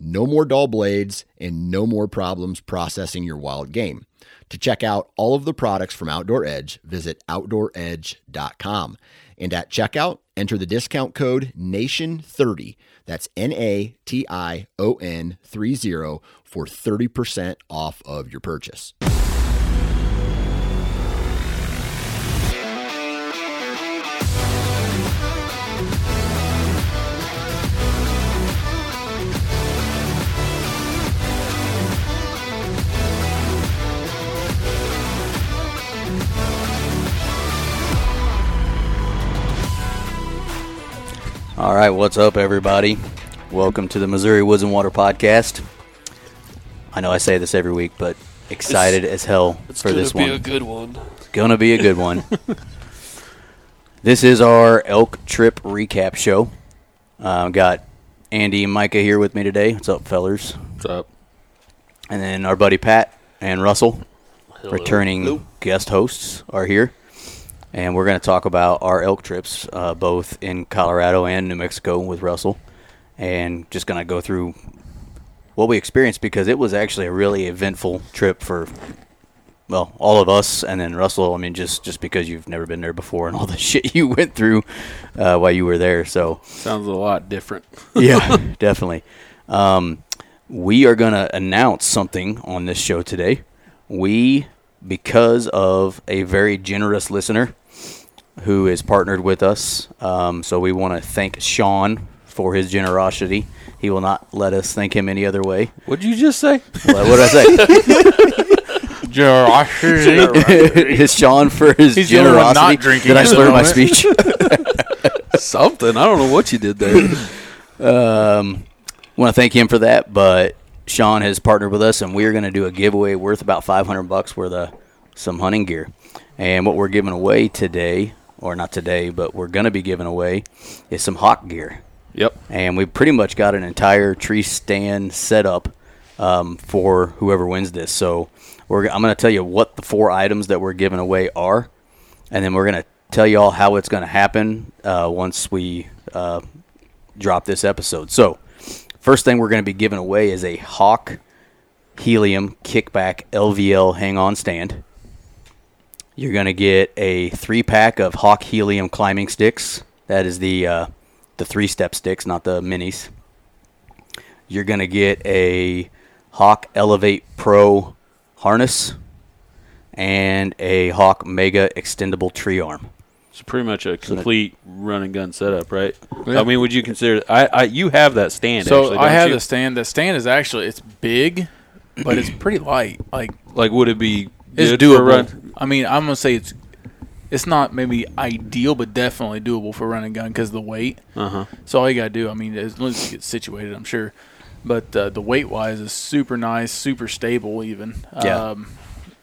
No more dull blades and no more problems processing your wild game. To check out all of the products from Outdoor Edge, visit OutdoorEdge.com. And at checkout, enter the discount code NATION30. That's N A T I O N 30 for 30% off of your purchase. All right, what's up, everybody? Welcome to the Missouri Woods and Water Podcast. I know I say this every week, but excited as hell for this one. It's for gonna this be one. a good one. It's gonna be a good one. this is our elk trip recap show. Uh, got Andy and Micah here with me today. What's up, fellers? What's up? And then our buddy Pat and Russell, Hello. returning Hello. guest hosts, are here. And we're going to talk about our elk trips, uh, both in Colorado and New Mexico with Russell. And just going to go through what we experienced because it was actually a really eventful trip for, well, all of us. And then Russell, I mean, just, just because you've never been there before and all the shit you went through uh, while you were there. So, Sounds a lot different. yeah, definitely. Um, we are going to announce something on this show today. We, because of a very generous listener who is partnered with us, um, so we want to thank Sean for his generosity. He will not let us thank him any other way. What'd you just say? What what did I say? Generosity. Is Sean for his He's the only one generosity? not drinking Did I slur my speech? Something. I don't know what you did there. Um, want to thank him for that. But Sean has partnered with us, and we are going to do a giveaway worth about 500 bucks worth of some hunting gear. And what we're giving away today, or not today, but we're going to be giving away, is some hawk gear. yep. And we pretty much got an entire tree stand set up um, for whoever wins this. So we're, I'm going to tell you what the four items that we're giving away are, and then we're going to tell you all how it's going to happen uh, once we uh, drop this episode. So, first thing we're going to be giving away is a Hawk Helium Kickback LVL hang on stand. You're going to get a three pack of Hawk Helium climbing sticks. That is the uh, the three step sticks, not the minis. You're going to get a Hawk Elevate Pro harness and a Hawk Mega extendable tree arm. It's pretty much a that- complete run and gun setup, right? Yeah. I mean, would you consider? I, I you have that stand. So actually, I don't have you? the stand. The stand is actually it's big, but it's pretty light. Like Like, would it be? It's good for doable. run? I mean, I'm gonna say it's it's not maybe ideal, but definitely doable for running gun because the weight. Uh huh. So all you gotta do, I mean, as long as you get situated, I'm sure. But uh, the weight wise is super nice, super stable. Even Yeah. um,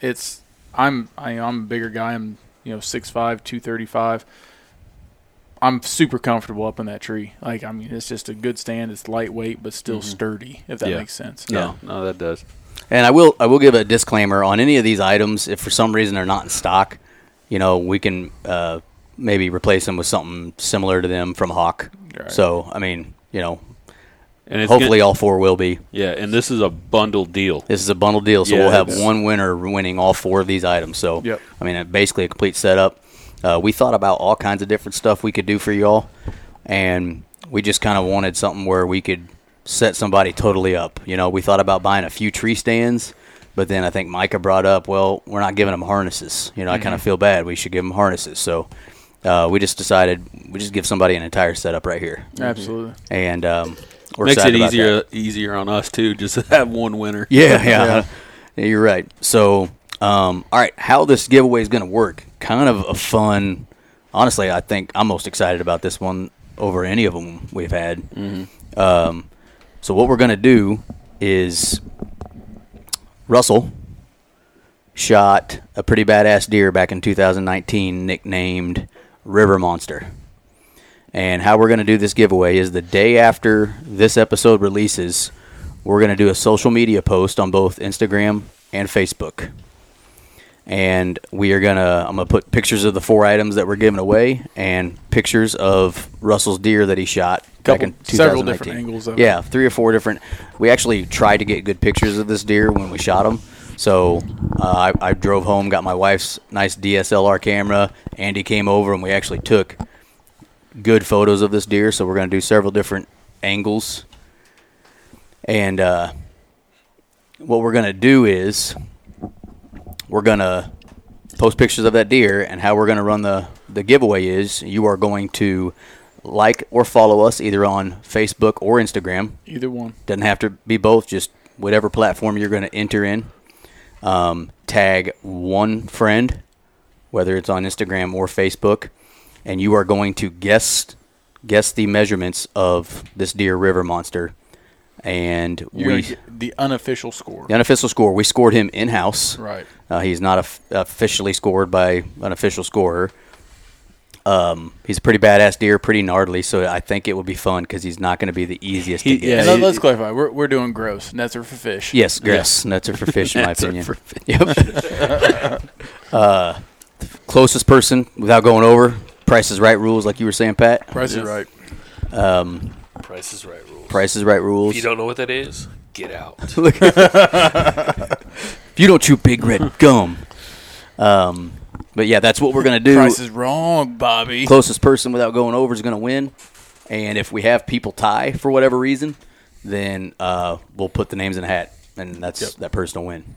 it's I'm I, I'm a bigger guy. I'm you know 6'5", 235. I'm super comfortable up in that tree. Like I mean, it's just a good stand. It's lightweight but still sturdy. If that Yeah. makes sense. No, no, that does. And I will I will give a disclaimer on any of these items. If for some reason they're not in stock, you know we can uh, maybe replace them with something similar to them from Hawk. Right. So I mean, you know, And it's hopefully gonna- all four will be. yeah. And this is a bundle deal. This is a bundle deal, so Yeah, we'll have one winner winning all four of these items. So Yep. I mean, basically a complete setup. Uh, we thought about all kinds of different stuff we could do for y'all, and we just kind of wanted something where we could set somebody totally up. You know, we thought about buying a few tree stands, but then I think Micah brought up, well, we're not giving them harnesses. You know, I Mm-hmm. kind of feel bad. We should give them harnesses. So uh, we just decided we just give somebody an entire setup right here, Absolutely. and um, we're Makes it excited about that. easier easier on us too, just to have one winner. Yeah, yeah, Yeah, You're right. So, um, all right, how this giveaway is going to work? Kind of a fun. Honestly, I think I'm most excited about this one over any of them we've had. Um, so what we're going to do is Russell shot a pretty badass deer back in 2019, nicknamed River Monster. And how we're going to do this giveaway is the day after this episode releases, we're going to do a social media post on both Instagram and Facebook. And we are going to, I'm going to put pictures of the four items that we're giving away and pictures of Russell's deer that he shot Couple- in 2019. several different angles of yeah, three or four different. We actually tried to get good pictures of this deer when we shot him. So uh, I, I drove home, got my wife's nice DSLR camera. Andy came over, and we actually took good photos of this deer. So we're going to do several different angles. And uh, what we're going to do is we're going to post pictures of that deer, and how we're going to run the, the giveaway is you are going to like or follow us either on Facebook or Instagram. Either one. Doesn't have to be both, just whatever platform you're going to enter in. Um, tag one friend, whether it's on Instagram or Facebook, and you are going to guess guess the measurements of this deer river monster. And You're we gonna the unofficial score. the unofficial score we scored him in house. Right. Uh, he's not of- officially scored by an official scorer. Um, he's a pretty badass deer, pretty gnarly. So I think it would be fun because he's not going to be the easiest He- to get. yeah, And let, he- us clarify. We're, we're doing gross. Nets are for fish. Yes, grass nuts are for fish, in my Nuts are opinion. for fish. Yep. uh, closest person without going over. Price is right rules, like you were saying, Pat. Price is right. Um, Price is right rules. price is right rules. If you don't know what that is, get out. if you don't chew big red gum. Um, but yeah, that's what we're gonna do. Price is wrong, Bobby. closest person without going over is going to win. And if we have people tie for whatever reason, then uh, we'll put the names in a hat, and that's that person will win.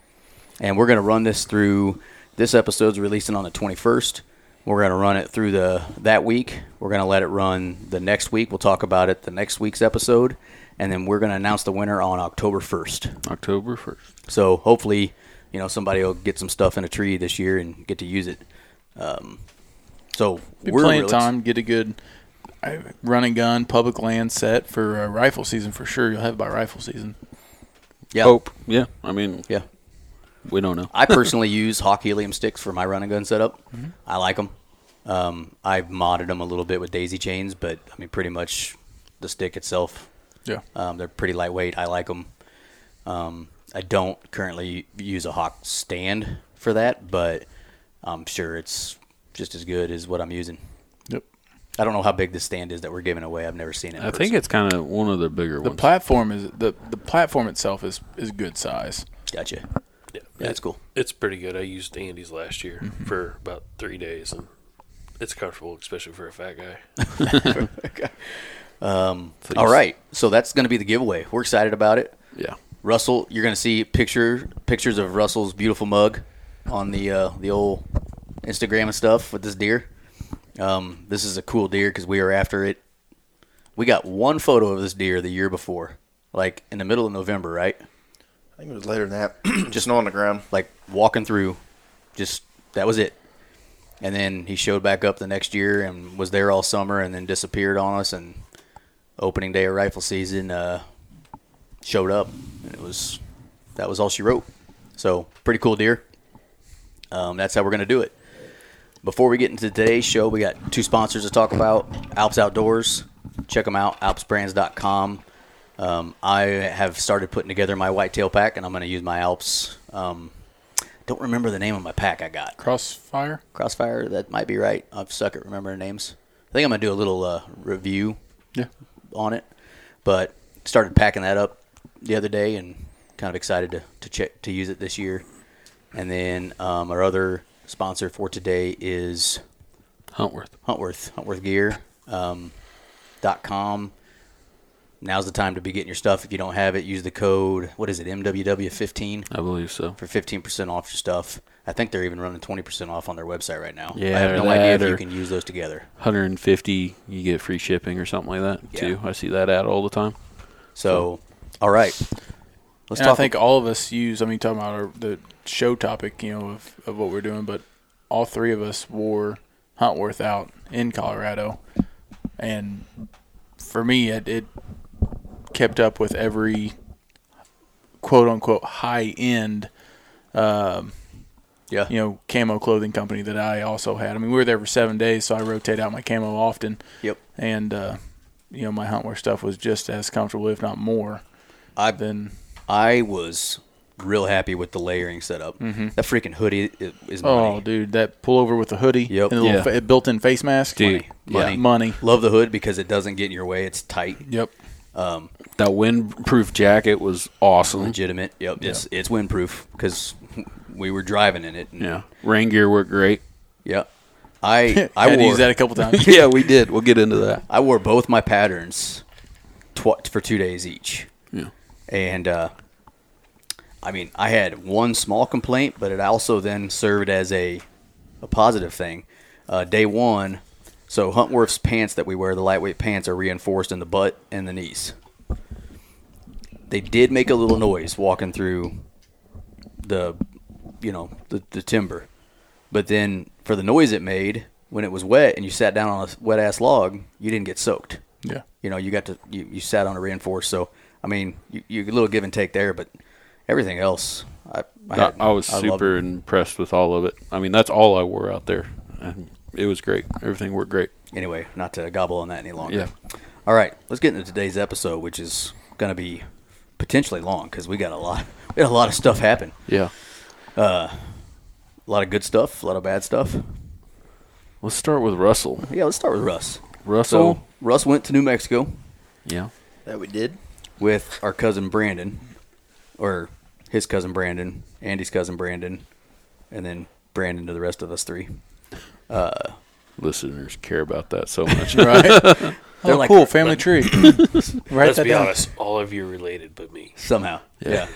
And we're going to run this through. This episode's releasing on the 21st. We're going to run it through the that week. We're going to let it run the next week. We'll talk about it the next week's episode, and then we're going to announce the winner on October 1st. October first. So hopefully, you know, somebody will get some stuff in a tree this year and get to use it. Um, so Be we're plenty of really- time. Get a good uh, run and gun public land set for uh, rifle season for sure. You'll have it by rifle season. Yeah. Hope. Yeah. I mean, Yeah. we don't know. I personally use hawk helium sticks for my run and gun setup. Mm-hmm. I like them. Um, I've modded them a little bit with daisy chains, but I mean, pretty much the stick itself. Yeah. Um, they're pretty lightweight. I like them. Um, I don't currently use a hawk stand for that, but I'm sure it's just as good as what I'm using. Yep. I don't know how big this stand is that we're giving away. I've never seen it. in I think it's kind of one of the bigger The ones. The platform is the the platform itself is is good size. gotcha. Yeah, Yeah, that's cool. It's pretty good. I used Andy's last year Mm-hmm. for about three days, and it's comfortable, especially for a fat guy. Um, all right, so that's going to be the giveaway. We're excited about it. yeah. Russell, you're going to see picture pictures of Russell's beautiful mug on the uh, the old Instagram and stuff with this deer. Um, this is a cool deer because we are after it. We got one photo of this deer the year before, like in the middle of November, right? I think it was later than that. Just on the ground. Like walking through, just that was it. And then he showed back up the next year and was there all summer, and then disappeared on us. And opening day of rifle season, uh, showed up, and it was that was all she wrote. So pretty cool deer. Um, that's how we're gonna do it. Before we get into today's show, we got two sponsors to talk about: Alps Outdoors. Check them out, alpsbrands.com. Um, I have started putting together my whitetail pack, and I'm going to use my Alps. Um, don't remember the name of my pack I got. Crossfire. Crossfire, that might be right. I've suck at remembering names. I think I'm going to do a little uh, review Yeah. On it, but started packing that up the other day and kind of excited to to check to use it this year. And then um, our other sponsor for today is Huntworth. Huntworth, Huntworth Gear um, dot com. Now's the time to be getting your stuff. If you don't have it, use the code. What is it? MWW15 I believe so. for 15% off your stuff. I think they're even running 20% off on their website right now. Yeah, I have or no idea if you can use those together. 150, you get free shipping or something like that Yeah. too. I see that ad all the time. So, all right. Let's and talk. I think all of us use. I mean, talking about our, the show topic, you know, of, of what we're doing, but all three of us wore Huntworth out in Colorado, and for me, it, it kept up with every quote unquote high end um, Yeah. you know, camo clothing company that I also had. I mean, we were there for seven days, so I rotate out my camo often. Yep. And uh, you know, my Huntworth stuff was just as comfortable, if not more, I've been. I was real happy with the layering setup. Mm-hmm. That freaking hoodie i- is oh, dude, that pullover with the hoodie Yep. and the Yeah. fa- built-in face mask, Dude, money. money. Love the hood because it doesn't get in your way. It's tight, Yep. That windproof jacket was awesome. legitimate. Yep, it's it's windproof because we were driving in it. and- Yeah, rain gear worked great. Yep. I I had wore use that a couple times. yeah, we did. We'll get into that. I wore both my patterns tw- for two days each. Yeah. And uh, I mean, I had one small complaint, but it also then served as a a positive thing. Uh, day one, so Huntworth's pants that we wear, the lightweight pants, are reinforced in the butt and the knees. They did make a little noise walking through the, you know, the, the timber, but then for the noise it made when it was wet and you sat down on a wet ass log, you didn't get soaked Yeah. you know, you got to you, you sat on a reinforced. So I mean, you, you a little give and take there, but everything else, I I, I, had, I was loved super impressed with all of it. I mean, that's all I wore out there, and it was great. Everything worked great. Anyway, not to gobble on that any longer. Yeah. All right, let's get into today's episode, which is going to be potentially long because we got a lot we had a lot of stuff happen. Yeah. Uh, a lot of good stuff, a lot of bad stuff. Let's start with Russell. Yeah, let's start with Russ. Russell. So Russ went to New Mexico yeah. That we did. with our cousin Brandon, or his cousin Brandon, Andy's cousin Brandon, and then Brandon to the rest of us three. Listeners care about that so much. Right. They're oh, like- cool. Family tree. Write Let's that be down. honest, all of you are related but me. somehow. Yeah. Yeah.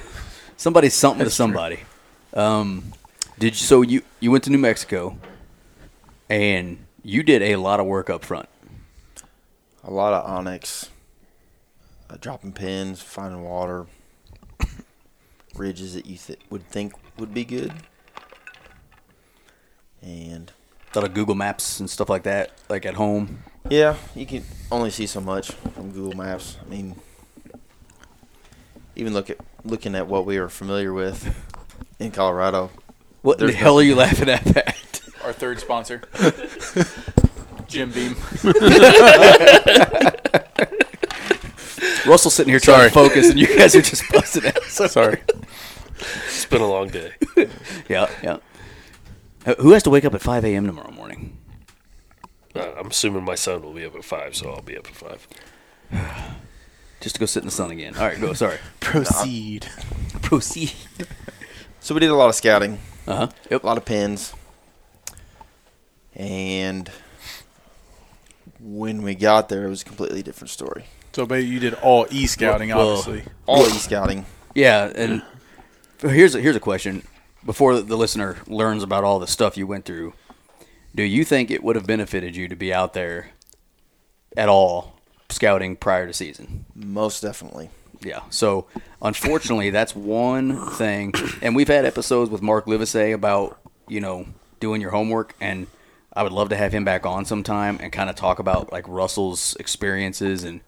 Somebody's something to somebody. Um, did you, so you you went to New Mexico, and you did a lot of work up front. A lot of onX, uh, dropping pins, finding water, ridges that you th- would think would be good, and A lot of Google Maps and stuff like that, like at home. yeah, you can only see so much from Google Maps. I mean, even look at looking at what we are familiar with in Colorado. What the hell are you laughing at, Pat? Our third sponsor, Jim Beam. Russell's sitting here trying to focus, and you guys are just busting out. So Sorry. It's been a long day. Yeah, yeah. Uh, Who has to wake up at 5 a.m. tomorrow morning? Uh, I'm assuming my son will be up at five, so I'll be up at five. Just to go sit in the sun again. All right, go. Sorry. Proceed. Proceed. So we did a lot of scouting, Uh huh. Yep. a lot of pins, and when we got there, it was a completely different story. So, baby, you did all e scouting, Well, obviously. All e scouting. Yeah, and here's a, here's a question: Before the listener learns about all the stuff you went through, do you think it would have benefited you to be out there at all scouting prior to season? Most definitely. Yeah. So unfortunately, that's one thing, and we've had episodes with Mark Livesay about you know doing your homework, and I would love to have him back on sometime and kind of talk about like Russell's experiences and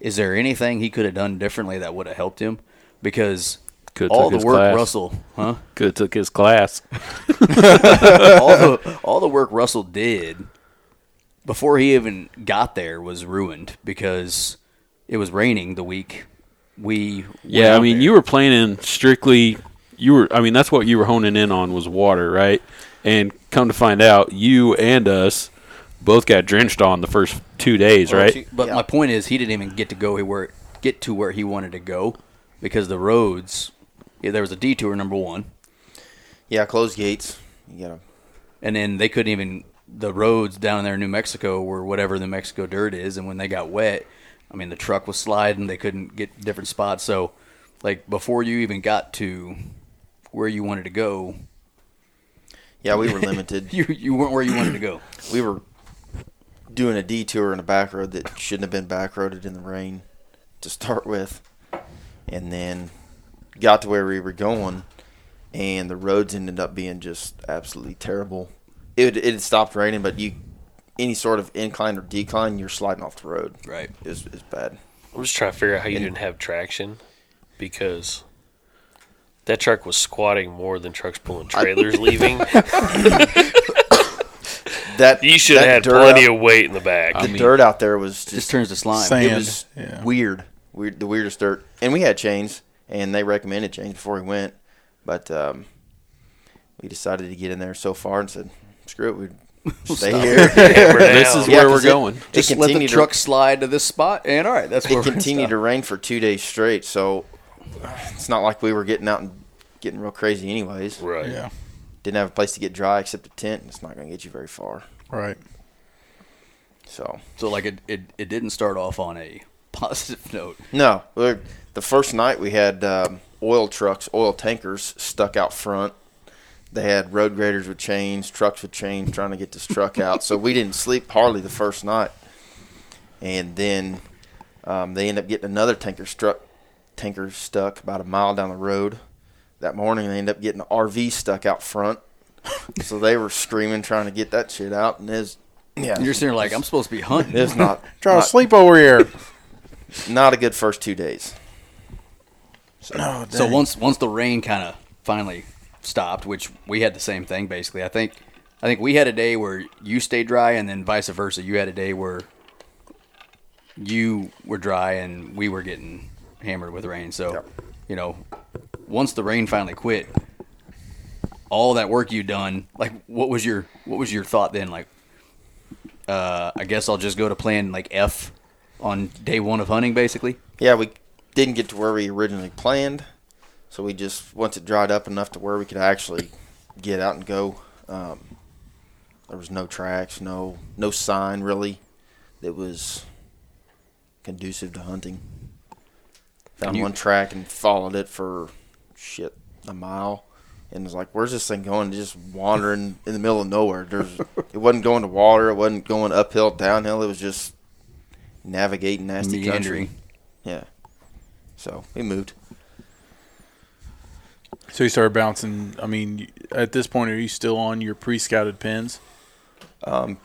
is there anything he could have done differently that would have helped him? Because Could've all took the his work class. Russell, huh? Could took his class. all the all the work Russell did before he even got there was ruined because it was raining the week we went Yeah, I mean, there. you were planning strictly. You were. I mean, that's what you were honing in on was water, right? And come to find out, you and us both got drenched on the first two days, right? But Yeah. my point is, he didn't even get to go where get to where he wanted to go because the roads. Yeah, there was a detour number one, Yeah, closed gates. You gotta. and then they couldn't even the roads down there in New Mexico were whatever New Mexico dirt is, and when they got wet, I mean the truck was sliding. They couldn't get different spots. So, like before you even got to where you wanted to go, Yeah, we were limited. you you weren't where you wanted to go. we were doing a detour in a back road that shouldn't have been back roaded in the rain to start with, and then got to where we were going, and the roads ended up being just absolutely terrible. It it had stopped raining, but you any sort of incline or decline, you're sliding off the road. Right. Is is bad. I'm just trying to figure out how you And- didn't have traction because That truck was squatting more than trucks pulling trailers leaving. That You should have had plenty out, of weight in the back. The mean- dirt out there was just, Just turns to slime. Sand. it was yeah. weird, weird, the weirdest dirt. And we had chains, and they recommended chains before we went, but um, we decided to get in there so far and said, "Screw it, we stay here." This is Yeah, where 'cause we're it- going. It Just let the continued to- truck slide to this spot, and all right, that's where it continued to rain for two days straight, so it's not like we were getting out and getting real crazy anyways. right. Yeah. Didn't have a place to get dry except a tent, it's not going to get you very far. Right. So So like it, it, it didn't start off on a positive note. no, we're- the first night we had um, oil trucks, oil tankers stuck out front. They had road graders with chains, trucks with chains, trying to get this truck out. So we didn't sleep hardly the first night, and then um, they end up getting another tanker struck, tanker stuck about a mile down the road. That morning they end up getting an RV stuck out front. so they were screaming trying to get that shit out, and it's yeah, you're sitting there like, I'm supposed to be hunting. it's not Trying not, to sleep over here. not a good first two days. No, So once once the rain kind of finally stopped, which we had the same thing basically. I think I think we had a day where you stayed dry, and then vice versa. You had a day where you were dry and we were getting hammered with rain. So Yep. you know, once the rain finally quit, all that work you done, like what was your what was your thought then? Like, uh, I guess I'll just go to plan like F on day one of hunting, basically. Yeah, we didn't get to where we originally planned, so we just once it dried up enough to where we could actually get out and go. Um, there was no tracks, no no sign really that was conducive to hunting. Found you- one track and followed it for shit a mile, and was like, "Where's this thing going?" Just wandering in the middle of nowhere. There's it wasn't going to water, it wasn't going uphill, downhill. It was just navigating nasty country. Yeah. So we moved. So you started bouncing. I mean, at this point, are you still on your pre-scouted pins? Um,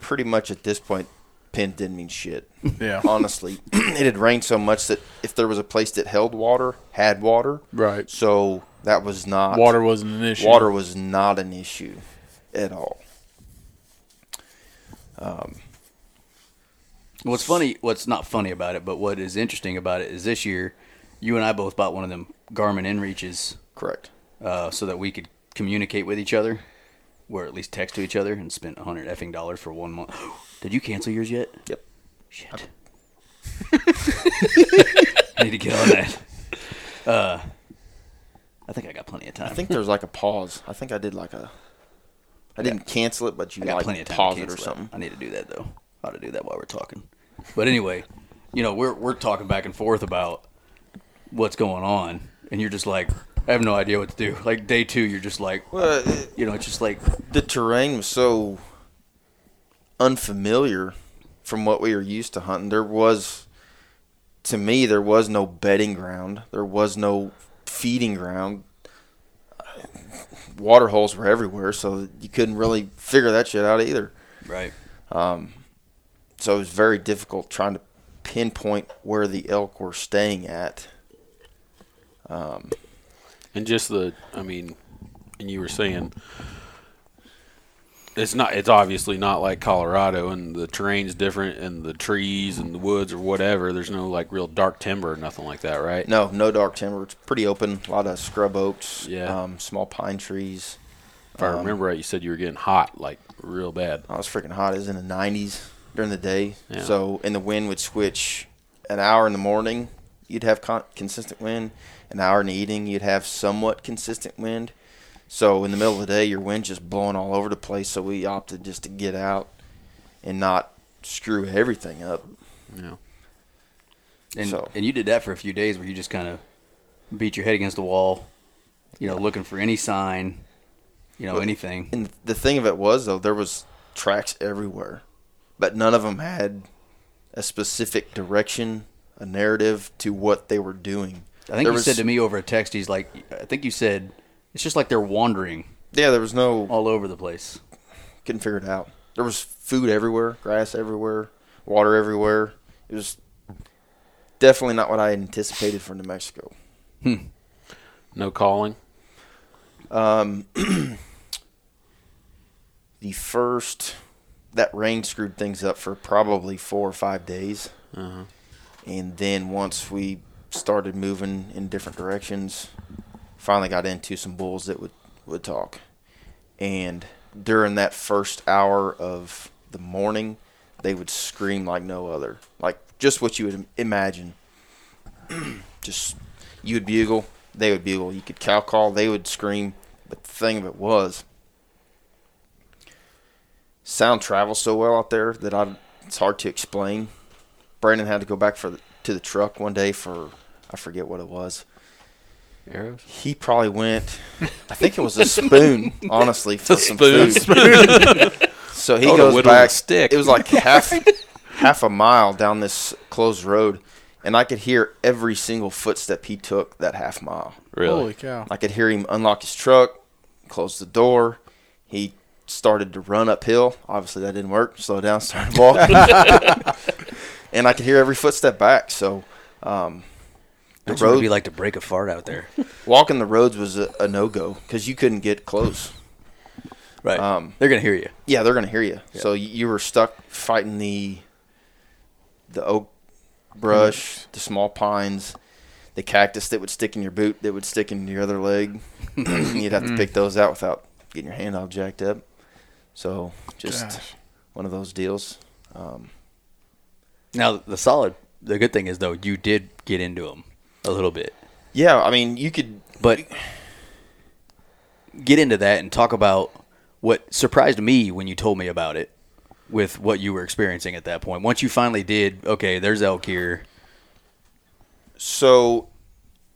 pretty much at this point, pin didn't mean shit. Yeah. Honestly, it had rained so much that if there was a place that held water, had water, Right. so that was not Water wasn't an issue. Water was not an issue at all. What's funny, what's not funny about it, but what is interesting about it is this year, you and I both bought one of them Garmin InReaches Correct. uh, so that we could communicate with each other, or at least text to each other, and spent a hundred effing dollars for one month. Did you cancel yours yet? Yep. Shit. I need to get on that. Uh, I think I got plenty of time. I think there's like a pause. I think I did like a. I didn't cancel it, but you I got like plenty of time pause to it or something. That. I need to do that though. Ought to do that while we're talking. But anyway, you know, we're we're talking back and forth about what's going on, and you're just like, I have no idea what to do. Like day two, you're just like, Well, it- you know, it's just like, the terrain was so unfamiliar from what we were used to hunting. There was, to me, there was no bedding ground. There was no feeding ground. Water holes were everywhere, so you couldn't really figure that shit out either. right. Um, So it was very difficult trying to pinpoint where the elk were staying at. And just the, I mean, and you were saying it's not. It's obviously not like Colorado, and the terrain's different, and the trees and the woods or whatever. There's no like real dark timber or nothing like that, right? No, no dark timber. It's pretty open. A lot of scrub oaks. Yeah. Um, small pine trees. If I remember right, you said you were getting hot, like real bad. I was freaking hot. It was in the 90s during the day. Yeah. So, and the wind would switch an hour in the morning, you'd have con- consistent wind. An hour in the evening, you'd have somewhat consistent wind. So, in the middle of the day, your wind's just blowing all over the place. So, we opted just to get out and not screw everything up. You know. And So- and you did that for a few days where you just kind of beat your head against the wall, you know, looking for any sign, you know, Well, anything. And the thing of it was, though, there was tracks everywhere, but none of them had a specific direction, a narrative to what they were doing. I think there you was, said to me over a text, he's like, I think you said it's just like they're wandering Yeah, there was no all over the place. couldn't figure it out. There was food everywhere, grass everywhere, water everywhere. It was definitely not what I anticipated for New Mexico. No calling. Um, the first that rain screwed things up for probably four or five days, Uh-huh. and then once we started moving in different directions, finally got into some bulls that would would talk, and during that first hour of the morning, they would scream like no other, like just what you would imagine. just you would bugle, they would bugle. You could cow call, they would scream. But the thing of it was, sound travels so well out there that I it's hard to explain. Brandon had to go back for the, to the truck one day for I forget what it was. Arrows. He probably went. I think it was a spoon, honestly, for some spoon. food. so he I would've goes back. stick. It was like half half a mile down this closed road, and I could hear every single footstep he took that half mile. Really? Holy cow! I could hear him unlock his truck, close the door. He started to run uphill. Obviously, that didn't work. Slow down, started walking. and I could hear every footstep back. So, um, the what it'd be like to break a fart out there. walking the roads was a, a no go because you couldn't get close. Right. Um, They're gonna hear you. Yeah, they're gonna hear you. So you, you were stuck fighting the the oak brush, the small pines, the cactus that would stick in your boot, that would stick in your other leg. You'd have to pick those out without getting your hand all jacked up. So just Gosh. one of those deals. Um, Now the solid. The good thing is though, you did get into them a little bit, yeah, I mean, you could. but get into that and talk about what surprised me when you told me about it, with what you were experiencing at that point. Once you finally did, okay, there's elk here. So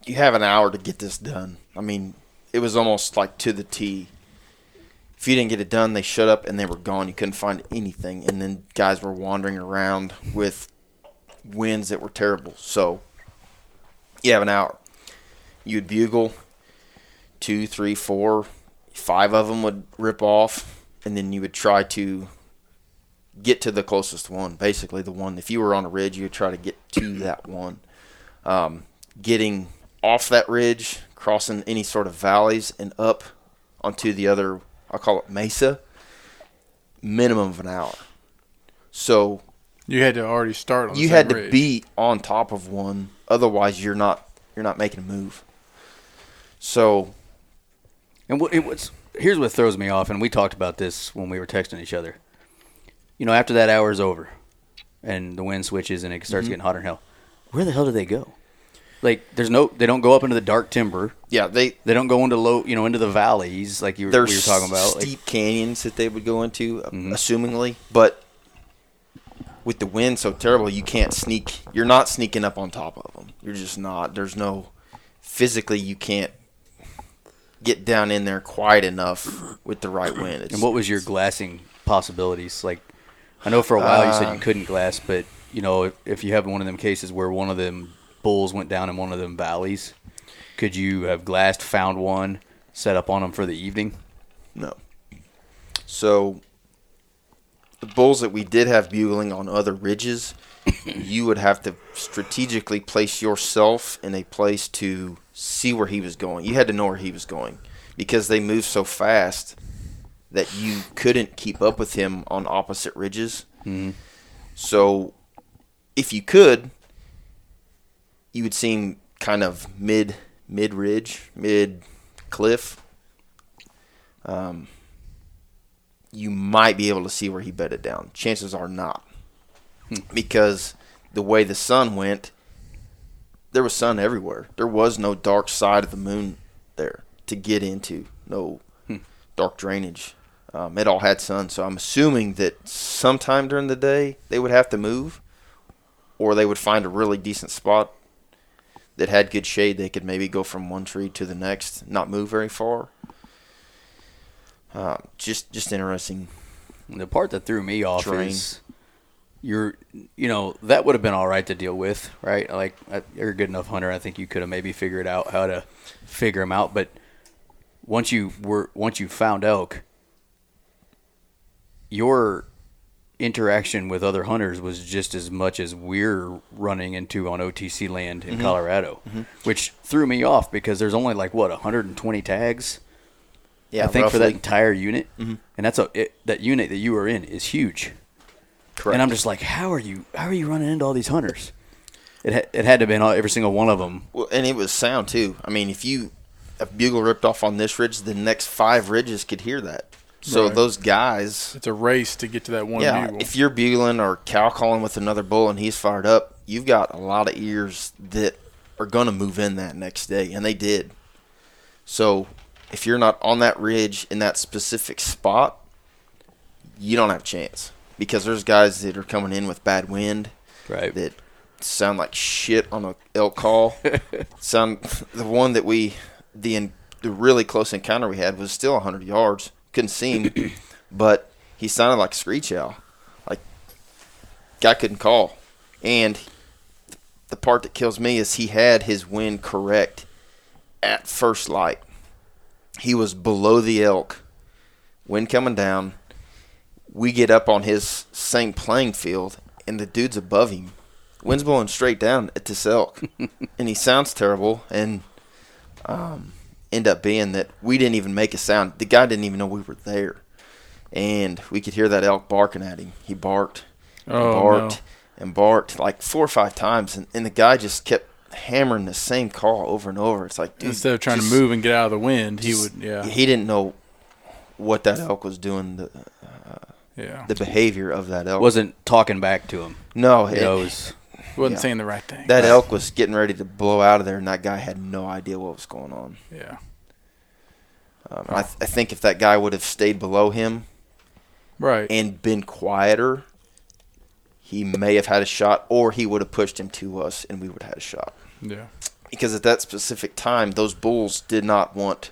you have an hour to get this done. I mean, it was almost like to the T. If you didn't get it done, they shut up and they were gone. You couldn't find anything, and then guys were wandering around with winds that were terrible. So you have an hour. You'd bugle two, three, four, five of them would rip off, and then you would try to get to the closest one. Basically, the one. If you were on a ridge, you would try to get to that one um, getting off that ridge, crossing any sort of valleys, and up onto the other, I'll call it mesa, minimum of an hour. So You had to already start on. you same had to ridge. be on top of one, otherwise you're not you're not making a move. So And what it was here's what throws me off, and we talked about this when we were texting each other. You know, after that hour is over, and the wind switches and it starts mm-hmm. getting hotter than hell. Where the hell do they go? Like, there's no, they don't go up into the dark timber. yeah, they They don't go into low, you know, into the valleys like you were, we were talking about. Like, steep canyons that they would go into, uh, Mhm. assumingly, but with the wind so terrible, you can't sneak. You're not sneaking up on top of them. You're just not. There's no physically you can't get down in there quiet enough with the right wind. It's, and what was your glassing possibilities? Like, I know for a while you said you Uh, couldn't glass, but you know, if, if you have one of them cases where one of them bulls went down in one of them valleys, could you have glassed, found one, set up on them for the evening? No. So the bulls that we did have bugling on other ridges, you would have to strategically place yourself in a place to see where he was going. You had to know where he was going because they moved so fast that you couldn't keep up with him on opposite ridges. Mhm. So if you could, you would see him kind of mid mid ridge, mid cliff. Um, you might be able to see where he bedded down. Chances are not, because the way the sun went, there was sun everywhere. There was no dark side of the moon there to get into. No dark drainage. Um, it all had sun, so I'm assuming that sometime during the day they would have to move, or they would find a really decent spot that had good shade. They could maybe go from one tree to the next, not move very far. Uh, just just interesting. The part that threw me off Terrain. is you're, you know, that would have been all right to deal with, right? Like uh, you're a good enough hunter. I think you could have maybe figured out how to figure them out. But once you were, once you found elk, your interaction with other hunters was just as much as we're running into on OTC land Mm-hmm. in Colorado, which threw me off because there's only like what 120 tags. Yeah, I think for that entire unit, Mm-hmm. and that's a it, that unit that you were in is huge. Correct. And I'm just like, how are you? How are you running into all these hunters? It ha- it had to have been all, every single one of them. Well, and it was sound too. I mean, if you a bugle ripped off on this ridge, the next five ridges could hear that. So Right. those guys, It's a race to get to that one yeah, bugle. if you're bugling or cow calling with another bull and he's fired up, you've got a lot of ears that are going to move in that next day, and they did. So if you're not on that ridge in that specific spot, you don't have a chance because there's guys that are coming in with bad wind Right. that sound like shit on a elk call. sound the one that we the the really close encounter we had was still 100 yards. Couldn't see him, but he sounded like a screech owl. Like guy couldn't call. And the part that kills me is he had his wind correct at first light. He was below the elk. Wind coming down. We get up on his same playing field, and the dude's above him. Wind's blowing straight down at this elk, and he sounds terrible. And um, end up being that we didn't even make a sound. The guy didn't even know we were there, and we could hear that elk barking at him. He barked, and Oh, barked, no. and barked like four or five times, and, and the guy just kept hammering the same call over and over. It's like, dude, Instead of trying just- to move and get out of the wind, he would, yeah, He didn't know what that elk was doing. The uh, yeah. the behavior of that elk Wasn't talking back to him. no. It- it was, He wasn't yeah. saying the right thing. that elk was getting ready to blow out of there, and that guy had no idea what was going on. yeah, Um, I, th- I think if that guy would have stayed below him right. and been quieter, he may have had a shot, or he would have pushed him to us, and we would have had a shot. yeah, Because at that specific time, those bulls did not want.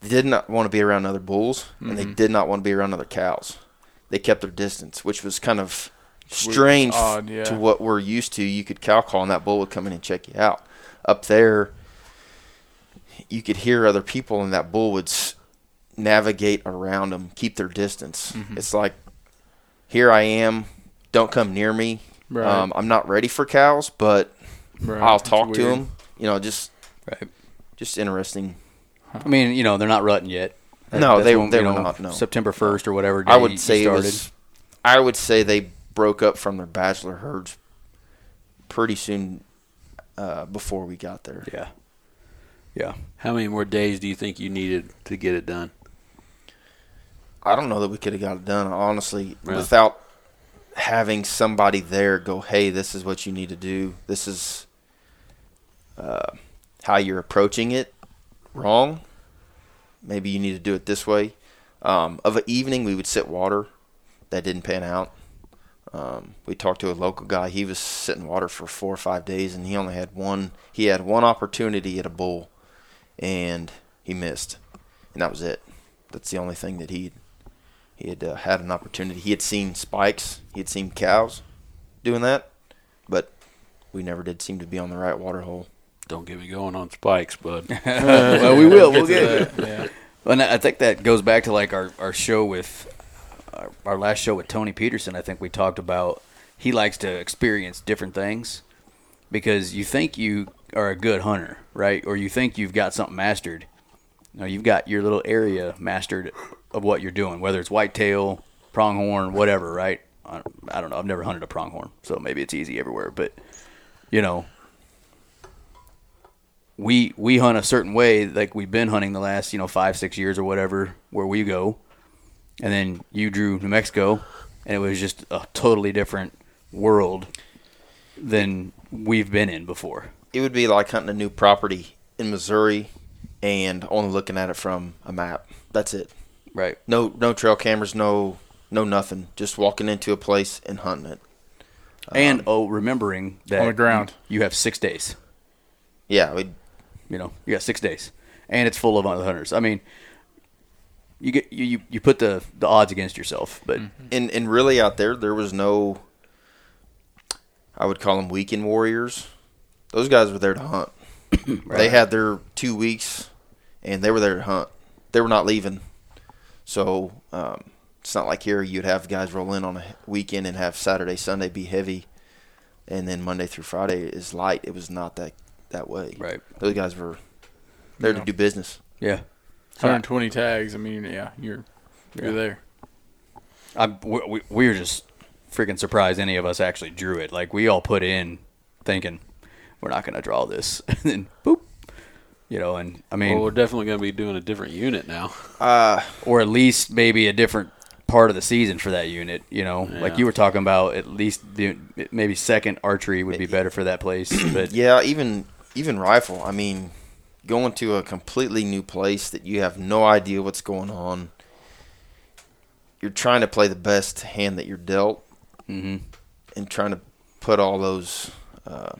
They did not want to be around other bulls, and they did not want to be around other cows. They kept their distance, which was kind of strange odd, yeah. to what we're used to. You could cow call, and that bull would come in and check you out. Up there, you could hear other people, and that bull would s- navigate around them, keep their distance. Mm-hmm. It's like, here I am, don't come near me. Right. Um, I'm not ready for cows, but right. I'll talk to them. You know, just right. just interesting. I mean, you know, they're not rutting yet. That- No, that's they- when, they you were know, not, no. September first or whatever. Day I would say it started. was. I would say they broke up from their bachelor herds pretty soon uh, before we got there. Yeah. Yeah. How many more days do you think you needed to get it done? I don't know that we could have got it done honestly Yeah. without having somebody there go, "Hey, this is what you need to do. This is uh, how you're approaching it wrong. Maybe you need to do it this way." Um, of an evening, we would sit water. That didn't pan out. Um, we talked to a local guy. He was sitting water for four or five days, and he only had one. He had one opportunity at a bull, and he missed, and that was it. That's the only thing that he he had uh, had an opportunity. He had seen spikes. He had seen cows doing that, but we never did seem to be on the right water hole. Don't get me going on spikes, bud. well, we will. We'll get. that, yeah. And I think that goes back to like our, our show with our, our last show with Tony Peterson. I think we talked about he likes to experience different things because you think you are a good hunter, right? Or you think you've got something mastered. No, you've got your little area mastered of what you're doing, whether it's whitetail, pronghorn, whatever, right? I, I don't know. I've never hunted a pronghorn, so maybe it's easy everywhere. But you know, we we hunt a certain way, like we've been hunting the last you know five six years or whatever, where we go, and then you drew New Mexico, and it was just a totally different world than we've been in before. It would be like hunting a new property in Missouri and only looking at it from a map. That's it. Right. No no trail cameras, no no nothing. Just walking into a place and hunting it. and um, oh, remembering that On the ground. you have six days. Yeah, we You know, you got six days, and it's full of other hunters. I mean, you get you you, put the the odds against yourself, but and and really out there there was no I would call them weekend warriors. Those guys were there to hunt. They had their two weeks, and they were there to hunt. They were not leaving. So um, It's not like here you'd have guys roll in on a weekend and have Saturday, Sunday be heavy, and then Monday through Friday is light. It was not that that way. Right. Those guys were there Yeah. to do business. Yeah. 120 tags. I mean, yeah, you're you're Yeah. there. I, we, we- we were just freaking surprised any of us actually drew it. Like we all put in thinking we're not going to draw this, and then boop, you know. And I mean, well, we're definitely going to be doing a different unit now. Uh, or at least maybe a different part of the season for that unit. You know, like you were talking about, at least the, maybe second archery would be better for that place. But yeah, even even rifle. I mean, going to a completely new place that you have no idea what's going on. You're trying to play the best hand that you're dealt, mhm. and trying to put all those uh,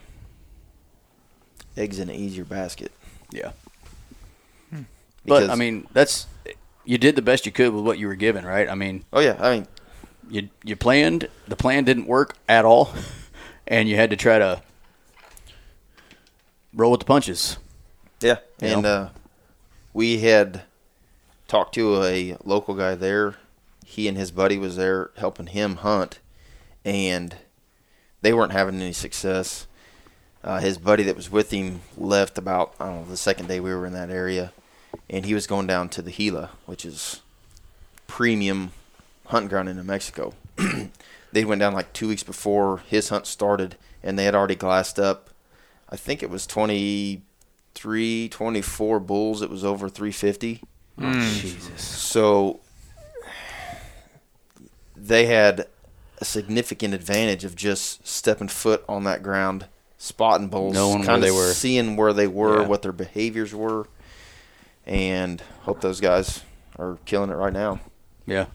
eggs in an easier basket. yeah. But I mean, that's you did the best you could with what you were given, right? I mean, oh yeah, I mean, you you planned the plan didn't work at all, and you had to try to roll with the punches. Yeah, and uh, we had talked to a local guy there. He and his buddy was there helping him hunt, and they weren't having any success. Uh, his buddy that was with him left about I don't know the second day we were in that area, and he was going down to the Gila, which is premium hunting ground in New Mexico. they went down like two weeks before his hunt started, and they had already glassed up. I think it was twenty three, 24 bulls. It was over 350. Hmm. Jesus. So they had a significant advantage of just stepping foot on that ground, spotting bulls, Knowing where kind they of were. seeing where they were, Yeah. what their behaviors were, and hope those guys are killing it right now. Yeah.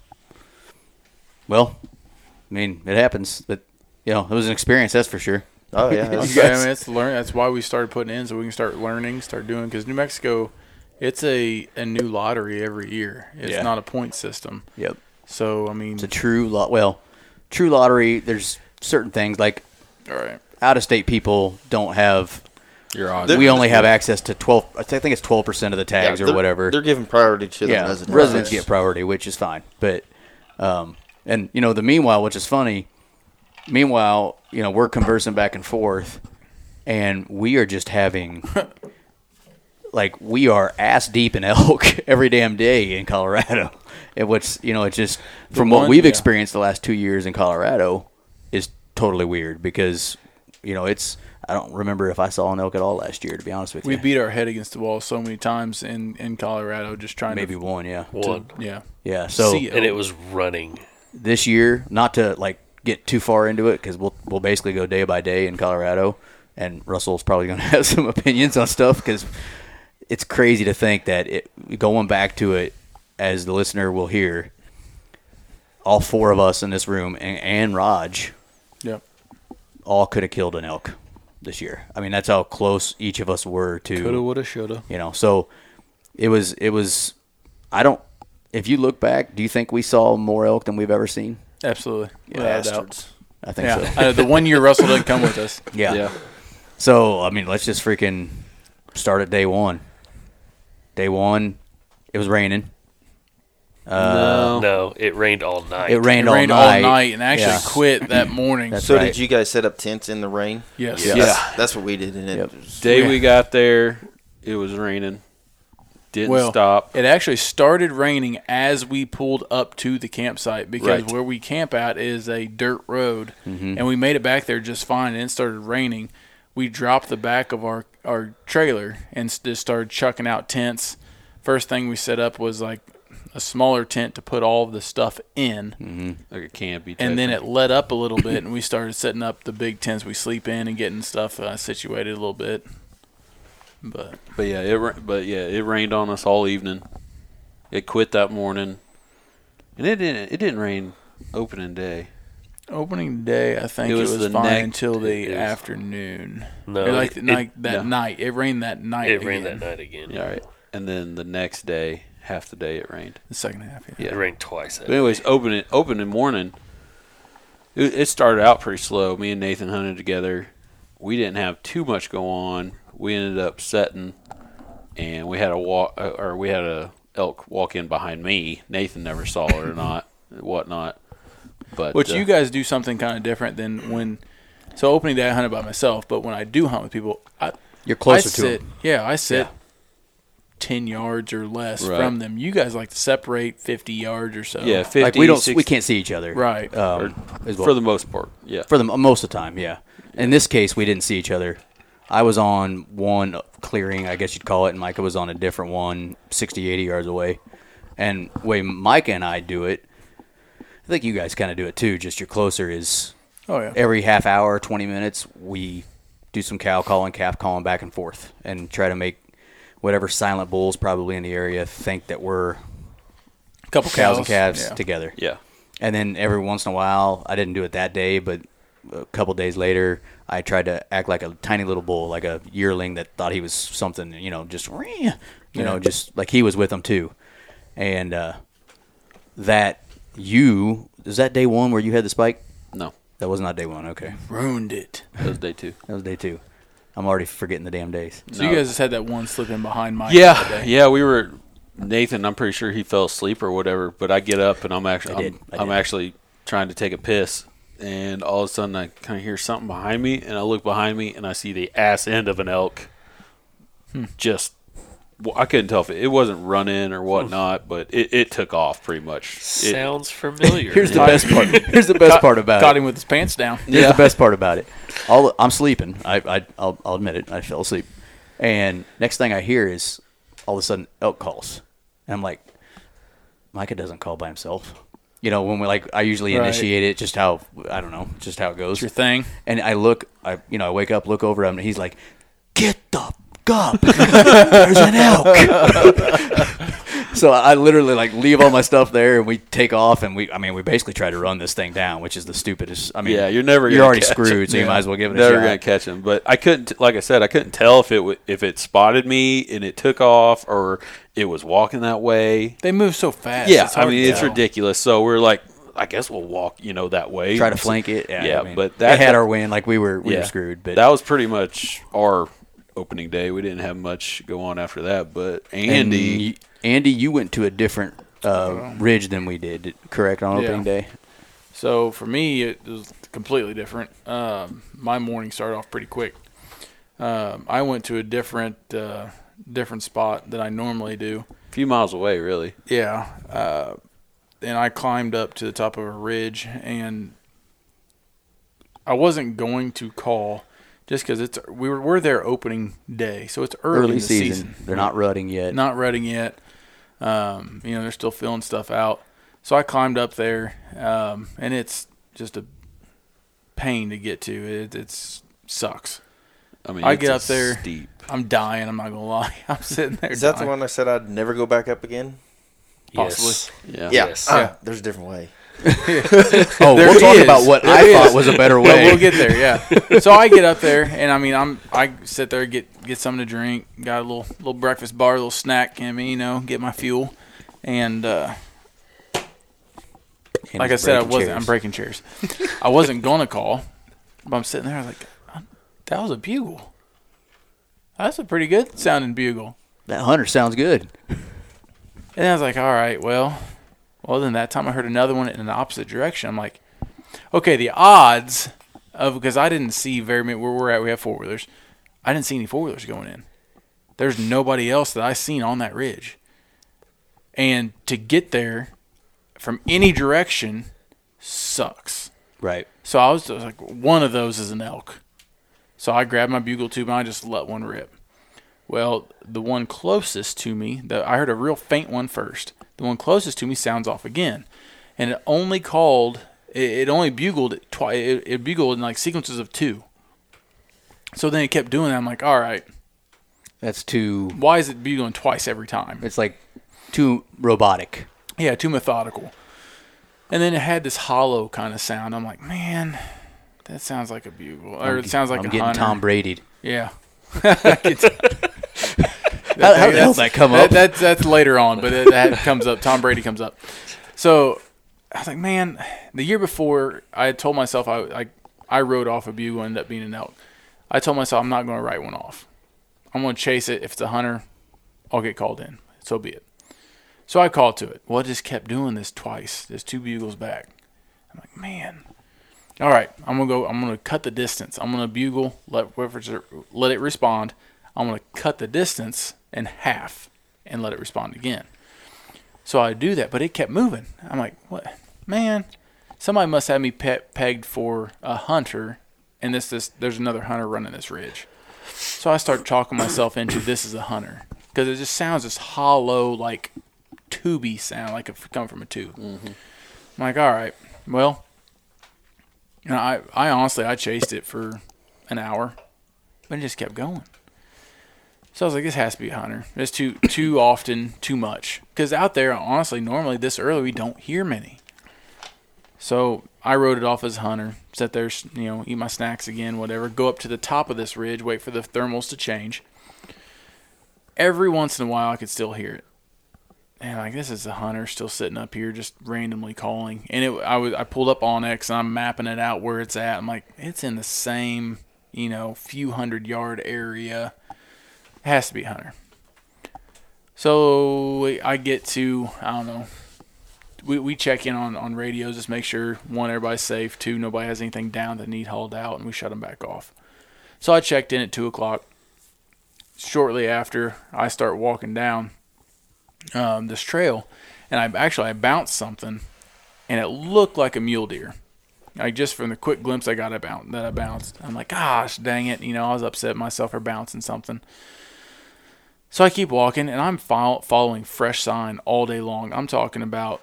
Well, I mean, it happens, but you know, it was an experience, that's for sure. Oh yeah, I'll that's- say, I mean, it's learn. That's why we started putting in so we can start learning, start doing. Because New Mexico, it's a a new lottery every year. It's Yeah. not a point system. Yep. So I mean, It's a true lot. Well, true lottery. There's certain things like all right. out of state people don't have. Your odds. They're- we only have access to twelve. I think it's twelve percent of the tags Yeah, or whatever. They're giving priority to the yeah, residents. residents get priority, which is fine. But, um, and you know, the meanwhile, which is funny. Meanwhile, you know, we're conversing back and forth, and we are just having, like, we are ass deep in elk every damn day in Colorado, and what's you know, it's just from what we've yeah. experienced the last two years in Colorado is totally weird because, you know, it's I don't remember if I saw an elk at all last year. To be honest with We you, We beat our head against the wall so many times in in Colorado, just trying to maybe to, one, yeah, to One. yeah. yeah. So And it was running. this year, not to like get too far into it, because we'll we'll basically go day by day in Colorado, and Russell's probably going to have some opinions on stuff because it's crazy to think that it going back to it, as the listener will hear, all four of us in this room and, and Raj Yep. all could have killed an elk this year. I mean, that's how close each of us were to Coulda, woulda, shoulda. you know so it was it was i don't if you look back do you think we saw more elk than we've ever seen Absolutely. Without a doubt. Bastards. i think Yeah. so uh, the one year Russell didn't come with us. yeah. Yeah. so i mean let's just freaking start at day one day one it was raining no. No, it rained all night. it It rained, rained all, all night. night and actually Yeah. quit that morning. That's So right. did you guys set up tents in the rain? yes. Yeah. That's, that's what we did. And it Yep. was- Day Yeah. we got there, it was raining. Didn't Well, stop. It actually started raining as we pulled up to the campsite because Right. where we camp at is a dirt road, Mm-hmm. and we made it back there just fine. And it started raining. We dropped the back of our our trailer and just started chucking out tents. First thing we set up was like a smaller tent to put all of the stuff in, Like a campy. Tent. And then it let up a little bit, and we started setting up the big tents we sleep in and getting stuff uh, situated a little bit. But But yeah, it but yeah, it rained on us all evening. It quit that morning, and it didn't. It didn't rain opening day. Opening day, I think It it was was, the fine next- until the afternoon. No, Or like it- the it- that no. night. It rained that night. It rained that night again. Yeah, all right. And then the next day, half the day, it rained. The second half. Yeah. It rained twice. But anyways, opening opening morning, it, it started out pretty slow. Me and Nathan hunted together. We didn't have too much go on. We ended up setting, and we had a walk, uh, or we had a elk walk in behind me. Nathan never saw it or not, whatnot. But Which uh, you guys do something kind of different than when. So opening day I hunted by myself, but when I do hunt with people, I You're closer I to sit, them. Yeah, I sit Yeah. ten yards or less Right. from them. You guys like to separate fifty yards or so. yeah, 50, Like we don't, 60 we can't see each other. Right. Um, as well. for the most part. Yeah, for the most of the time, yeah. In this case, we didn't see each other. I was on one clearing, I guess you'd call it, and Micah was on a different one, 60, 80 yards away. And the way Micah and I do it, I think you guys kind of do it too. Just you're closer is Oh yeah. every half hour, 20 minutes, we do some cow calling, calf calling back and forth, and try to make whatever silent bulls probably in the area think that we're a couple cows and calves Yeah. together. yeah. And then every once in a while, I didn't do it that day, but a couple days later, I tried to act like a tiny little bull, like a yearling that thought he was something, you know, just, you know, just like he was with them too. And uh, that you, is that day one where you had the spike? No, That was not day one. Okay. Ruined it. that was day two. That was day two. I'm already forgetting the damn days. So you guys just had that one slip in behind Mike. Yeah, day. yeah, we were Nathan. I'm pretty sure he fell asleep or whatever. But I get up and I'm actually I did, I'm, I I'm actually trying to take a piss, and all of a sudden I kind of hear something behind me, and I look behind me and I see the ass end of an elk. Hmm. Just, well, I couldn't tell if it, it wasn't running or whatnot, but it, it took off pretty much. It, Sounds familiar. Here's the best part. Here's the best part about Caught it. him with his pants down. Here's the best part about it. All I'm sleeping. I, I I'll, I'll admit it. I fell asleep, and next thing I hear is all of a sudden elk calls, and I'm like, Micah doesn't call by himself. You know, when we like, I usually Right. initiate it. Just how I don't know, just how it goes. It's your thing. And I look, I you know, I wake up, look over him, and he's like, "Get the fuck up! There's an elk." so I literally like leave all my stuff there, and we take off, and we, I mean, we basically try to run this thing down, which is the stupidest. I mean, Yeah, you're never you're already catch screwed, it. so you Yeah. might as well give it never a shot. gonna catch him. But I couldn't, like I said, I couldn't tell if it w- if it spotted me and it took off or it was walking that way. They move so fast. Yeah, it's I mean it's ridiculous. So we're like, I guess we'll walk, you know, that way. Try to So- flank it. Yeah, Yeah, I mean, but they that had our win. Like we were, we yeah, were screwed. But that was pretty much our opening day. We didn't have much go on after that. But and Andy, y- Andy, you went to a different uh, ridge than we did, correct? On Yeah. opening day. So for me, it was completely different. Um, my morning started off pretty quick. Um, I went to a different uh, different spot than I normally do. a few miles away, really. Yeah, uh, and I climbed up to the top of a ridge, and I wasn't going to call just because it's we were we're there opening day, so it's early, Early in the season. season. They're not rutting yet. not rutting yet. Um, you know, they're still filling stuff out. So I climbed up there, um, and it's just a pain to get to. It it's sucks. I mean, I it's get up there. steep. I'm dying. I'm not gonna lie. I'm sitting there. Is that the one I said I'd never go back up again? Possibly. Yes. Yeah. Yeah. Yes. Ah, Yeah. There's a different way. oh, There we'll talk is. about what There I is. thought was a better But way. we'll get there, yeah. so I get up there, and I mean, I'm I sit there, get get something to drink, got a little little breakfast bar, a little snack in me, you know, get my fuel, and uh, And like I said, I wasn't. chairs. I'm breaking chairs. I wasn't gonna call, but I'm sitting there like, "Uh, that was a bugle. That's a pretty good sounding bugle. That hunter sounds good. And I was like, all right, well, well then that time I heard another one in the opposite direction. I'm like, okay, the odds of because I didn't see very many where we're at. We have four wheelers. I didn't see any four wheelers going in. There's nobody else that I seen on that ridge. And to get there from any direction sucks. Right. So I was, I was like, one of those is an elk. So I grabbed my bugle tube and I just let one rip. Well, the one closest to me, the, I heard a real faint one first. The one closest to me sounds off again, and it only called. It, it only bugled it twice. It, it bugled in like sequences of two. So then it kept doing that. I'm like, all right, That's too. why is it bugling twice every time? It's like too robotic. Yeah, too methodical. And then it had this hollow kind of sound. I'm like, man, that sounds like a bugle, or it sounds like I'm a getting hunter. Tom Brady. Yeah. How, how the hell that come That, up? that's that's later on, but that, that comes up. Tom Brady comes up. So I was like, man, the year before, I had told myself I I, I rode off a bugle, ended up being an elk. I told myself I'm not going to write one off. I'm going to chase it. If it's a hunter, I'll get called in. So be it. So I called to it. Well, it just kept doing this twice. There's two bugles back. I'm like, man. All right, I'm gonna go. I'm gonna cut the distance. I'm gonna bugle. Let let it respond. I'm gonna cut the distance in half and let it respond again. So I do that, but it kept moving. I'm like, what, man? Somebody must have me pe- pegged for a hunter, and this this there's another hunter running this ridge. So I start talking myself into this is a hunter because it just sounds this hollow like tubey sound like it come from a tube. Mm-hmm. I'm like, all right, well, know, I I honestly I chased it for an hour, but it just kept going. So I was like, this has to be a hunter. It's too too often, too much. Because out there, honestly, normally this early we don't hear many. So I wrote it off as hunter. Sit there, you know, eat my snacks again, whatever. Go up to the top of this ridge, wait for the thermals to change. Every once in a while, I could still hear it. And like this is a hunter still sitting up here, just randomly calling. And it, I was, I pulled up onX and I'm mapping it out where it's at. I'm like, it's in the same, you know, few hundred yard area. It has to be hunter. So I get to, I don't know, we, we check in on, on radios, just make sure one, everybody's safe, two, nobody has anything down that need hauled out, and we shut them back off. So I checked in at two o'clock. Shortly after, I start walking down um, this trail, and I actually I bounced something, and it looked like a mule deer. Like just from the quick glimpse I got about that I bounced, I'm like, gosh, dang it! You know, I was upset myself for bouncing something. So I keep walking, and I'm fol- following fresh sign all day long. I'm talking about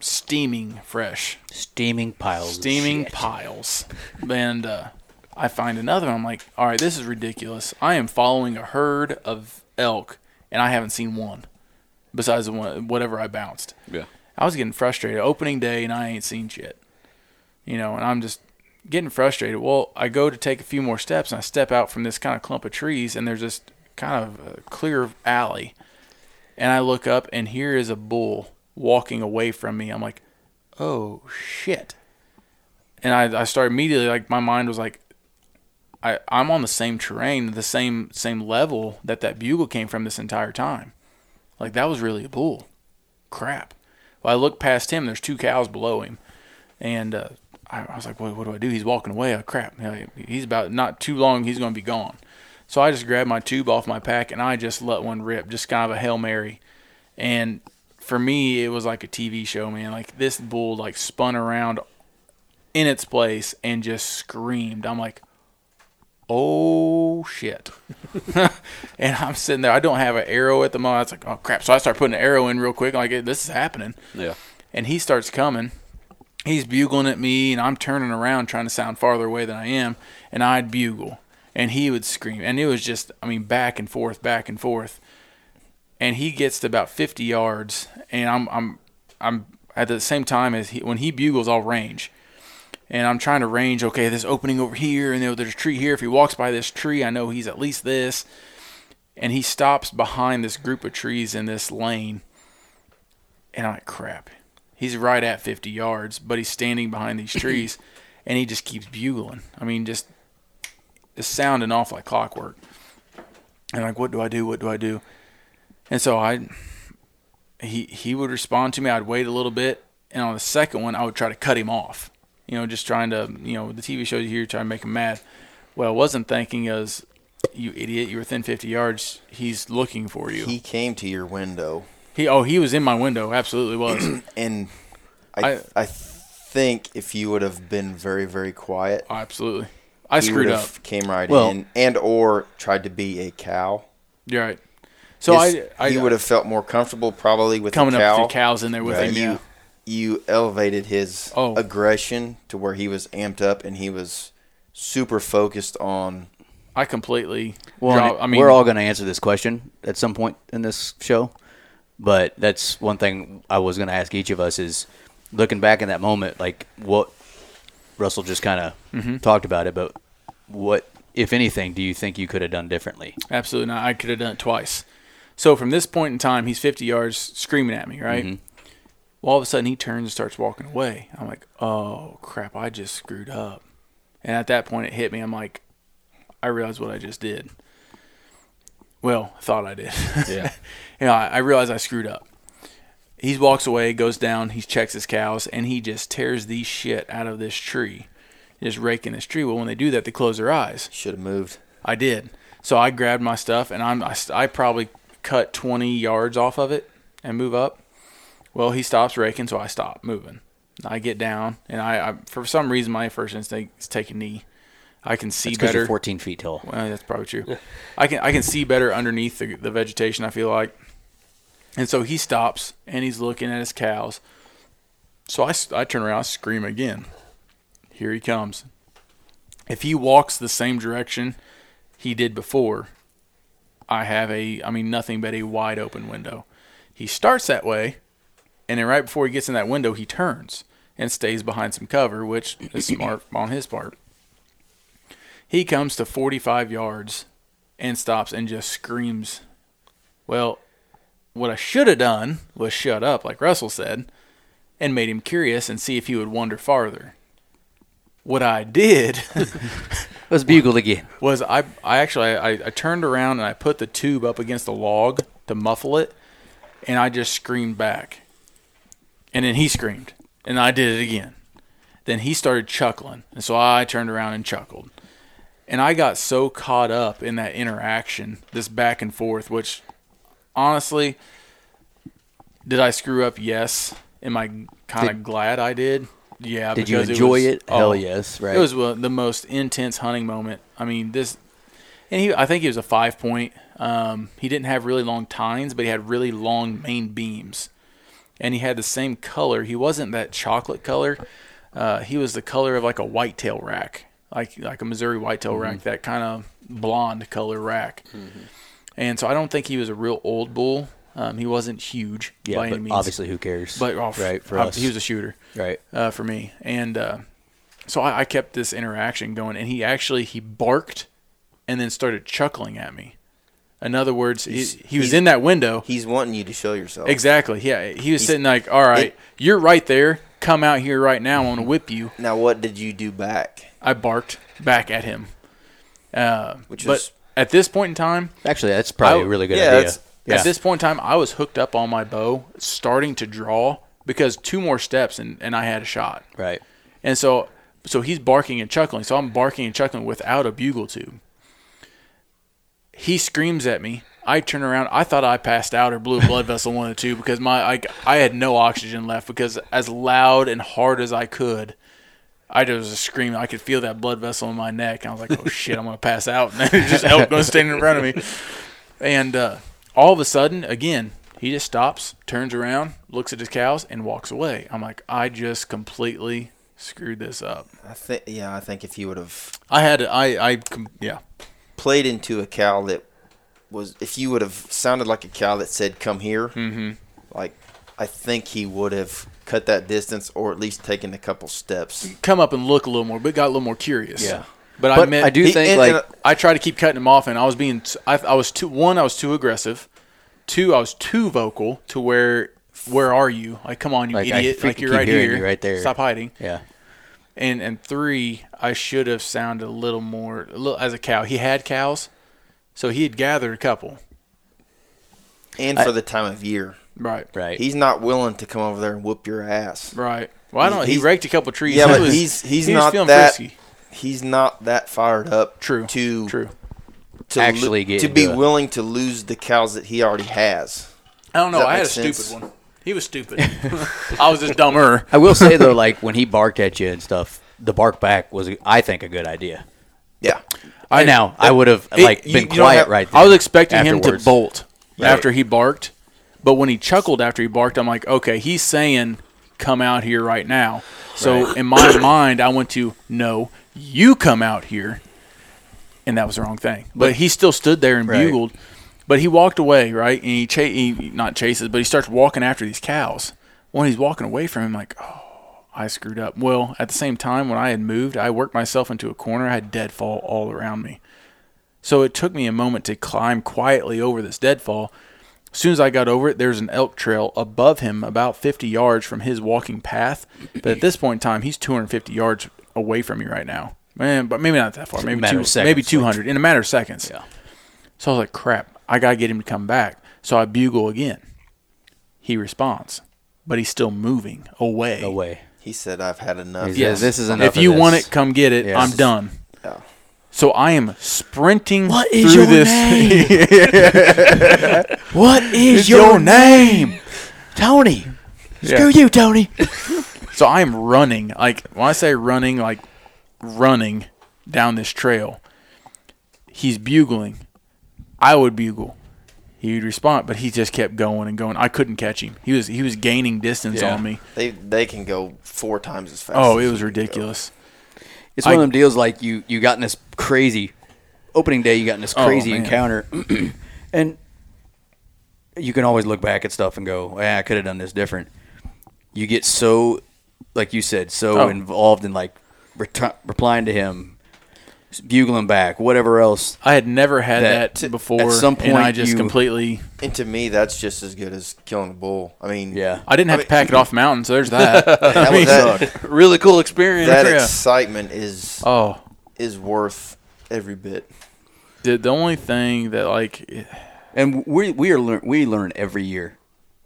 steaming fresh, Steaming piles. steaming piles. And uh, I find another one. I'm like, all right, this is ridiculous. I am following a herd of elk, and I haven't seen one besides the one, whatever I bounced. Yeah. I was getting frustrated. Opening day, and I ain't seen shit. You know, and I'm just getting frustrated. Well, I go to take a few more steps, and I step out from this kind of clump of trees, and there's this kind of a clear alley. And I look up, and here is a bull walking away from me. I'm like, oh shit. And I, I started immediately, like, my mind was like, I, I'm on the same terrain, the same same level that that bugle came from this entire time. Like that was really a bull. Crap. Well, I look past him. There's two cows below him, and uh, I, I was like, what, what do I do? He's walking away. Oh, crap. He's about not too long. He's going to be gone. So I just grabbed my tube off my pack and I just let one rip, just kind of a hail mary. And for me, it was like a TV show, man. Like this bull like spun around in its place and just screamed. I'm like, oh shit. and I'm sitting there. I don't have an arrow at the moment. I was like, oh crap. So I start putting an arrow in real quick. Like this is happening. Yeah. And he starts coming. He's bugling at me, and I'm turning around trying to sound farther away than I am. And I'd bugle, and he would scream, and it was just, I mean, back and forth, back and forth. And he gets to about 50 yards, and I'm, I'm, I'm at the same time as he, when he bugles, I'll range and I'm trying to range. Okay, this opening over here, and there's a tree here. If he walks by this tree, I know he's at least this. And he stops behind this group of trees in this lane, and I'm like, crap. He's right at 50 yards, but he's standing behind these trees, and he just keeps bugling. I mean, just just sounding off like clockwork. And like, what do I do? What do I do? And so I, he he would respond to me. I'd wait a little bit, and on the second one, I would try to cut him off you know, just trying to, you know, the TV shows you hear trying to make him mad. What I wasn't thinking is, you idiot, you're within 50 yards. He's looking for you. He came to your window, He, oh, he was in my window. Absolutely was. and I I- I, think if you would have been very very quiet, Oh, absolutely. I he screwed would up. came right Well- in and or tried to be a cow. You're right. So His- I, I he would have felt more comfortable probably with coming the cow. up with the cows in there with But him. Yeah. you elevated his Oh. aggression to where he was amped up and he was super focused on I completely. Well, drop- and I mean, we're all going to answer this question at some point in this show, but that's one thing I was going to ask each of us is looking back in that moment, like what Russell just kind of Mm-hmm. talked about it, but what, if anything, do you think you could have done differently? Absolutely not. I could have done it twice. So from this point in time, he's 50 yards screaming at me, right? Well, all of a sudden he turns and starts walking away. I'm like, oh crap, I just screwed up. And at that point, it hit me. I'm like, I realized what I just did. Well, I thought I did. Yeah. you know, I, I realized I screwed up. he walks away, goes down, he checks his cows, and he just tears the shit out of this tree, just raking this tree. Well, when they do that, they close their eyes. Should have moved. I did. So I grabbed my stuff and I'm I, I probably cut 20 yards off of it and move up. Well, he stops raking, so I stop moving. I get down and I, I for some reason my first instinct is take a knee. I can see because better. you're 14 feet tall. Well, that's probably true. I can I can see better underneath the, the vegetation. I feel like, and so he stops and he's looking at his cows. So I, I turn around, I scream again. Here he comes. If he walks the same direction he did before, I have a I mean nothing but a wide open window. He starts that way, and then right before he gets in that window, he turns and stays behind some cover, which is smart on his part. He comes to 45 yards and stops and just screams. Well, what I should have done was shut up, like Russell said, and made him curious and see if he would wander farther. What I did Let's bugle again. was I, I actually I, I turned around and I put the tube up against the log to muffle it, and I just screamed back. And then he screamed, and I did it again. Then he started chuckling, and so I turned around and chuckled. And I got so caught up in that interaction, this back and forth, which honestly, did I screw up? Yes. Am I kind of glad I did? Yeah. Did you enjoy was- it? Hell oh, yes, right? It was uh, the most intense hunting moment. I mean, this, and he, I think he was a five point. Um, he didn't have really long tines, but he had really long main beams, and he had the same color. He wasn't that chocolate color. Uh, he was the color of like a whitetail rack, like like a Missouri whitetail Mm-hmm. rack, that kind of blonde color rack. And so I don't think he was a real old bull. Um, he wasn't huge yeah, by any but means. obviously, who cares? but oh, right for I- us, he was a shooter right. uh, for me. And uh, so I, I kept this interaction going, and he actually he barked and then started chuckling at me. In other words, he, he was in that window. He's wanting you to show yourself. Exactly. Yeah, he was He's- sitting like, "All right, it- you're right there. Come out here right now. I'm gonna whip you." Now, what did you do back? I barked back at him. Uh, Which but is- at this point in time, Actually, that's probably I- a really good yeah, idea. Yeah. At this point in time, I was hooked up on my bow, starting to draw because two more steps and, and I had a shot. right. And so so he's barking and chuckling. So I'm barking and chuckling without a bugle tube. He screams at me. I turn around. I thought I passed out or blew a blood vessel one or two because my I, I had no oxygen left because as loud and hard as I could, I just was screaming. I could feel that blood vessel in my neck. And I was like, oh shit, I'm gonna pass out. And then just elk was standing in front of me. And uh, all of a sudden, again, he just stops, turns around, looks at his cows, and walks away. I'm like, I just completely screwed this up. I think. Yeah, I think if you would have I had, I, I, com- yeah, played into a cow that was, if you would have sounded like a cow that said "come here," mm-hmm. like I think he would have cut that distance or at least taken a couple steps. come up and look a little more, but got a little more curious. Yeah. But, I But meant, I do He- think and- like and, I tried to keep cutting him off, and I was being, I was too. One, I was too aggressive. Two, I was too vocal to where, where are you? Like, come on, you Like, I idiot! freaking Like you're right here, you right there. Stop hiding. yeah, And and three, I should have sounded a little more a little, as a cow. He had cows, so he had gathered a couple. and I- for the time of year, Right. right. he's not willing to come over there and whoop your ass. Right. Well, I don't. He He's- raked a couple trees. Yeah, He but was- he's he's he not that frisky. he's not that fired up. True. To True. to Actually lo- get to be willing to lose the cows that he already has. I don't know. I had a make stupid one. He was stupid. I was just dumber. I will say though, like when he barked at you and stuff, the bark back was, I think, a good idea. Yeah. I now I would have It- like you- been you don't quiet have- right there. I was expecting him to bolt Right. after he barked, but when he chuckled after he barked, I'm like, okay, he's saying, "Come out here right now." So in my mind, I went to no, you come out here, and that was the wrong thing. But he still stood there and Right. bugled. But he walked away, right? And he, cha- he not chases, but he starts walking after these cows. When he's walking away from him, like, oh, I screwed up. Well, at the same time, when I had moved, I worked myself into a corner. I had deadfall all around me. So it took me a moment to climb quietly over this deadfall. As soon as I got over it, there's an elk trail above him, about 50 yards from his walking path. But at this point in time, he's 250 yards away from me right now. Man, but maybe not that far. Maybe two, maybe 200 in a matter of seconds. Yeah. So I was like, crap, I got to get him to come back. So I bugle again. He responds. but he's still moving away. Away. He said, "I've had enough." He Yes. says, "This is enough If of you want it, come get it. Yes. I'm done. Yeah. So I am sprinting What is through your this. What is your name? Tony. Yeah. Screw you, Tony. So I am running. Like when I say running, like running down this trail. He's bugling. I would bugle. He would respond, but he just kept going and going. I couldn't catch him. He was he was gaining distance Yeah. on me. They they can go four times as fast. Oh, as it you was can go. ridiculous. It's one I- of them deals like you you got in this crazy opening day. You got in this Oh, crazy man. encounter, and you can always look back at stuff and go, "Yeah, I could have done this different." You get so, like you said, so Oh. involved in like ret- replying to him, bugling back, whatever else. I had never had That- that, at some and I point just you- completely. And to me, that's just as good as killing a bull. I mean, Yeah, I didn't have I to pack it off the mountain, so there's that. that, I mean, that, really cool experience. that Yeah. excitement is oh, is worth every bit. the the only thing that like and we we are learn we learn every year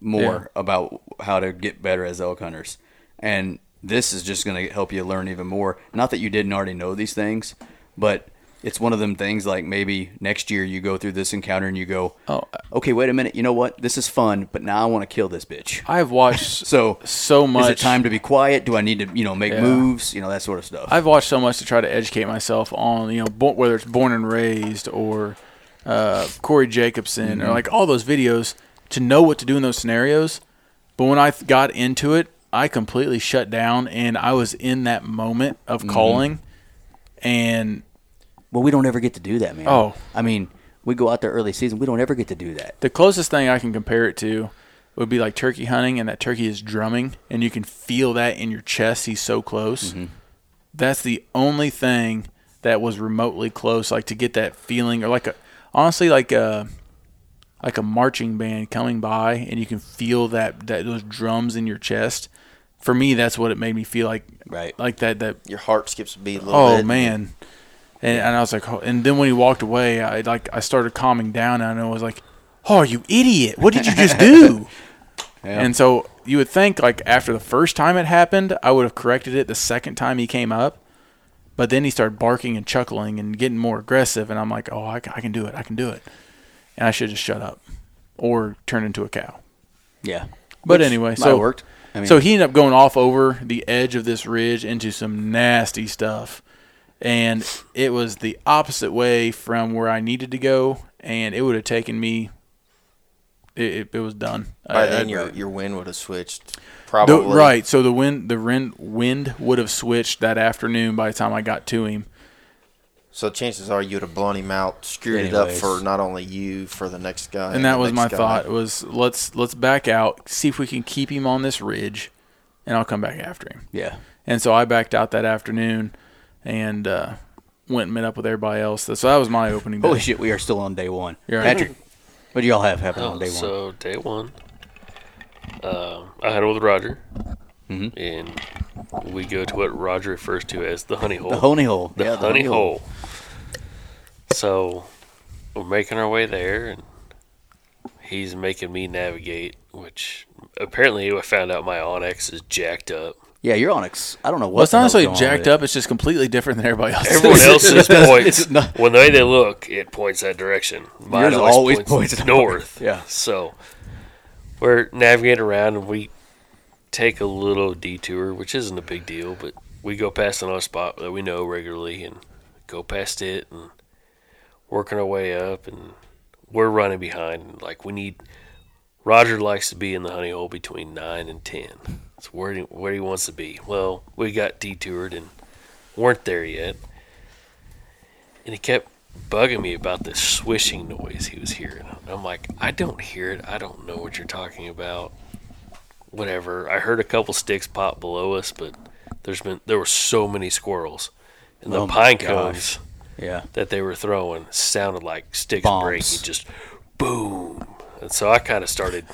more Yeah. about how to get better as elk hunters, and this is just going to help you learn even more. Not that you didn't already know these things, but it's one of them things like maybe next year you go through this encounter and you go, oh, okay, wait a minute, you know what? This is fun, but now I want to kill this bitch. I've watched So so much. is it time to be quiet? Do I need to you know make Yeah. moves? You know that sort of stuff. I've watched so much to try to educate myself on, you know, bo- whether it's Born and Raised or uh, Corey Jacobson or like all those videos to know what to do in those scenarios. But when I th- got into it, I completely shut down and I was in that moment of calling. And well, we don't ever get to do that, man. Oh. I mean, we go out there early season. We don't ever get to do that. the closest thing I can compare it to would be like turkey hunting, and that turkey is drumming, and you can feel that in your chest. He's so close. Mm-hmm. That's the only thing that was remotely close, like to get that feeling, or like a honestly like a like a marching band coming by, and you can feel that that those drums in your chest. For me, that's what it made me feel like. Right. Like that that Your heart skips a beat a little oh bit. man and, and i was like oh, and then when he walked away i like i started calming down and i was like oh you idiot what did you just do Yeah. and so you would think like after the first time it happened i would have corrected it the second time he came up but then he started barking and chuckling and getting more aggressive and i'm like oh i, I can do it i can do it and i should just shut up or turn into a cow yeah. but Which anyway so have worked. I mean, so he ended up going off over the edge of this ridge into some nasty stuff. And it was the opposite way from where I needed to go. And it would have taken me, it, it, it was done. By I- then, I- your your wind would have switched. the- Probably right. So the wind, the wind, wind would have switched that afternoon by the time I got to him. So chances are you'd have blown him out, screwed it up for not only you, for the next guy. and that was my next guy. thought was let's let's back out, see if we can keep him on this ridge, and I'll come back after him. yeah. And so I backed out that afternoon and uh, went and met up with everybody else. So that was my opening day. Holy shit, we are still on day one. You're right. Patrick, what do y'all have happen Oh, on day one? so day one, uh, I had it with Roger, Mhm. and we go to what Roger refers to as the honey hole. The honey hole. The yeah, honey hole. So we're making our way there, and he's making me navigate. Which apparently I found out my onX is jacked up. Yeah, your onX. I don't know what. Well, it's not hell's necessarily jacked up. It's just completely different than everybody else. Everyone else's points it's not- when they, they look, it points that direction. Mine Yours always points north. north. Yeah. So we're navigating around and we take a little detour, which isn't a big deal, but we go past another spot that we know regularly and go past it and working our way up and we're running behind. Like we need Roger likes to be in the honey hole between nine and ten. It's where he, where he wants to be. Well, we got detoured and weren't there yet. And he kept bugging me about this swishing noise he was hearing. I'm like, I don't hear it. I don't know what you're talking about. Whatever. I heard a couple sticks pop below us, but there's been there were so many squirrels. And the Oh pine cones Yeah. that they were throwing sounded like sticks Bombs. breaking, just boom. And so I kind of started,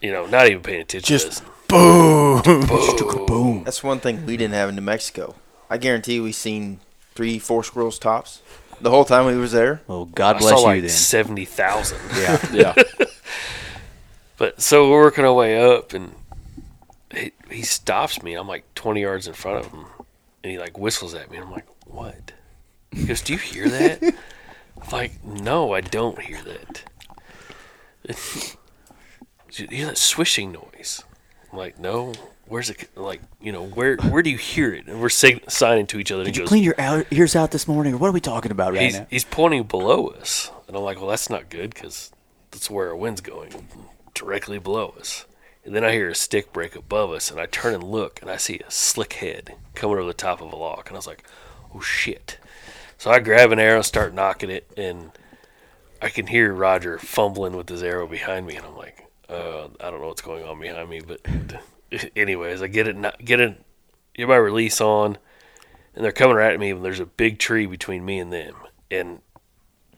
you know, not even paying attention Just to this. boom. Boom. Boom. That's one thing we didn't have in New Mexico. I guarantee we seen three, four squirrels tops the whole time we was there. Oh, God I bless saw you like then. seventy thousand. Yeah. Yeah. But so we're working our way up, and he, he stops me. I'm like 20 yards in front of him, and he like whistles at me. I'm like, what? He goes, do you hear that? I'm like, no, I don't hear that. you hear that swishing noise? I'm like, no. Where's it? Like, you know, where where do you hear it? And we're sig- signing to each other. Did you goes, clean your out- ears out this morning, or what are we talking about right he's, now? he's pointing below us. And I'm like, well, that's not good because that's where our wind's going, directly below us. And then I hear a stick break above us, and I turn and look, and I see a slick head coming over the top of a log. And I was like, oh, shit. So I grab an arrow, start knocking it, and I can hear Roger fumbling with his arrow behind me. And I'm like, uh, I don't know what's going on behind me. But, anyways, I get it, get it, get my release on, and they're coming right at me, and there's a big tree between me and them. And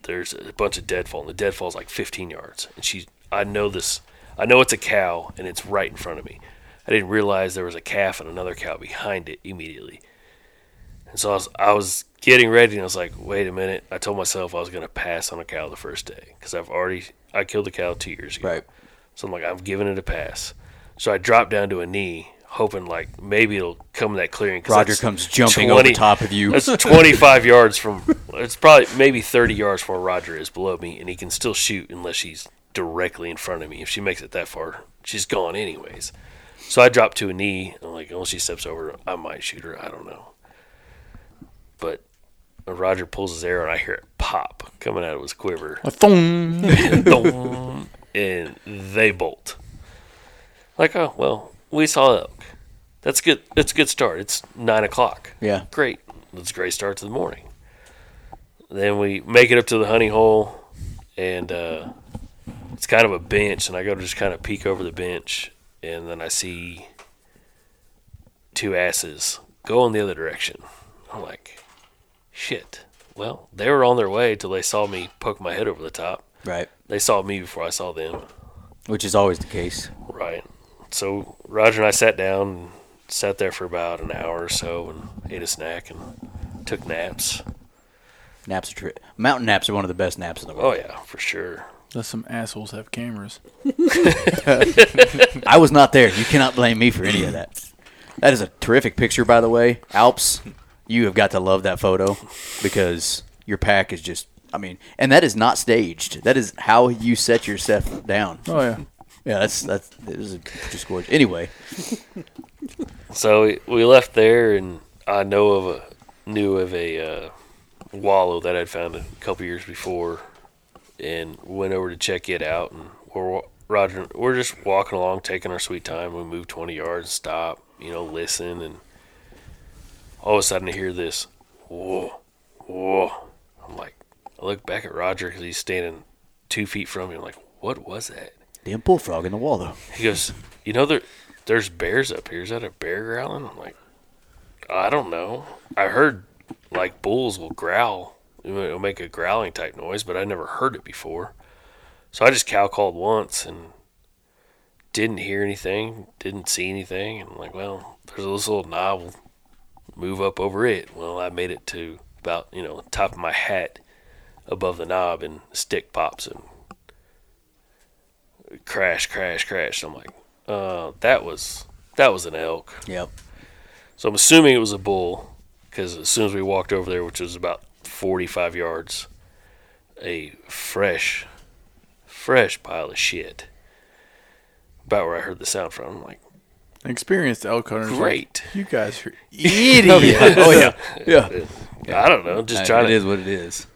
there's a bunch of deadfall, and the deadfall's like 15 yards. And she's, I know this, I know it's a cow, and it's right in front of me. I didn't realize there was a calf and another cow behind it immediately. And so I was, I was getting ready, and I was like, wait a minute. I told myself I was going to pass on a cow the first day because I've already, I killed a cow two years ago. Right. So I'm like, I'm giving it a pass. So I dropped down to a knee, hoping like maybe it'll come in that clearing. Roger comes jumping over top of you. That's 25 yards from. It's probably maybe 30 yards from where Roger is below me, and he can still shoot unless she's directly in front of me. If she makes it that far, she's gone anyways. So I drop to a knee. I'm like, unless she steps over, I might shoot her. I don't know. But Roger pulls his arrow, and I hear it pop coming out of his quiver A thong. Dong. and they bolt. Like, oh well, we saw elk. That's good. That's a good start. It's nine o'clock. Yeah. Great. That's a great start to the morning. Then we make it up to the honey hole, and uh, it's kind of a bench, and I go to just kind of peek over the bench, and then I see two asses go in the other direction. I'm like, shit. Well, they were on their way till they saw me poke my head over the top Right. they saw me before I saw them. Which is always the case. Right. So Roger and I sat down and sat there for about an hour or so and ate a snack and took naps. Naps are tri- mountain naps are one of the best naps in the world. Oh yeah, for sure. Unless some assholes have cameras. I was not there. You cannot blame me for any of that. That is a terrific picture, by the way. Alps, you have got to love that photo because your pack is just. I mean, and that is not staged. That is how you set yourself down. Oh yeah. Yeah, that's that's it was just gorgeous. Anyway, So we, we left there and I know of a knew of a uh, wallow that I'd found a couple years before and went over to check it out and we're Roger we're just walking along taking our sweet time. We move 20 yards, stop, you know, listen and all of a sudden I hear this whoa whoa. I'm like I look back at Roger cuz he's standing 2 feet from me. I'm like what was that? damn bullfrog in the wall though. He goes, you know there, there's bears up here. Is that a bear growling? I'm like, I don't know. I heard like bulls will growl. It'll make a growling type noise, but I never heard it before. So I just cow called once and didn't hear anything, didn't see anything. And I'm like, well, there's this little knob. Move up over it. Well, I made it to about you know top of my hat above the knob, and the stick pops and crash, crash, crash. I'm like, uh, that was that was an elk. Yep. So I'm assuming it was a bull because as soon as we walked over there, which was about 45 yards, a fresh, fresh pile of shit. About where I heard the sound from. I'm like, Experienced elk hunters. like, great. you guys are Idiot. oh yeah. Oh, yeah. I don't know, just trying it to. is what it is.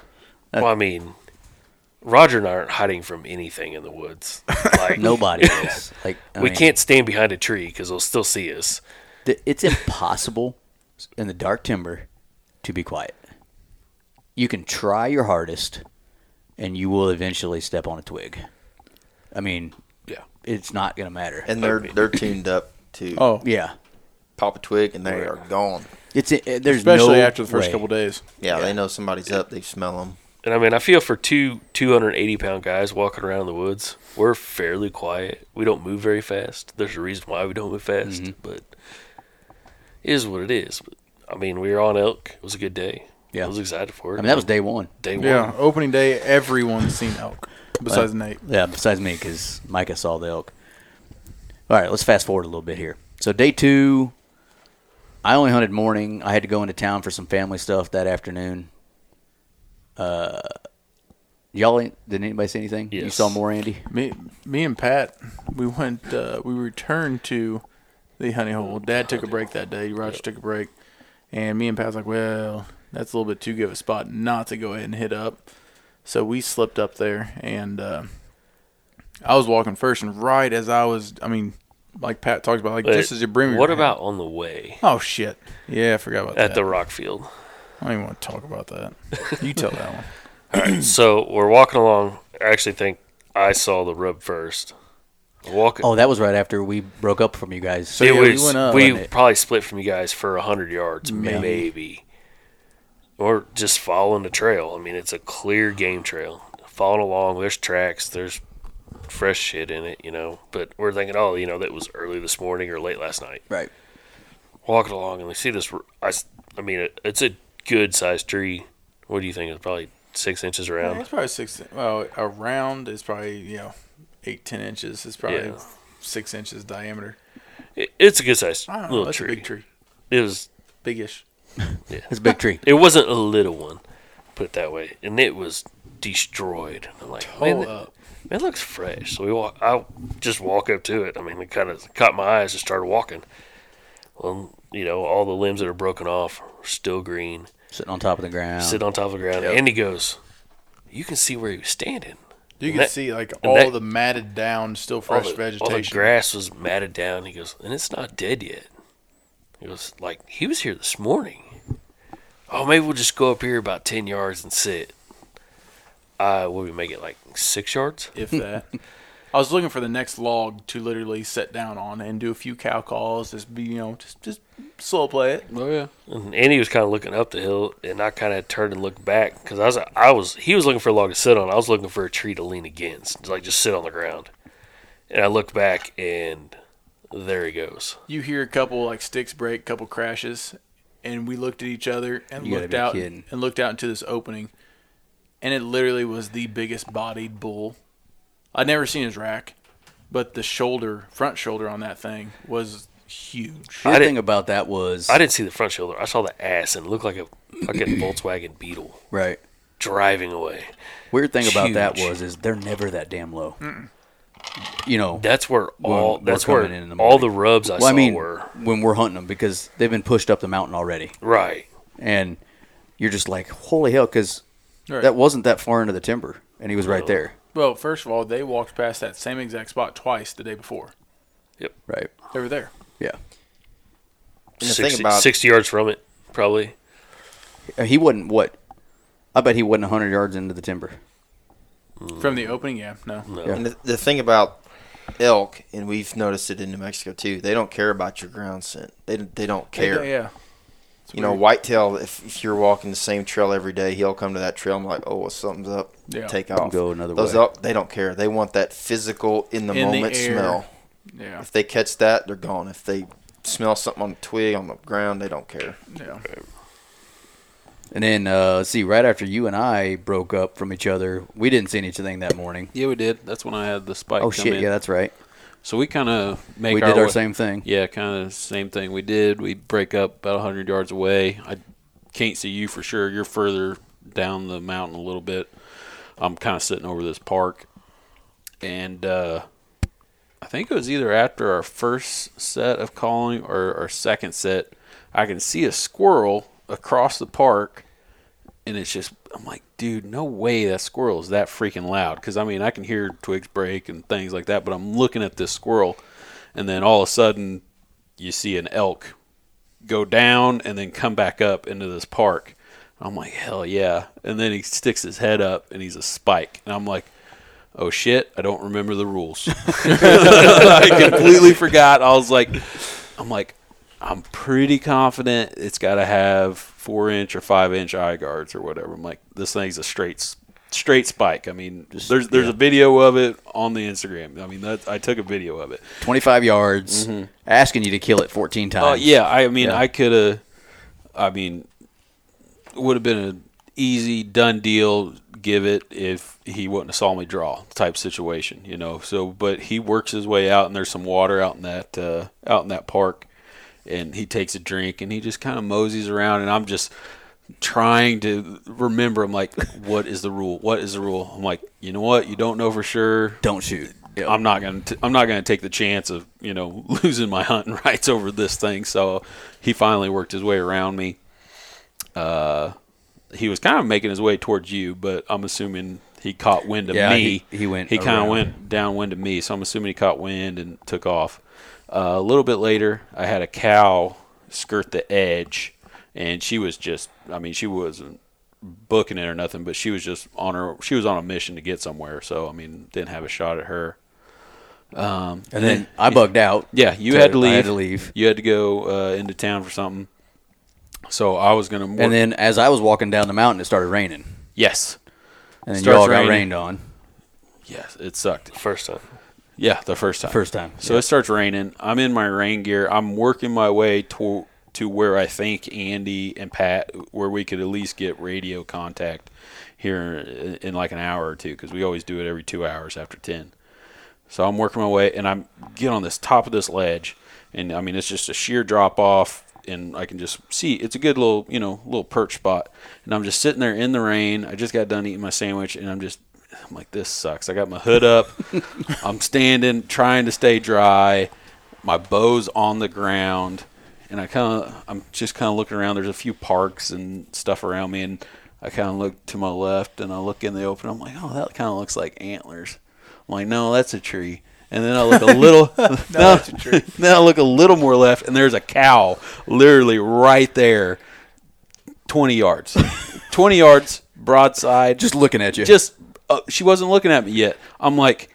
Well, I mean, Roger and I aren't hiding from anything in the woods. Like Nobody is. Like I we mean, can't stand behind a tree because they'll still see us. It's impossible in the dark timber to be quiet. You can try your hardest, and you will eventually step on a twig. I mean, Yeah. it's not gonna matter. And they're they're tuned up to Oh, yeah, pop a twig and they are gone. it's it, there's especially no after the first way. couple days. Yeah, they know somebody's up. They smell them. And I mean, I feel for two 280 pound guys walking around in the woods, we're fairly quiet. We don't move very fast. There's a reason why we don't move fast, Mm-hmm. but it is what it is. But, I mean, we were on elk. It was a good day. Yeah. I was excited for it. I mean, that was day one. day one. Yeah, opening day, everyone's seen elk besides Nate. Yeah, besides me, because Micah saw the elk. All right, let's fast forward a little bit here. So day two, I only hunted morning. I had to go into town for some family stuff that afternoon. Uh, y'all ain't, did anybody see anything? You saw more, Andy? Me, me and Pat, we went. Uh, we returned to the honey hole. Dad took a break that day. Roger took a break, and me and Pat was like, "Well, that's a little bit too good of a spot not to go ahead and hit up." So we slipped up there, and uh, I was walking first. And right as I was, I mean, like Pat talks about, like But just as you're bringing. What about on the way Oh shit! Yeah, I forgot about at that. At the rock field? I don't even want to talk about that. You tell that one. So we're walking along. I actually think I saw the rub first. Walking. Oh, that was right after we broke up from you guys. So it yeah, we was. went up, we probably split from you guys for a hundred yards, Maybe. maybe. Or just following the trail. I mean, it's a clear game trail. Following along, there's tracks, there's fresh shit in it, you know. But we're thinking, oh, you know, that was early this morning or late last night. right. Walking along, and we see this. I, I mean, it, it's a good sized tree. What do you think? It's probably six inches Yeah, around. it's probably six. Well, around is probably you know eight ten inches. It's probably Yeah. six inches diameter. It, it's a good sized know. little tree. a big tree, It was. Bigish. It's a big tree. It wasn't a little one, put it that way, and it was destroyed. I'm like, man, Hold it, up. it looks fresh. So we walk. I just walk up to it. I mean, it kind of caught my eyes and started walking. Well, you know, all the limbs that are broken off are still green. Sitting on top of the ground. Sitting on top of the ground. Yep. And he goes, "You can see where he was standing. You And can that- see like all that- the matted down, still All fresh vegetation. all the grass was matted down." He goes, "And it's not dead yet." He was "Like he was here this morning." Oh, maybe we'll just go up here about ten yards and sit. Uh, what we make it like six yards? if that. I was looking for the next log to literally sit down on and do a few cow calls. Just be you know just just slow play it. Oh yeah. And Andy was kind of looking up the hill, and I kind of turned and looked back because I was, I was, he was looking for a log to sit on. I was looking for a tree to lean against, like just sit on the ground. And I looked back, and there he goes. You hear a couple like sticks break, couple crashes, and we looked at each other and You looked out kidding. and looked out into this opening, and it literally was the biggest bodied bull. I'd never seen his rack, but the shoulder, front shoulder on that thing was huge. The I other didn't- thing about that was I didn't see the front shoulder. I saw the ass, and it looked like a fucking Volkswagen Beetle right. driving away. Weird thing about that was is they're never that damn low. You know, That's where all we're that's where coming in in the all the rubs I well, saw I mean, were when we're hunting them because they've been pushed up the mountain already, right. and you're just like, holy hell, because Right. that wasn't that far into the timber, and he was right there. Well, first of all, they walked past that same exact spot twice the day before. Yep. Right. They were there. Yeah. And the 60, thing about 60 yards from it, probably. Uh, He wasn't what? I bet he wasn't 100 yards into the timber. From the opening, yeah, no. No. Yeah. And the, the thing about elk, and we've noticed it in New Mexico too, they don't care about your ground scent. They they don't care. Yeah, yeah. It's You know, whitetail. If, if you're walking the same trail every day, he'll come to that trail I'm like, "Oh, well, something's up." Yeah. Take off. Go another Those way. elk, they don't care. They want that physical in the In moment air. smell. Yeah, If they catch that, they're gone. If they smell something on the twig on the ground, they don't care. yeah. And then, uh, see, right after you and I broke up from each other, we didn't see anything that morning. Yeah, we did. That's when I had the spike. Oh shit! in. Yeah, that's right. So we kind of make we our did our way- same thing. Yeah, kind of same thing we did. We break up about 100 yards away. I can't see you for sure. You're further down the mountain a little bit. I'm kind of sitting over this park. And uh, I think it was either after our first set of calling or our second set. I can see a squirrel across the park. And it's just, I'm like, dude, no way that squirrel is that freaking loud. Because, I mean, I can hear twigs break and things like that, but I'm looking at this squirrel. And then all of a sudden, you see an elk go down and then come back up into this park. I'm like, hell yeah. And then he sticks his head up and he's a spike. And I'm like, oh shit, I don't remember the rules. I completely forgot. I was like, I'm like, I'm pretty confident it's got to have four inch or five inch eye guards or whatever. I'm like, this thing's a straight, straight spike. I mean, there's there's a video of it on the Instagram. I mean, that I took a video of it. 25 yards, asking you to kill it 14 times. Oh yeah, I mean, Yeah. I could have. I mean, it would have been an easy done deal. give it if he wouldn't have saw me draw type situation, you know. So, but he works his way out, and there's some water out in that uh, out in that park, and he takes a drink, and he just kind of moseys around, and I'm just trying to remember. I'm like, what is the rule? What is the rule? I'm like, you know what? You don't know for sure. Don't shoot. Yep. I'm not gonna. T- I'm not gonna take the chance of you know losing my hunting rights over this thing. So he finally worked his way around me. Uh, he was kind of making his way towards you, but I'm assuming he caught wind of Yeah, me. he- he went He kind of went downwind of me, so I'm assuming he caught wind and took off. Uh, a little bit later, I had a cow skirt the edge, and she was just. I mean, she wasn't booking it or nothing, but she was just on her. She was on a mission to get somewhere, so I mean, didn't have a shot at her. Um, And then I bugged out. yeah, you So had to leave. I had to leave. You had to go uh, into town for something. So I was gonna. Work. And then as I was walking down the mountain, it started raining. yes, And then Starts y'all got rained on yes, it sucked. First time. Yeah, the first time. first time. So it starts raining. I'm in my rain gear. I'm working my way to to where I think Andy and Pat, where we could at least get radio contact here in, in like an hour or two, because we always do it every two hours after ten. So I'm working my way, and I'm get on this top of this ledge, and I mean it's just a sheer drop off, and I can just see it's a good little you know little perch spot, and I'm just sitting there in the rain. I just got done eating my sandwich, and I'm just I'm like this sucks. I got my hood up, I'm standing trying to stay dry, my bow's on the ground, and I kind of I'm just kind of looking around. There's a few parks and stuff around me, and I kind of look to my left, and I look in the open. I'm like, oh, that kind of looks like antlers. I'm like, no, that's a tree. And then I look a little. no, that's a tree. then I look a little more left, and there's a cow, literally right there, twenty yards, twenty yards broadside. Just looking at you. just uh, she wasn't looking at me yet. I'm like,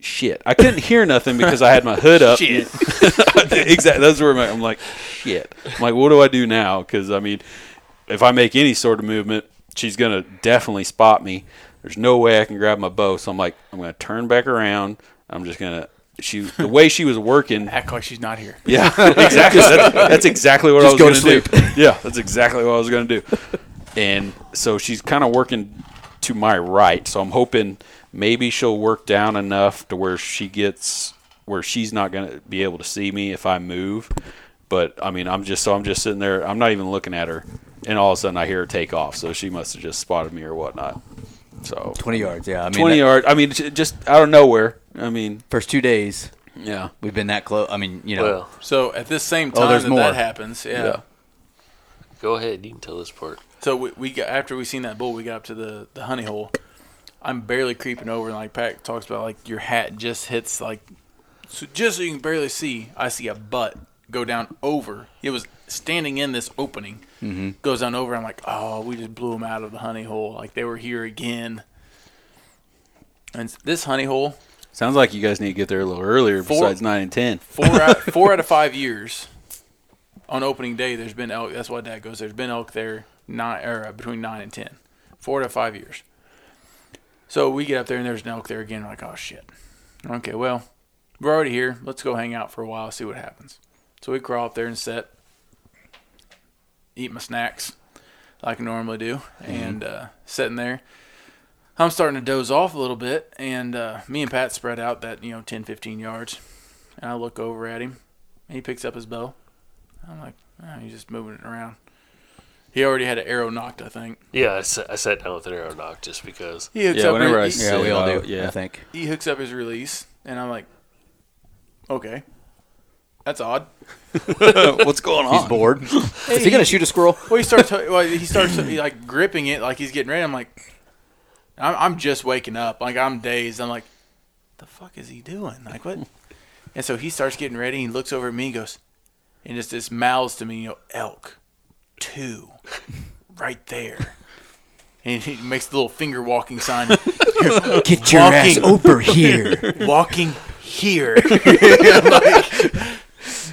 shit. I couldn't hear nothing because I had my hood up. shit. exactly. That's where my, I'm like, shit. I'm like, what do I do now? Because I mean, if I make any sort of movement, she's gonna definitely spot me. There's no way I can grab my bow. So I'm like, I'm gonna turn back around. I'm just gonna. She the way she was working. Act like she's not here. Yeah, exactly. That's, that's exactly what I was going to to do. Yeah, that's exactly what I was going to do. And so she's kind of working to my right. So I'm hoping maybe she'll work down enough to where she gets where she's not going to be able to see me if I move. But I mean, I'm just so I'm just sitting there. I'm not even looking at her, and all of a sudden I hear her take off. So she must have just spotted me or whatnot. So 20 yards. Yeah. I mean, 20 yards. I mean, just out of nowhere. I mean, First two days, yeah. we've been that close. I mean, you know. Well, So at this same Oh, time there's that more. that happens, yeah. Yeah. go ahead. You can tell this part. So we, we got after we seen that bull, we got up to the the honey hole. I'm barely creeping over, and like Pat talks about, like your hat just hits like, so just so you can barely see. I see a butt go down over. It was standing in this opening, Mm-hmm. goes down over. I'm like, oh, we just blew them out of the honey hole. Like they were here again. And this honey hole, Sounds like you guys need to get there a little earlier. Four- besides nine and ten. four out, four out of five years on opening day there's been elk that's why dad goes there's been elk there nine or uh, between nine and ten. Four of five years. So we get up there and there's an elk there again we're like oh shit. Okay well we're already here. Let's go hang out for a while see what happens. So we crawl up there and sit eat my snacks like I normally do and uh, sitting there. I'm starting to doze off a little bit, and uh, me and Pat spread out that you know 10, 15 yards, and I look over at him, and he picks up his bow. I'm like, oh, he's just moving it around. He already had an arrow nocked, I think. Yeah, I sat, I sat down with an arrow nock just because. He hooks Yeah, up. whenever I he, see- yeah, we all do. yeah. I think. he hooks up his release, and I'm like, okay, that's odd. What's going on? He's bored. Is he going to shoot a squirrel? Well, he starts. Well, he starts he, like gripping it, like he's getting ready. I'm like, I'm, I'm just waking up. Like I'm dazed. I'm like, the fuck is he doing? Like what? And so he starts getting ready. He looks over at me. and Goes, and just this mouths to me, you know, elk, two, right there. And he makes the little finger walking sign. Get your ass over here. walking here. Like,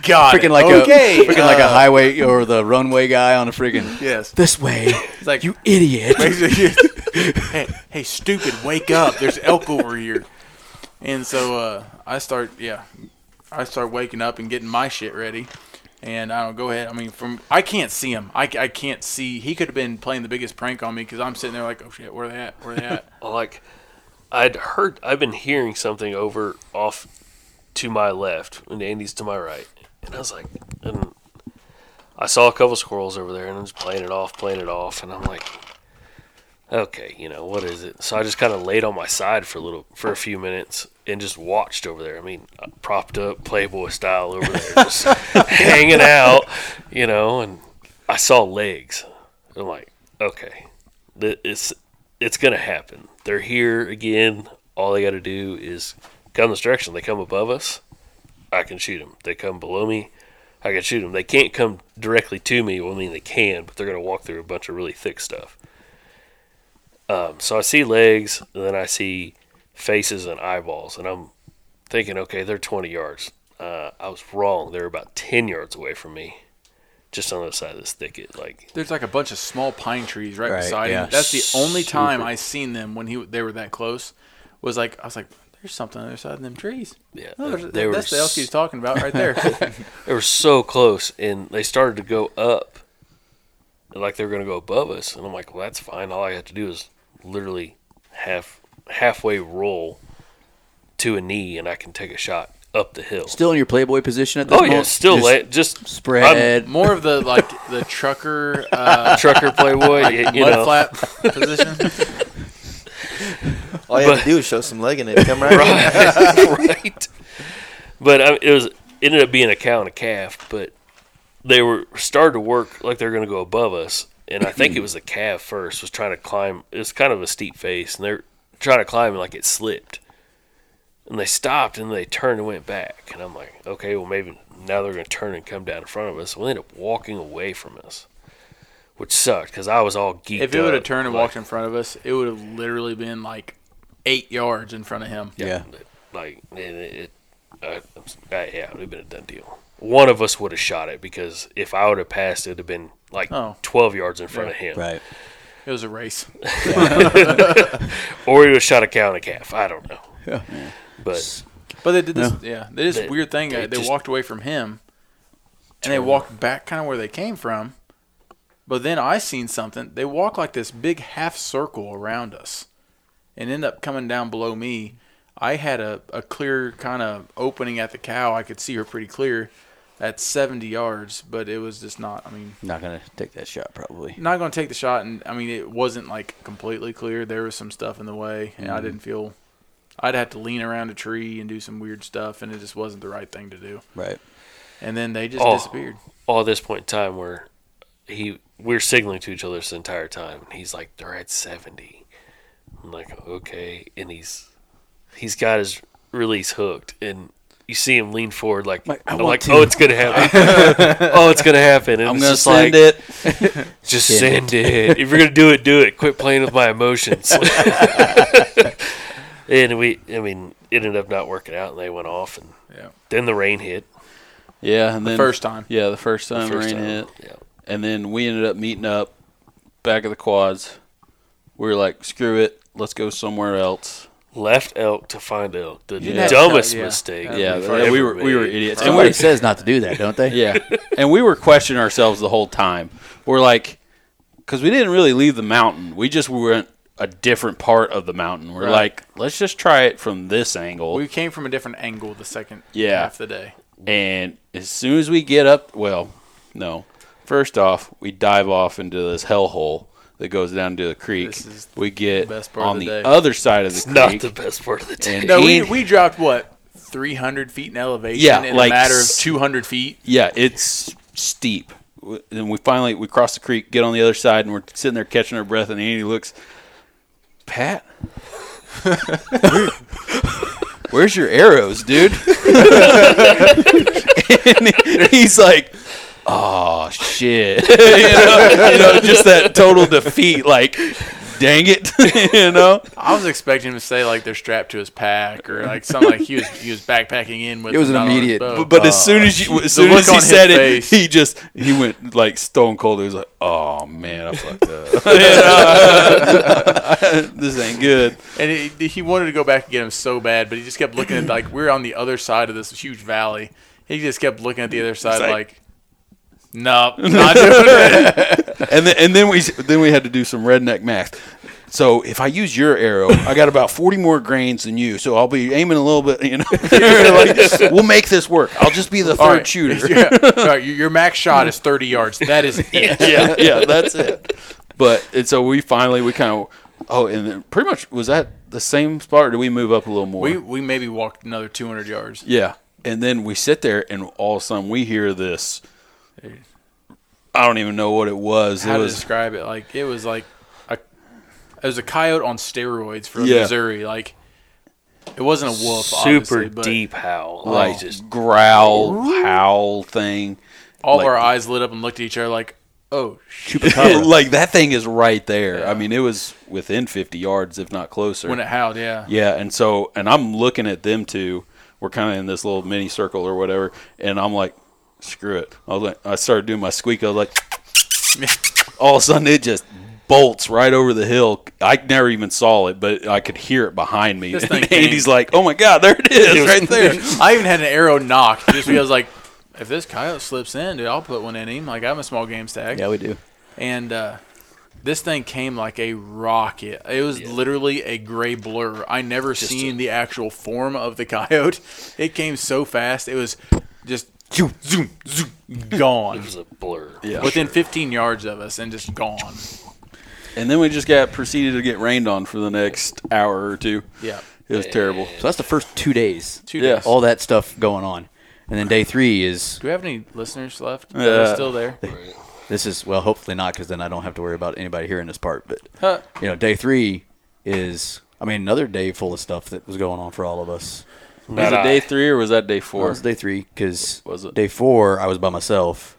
God, freaking like okay. a freaking like a uh, highway or the runway guy on a freaking Yes. this way. It's like You idiot. hey, hey, stupid, wake up! There's elk over here. And so uh, I start, yeah, I start waking up and getting my shit ready. And I don't go ahead. I mean, from I can't see him. I, I can't see. He could have been playing the biggest prank on me because I'm sitting there like, oh shit, where are they at? Where they at? like I'd heard I've been hearing something over off to my left and Andy's to my right. And I was like and I saw a couple squirrels over there and I'm just playing it off, playing it off and I'm like okay, you know, what is it? So I just kind of laid on my side for a little for a few minutes and just watched over there. I mean, uh, propped up Playboy style over there just hanging out, you know, and I saw legs. I'm like, okay, it's it's gonna happen. They're here again. All they got to do is come this direction. They come above us, I can shoot them. They come below me, I can shoot them. They can't come directly to me. Well, I mean, they can, but they're gonna walk through a bunch of really thick stuff. Um, so I see legs, and then I see faces and eyeballs, and I'm thinking, okay, they're 20 yards. Uh, I was wrong. They're about 10 yards away from me, just on the other side of this thicket. Like, There's like a bunch of small pine trees right, Right, beside yeah. him. That's the only time Super. I seen them when he they were that close. Was like I was like, there's something on the other side of them trees. yeah, Oh, there's, they were that's the elk he's talking about right there. they were so close, and they started to go up, like they were going to go above us. And I'm like, well, that's fine. All I have to do is literally half halfway roll to a knee, and I can take a shot up the hill. Still in your Playboy position at this oh moment? yeah, still Just la- just spread. More of the like the trucker uh, trucker playboy. y- you mud know, flap position. All you have to do is show some leg in it. Come right, right, right. But I, it was ended up being a cow and a calf, but they were started to work like they're going to go above us, and I think it was the calf first was trying to climb. It was kind of a steep face, and they're trying to climb, and like it slipped, and they stopped, and they turned and went back, and I'm like, okay, well maybe now they're going to turn and come down in front of us. Well, they ended up walking away from us, which sucked because I was all geeked. if it would have turned and like- walked in front of us, it would have literally been like eight yards in front of him. yeah. like it, it uh, uh, yeah, it would have been a done deal. One of us would have shot it because if I would have passed, it would have been like Oh. 12 yards in front Yeah. of him. Right. It was a race. Or he would have shot a cow and a calf. I don't know. Yeah. But But they did this, yeah. They did this They- weird thing. they They, they just- walked away from him, and they walked back kind of where they came from. But then I seen something. They walk like this big half circle around us, and end up coming down below me. I had a, a clear kind of opening at the cow. I could see her pretty clear at 70 yards, but it was just not. I mean, Not going to take that shot, probably. not going to take the shot. And I mean, it wasn't like completely clear. There was some stuff in the way, and I mm-hmm. didn't feel. I'd have to lean around a tree and do some weird stuff, and it just wasn't the right thing to do. Right. And then they just Oh. disappeared. all this point in time where he we're signaling to each other this entire time. And he's like, they're at 70. I'm like, okay. And he's he's got his release hooked. And you see him lean forward like, Like, I I'm like, to. oh, it's going to happen. oh, it's going to happen. And I'm it's going to just send like, it. Just Send send it. If you're gonna do it, do it. Quit playing with my emotions. and we, I mean, it ended up not working out, and they went off, and Yeah. then the rain hit. Yeah, and then First time. Yeah, the first time the first rain time. hit, Yeah. and then we ended up meeting up back at the quads. We were like, "Screw it, let's go somewhere else." Left elk to find elk. The Yeah. dumbest Yeah. mistake. Yeah, Yeah, we've yeah, we were we were idiots. And Somebody we, says not to do that, don't they? yeah, and we were questioning ourselves the whole time. We're like, because we didn't really leave the mountain. We just went a different part of the mountain. We're Right. like, let's just try it from this angle. We came from a different angle the second Yeah. half of the day. And as soon as we get up, well, no. First off, we dive off into this hellhole that goes down to the creek. This is we get the best part on of the, the day. other side of the It's creek. not the best part of the day. and No, we, Ian- we dropped what three hundred feet in elevation Yeah, in like a matter of s- two hundred feet. yeah, it's steep. W- And we finally we cross the creek, get on the other side, and we're sitting there catching our breath. And Andy looks, Pat, where's your arrows, dude? and he's like, oh shit, you, know, you know, just that total defeat. Like, dang it, you know. I was expecting him to say like they're strapped to his pack or like something like he was he was backpacking in with. It was an not on his immediate- boat. But, but as oh, soon as you, as soon as he said it, face. he just he went like stone cold. He was like, "Oh man, I fucked up. You know? this ain't good." and he, he wanted to go back and get him so bad, but he just kept looking at like we're on the other side of this huge valley. He just kept looking at the other side like- like, nope, not doing it. and then and then we then we had to do some redneck math. So if I use your arrow, I got about forty more grains than you. So I'll be aiming a little bit. You know, like, we'll make this work. I'll just be the third All right. shooter. Yeah. All right, your your max shot is 30 yards. That is it. yeah, yeah, that's it. But and so we finally we kind of oh, and then pretty much was that the same spot, or did we move up a little more? We we maybe walked another 200 yards. yeah, and then we sit there, and all of a sudden we hear this. I don't even know what it was. How it to was describe it? Like it was like a it was a coyote on steroids from Yeah. Missouri. Like it wasn't a wolf, Super obviously, but deep howl. like Like just growl, howl thing. all like- of our eyes lit up and looked at each other like, "Oh, sh-. like that thing is right there. I mean, it was within 50 yards, if not closer. when it howled." Yeah. Yeah, and so and I'm looking at them two. We're kind of in this little mini circle or whatever, and I'm like, screw it. I was like, I started doing my squeak. I was like, all of a sudden it just bolts right over the hill. I never even saw it, but I could hear it behind me. This And thing Andy's like, oh my god, there it is, right there. I even had an arrow nocked just because like. If this coyote slips in, dude, I'll put one in him. Like I'm a small game stack. Yeah, we do. and uh, this thing came like a rocket. It was literally a gray blur. I never seen the actual form of the coyote. It came so fast. It was just zoom, zoom, zoom, gone it was a blur. Yeah. within 15 yards of us and just gone. And then we just got proceeded to get rained on for the next hour or two. Yeah, It was terrible. So that's the first two days. two Yeah. days. All that stuff going on, and then day three is Do we have any listeners left? that Yeah. are still there? this is well, hopefully not, because then I don't have to worry about anybody hearing this part. But Huh. you know, day three is I mean another day full of stuff that was going on for all of us. Was it day three or was that day Well, four? it was day three because Was it? day four I was by myself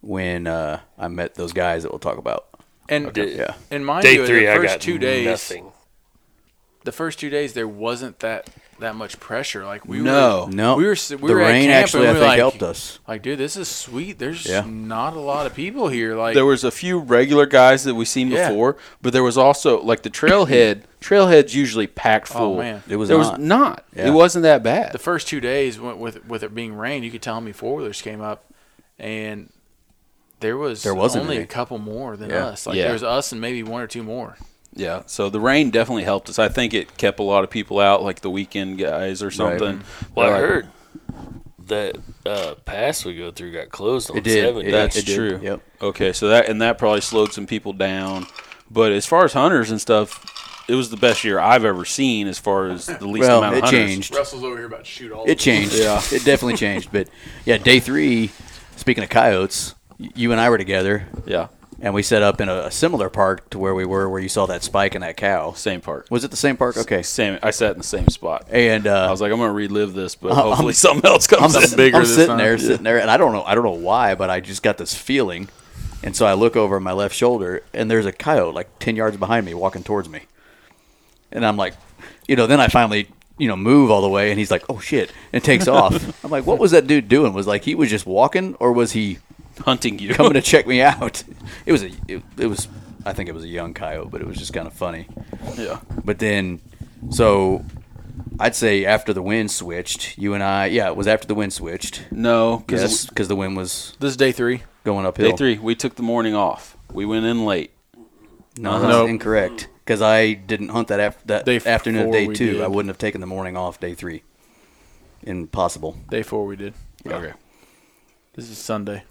when uh, I met those guys that we'll talk about. And Did- Yeah, and mind Day you, three, the I first got two days, nothing. the first two days there wasn't that that much pressure. Like we No. were, no, we were we the were at rain camp actually and I think like, helped us. Like, dude, this is sweet. There's Yeah. not a lot of people here. Like, there was a few regular guys that we seen Yeah. before, but there was also like the trailhead. Trailhead's usually packed oh, full. Oh, man. It was there not. was not. Yeah. It wasn't that bad. the first two days went with with it being rain. You could tell how many four wheelers came up, and there was There wasn't only any. a couple more than Yeah. us. Like Yeah. there was us and maybe one or two more. Yeah. So the rain definitely helped us. I think it kept a lot of people out, like the weekend guys or something. Well, I Like, heard that uh, pass we go through got closed on It did. seven. It- That's it did. true. Yep. Okay, so that and that probably slowed some people down. But as far as hunters and stuff, it was the best year I've ever seen as far as the least Well, amount of it hunters. changed. Russell's over here about to shoot all. It changed. Yeah. It definitely changed. But yeah, day three. Speaking of coyotes, you and I were together, Yeah, and we set up in a, a similar park to where we were, where you saw that spike and that cow. same park. Was it the same park? Okay. Same. I sat in the same spot. And uh, I was like, I'm gonna relive this, but I'm- hopefully something else comes I'm, bigger I'm sitting time. there, sitting there, and I don't know, I don't know why, but I just got this feeling, and so I look over my left shoulder, and there's a coyote like ten yards behind me, walking towards me, and I'm like, you know, then I finally, you know, move all the way, and he's like, oh shit, and takes off. I'm like, what was that dude doing? Was like he was just walking, or was he hunting you. coming to check me out? It was a, it, it was, I think it was a young coyote, but it was just kind of funny. yeah. But then, so I'd say after the wind switched, you and I, yeah, it was after the wind switched. No, because Yes, because the wind was This is day three. going uphill. day three, we took the morning off. We went in late. No, that's Nope. incorrect. Because I didn't hunt that af- that Day afternoon of four day we two. did. I wouldn't have taken the morning off day three. Impossible. Day four we did. Okay. This is Sunday.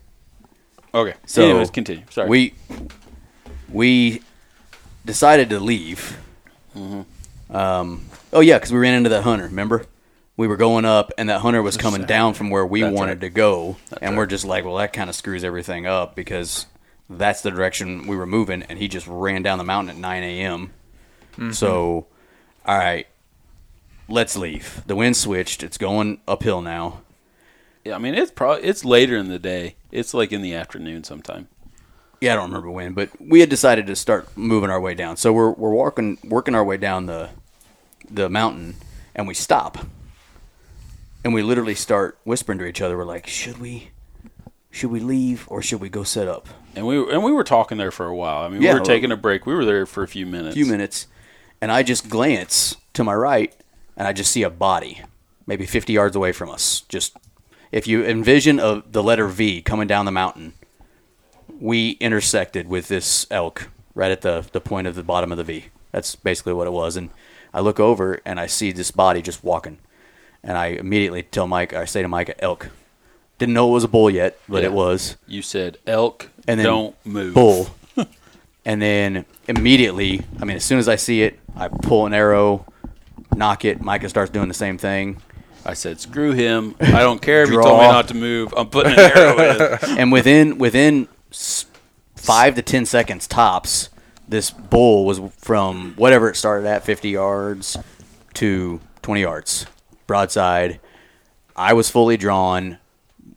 Okay. So anyways, continue. Sorry. We we decided to leave. Mm-hmm. Um, oh yeah, because we ran into that hunter. Remember, we were going up, and that hunter was coming down from where we That's wanted right. to go, and we're just like, well, that kind of screws everything up because that's the direction we were moving, and he just ran down the mountain at 9 a.m. Mm-hmm. So, all right, let's leave. The wind switched. It's going uphill now. Yeah, I mean it's probably it's later in the day. It's like in the afternoon sometime. Yeah, I don't remember when, but we had decided to start moving our way down. So we're we're walking working our way down the the mountain, and we stop, and we literally start whispering to each other. We're like, should we should we leave or should we go set up? And we and we were talking there for a while. I mean, Yeah. we were taking a break. We were there for a few minutes. A few minutes, and I just glance to my right, and I just see a body, maybe 50 yards away from us. Just if you envision a, the letter V coming down the mountain, we intersected with this elk right at the, the point of the bottom of the V. That's basically what it was. And I look over and I see this body just walking. And I immediately tell Mike, I say to Mike, elk. Didn't know it was a bull yet, but Yeah. it was. You said elk. And then don't move. Bull. and then immediately, I mean, as soon as I see it, I pull an arrow, nock it. Micah starts doing the same thing. I said, screw him. I don't care if you told me not to move. I'm putting an arrow in. and within within s- five to ten seconds tops, this bull was from whatever it started at, fifty yards to twenty yards, broadside. I was fully drawn,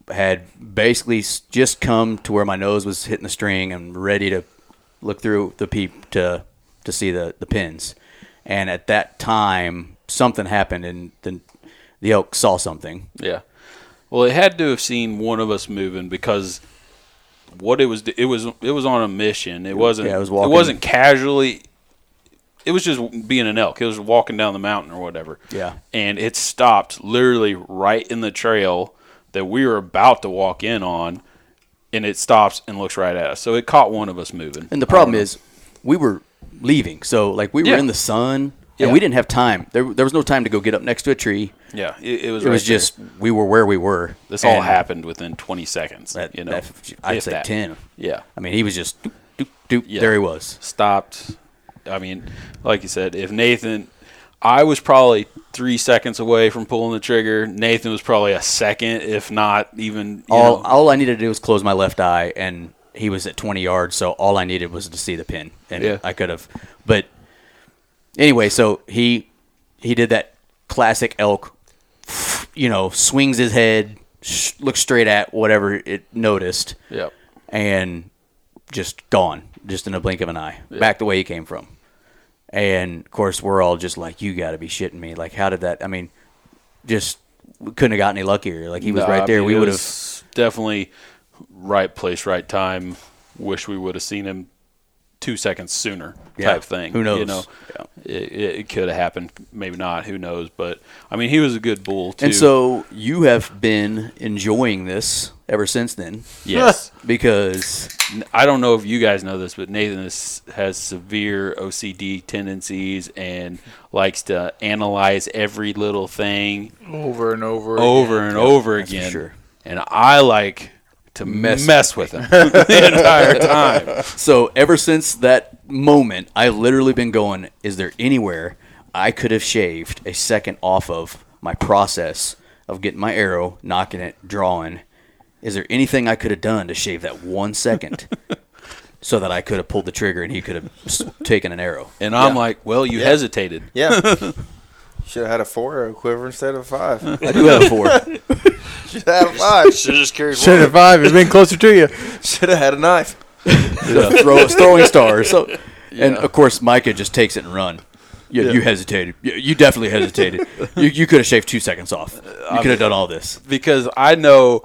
had basically s- just come to where my nose was hitting the string and ready to look through the peep to to see the the pins. And at that time, something happened, and the the elk saw something. Yeah. Well, it had to have seen one of us moving because what it was it was it was on a mission. It wasn't Yeah, it was it wasn't casually it was just being an elk. It was walking down the mountain or whatever. Yeah. And it stopped literally right in the trail that we were about to walk in on and it stops and looks right at us. So it caught one of us moving. And the problem is, we were leaving, so like we were Yeah. in the sun, Yeah. and we didn't have time. There, there was no time to go get up next to a tree. Yeah, it, it was It right was there. just we were where we were. this all happened within 20 seconds, That, you know. that- I'd say that. ten. Yeah. I mean, he was just doop, doop, doop, Yeah. there. He was. stopped. I mean, like you said, if Nathan, I was probably three seconds away from pulling the trigger. Nathan was probably a second, if not even. You All know, all I needed to do was close my left eye, and he was at twenty yards. So all I needed was to see the pin, and Yeah. I could have. But anyway, so he he did that classic elk. You know, swings his head, sh- looks straight at whatever it noticed. Yep. and just gone, just in a blink of an eye, back the way he came from. And of course, we're all just like, "You got to be shitting me!" Like, how did that? I mean, just we couldn't have got any luckier. Like he was right there. we would have. definitely right place, right time. Wish we would have seen him two seconds sooner, Yeah. type thing. Who knows? You know, Yeah. it, it, it could have happened. Maybe not. Who knows? But I mean, he was a good bull too. And so you have been enjoying this ever since then, yes. because I don't know if you guys know this, but Nathan is, has severe OCD tendencies and likes to analyze every little thing over and over. over again. and over that's for again. sure. And I like to mess, Mess- with him the entire time. So ever since that moment, I've literally been going, is there anywhere I could have shaved a second off of my process of getting my arrow, nocking it, drawing? Is there anything I could have done to shave that one second so that I could have pulled the trigger and he could have s- taken an arrow? And I'm like, well, you hesitated. Yeah. Should have had a four arrow quiver instead of a five. I do have a four. Should have had a five. Should have just carried Should have five. It's been closer to you. Should have had a knife. the throw, throwing stars. So, and of course, Micah just takes it and run. Yeah, you hesitated. You, you definitely hesitated. you, you could have shaved two seconds off. You could have done all this. because I know,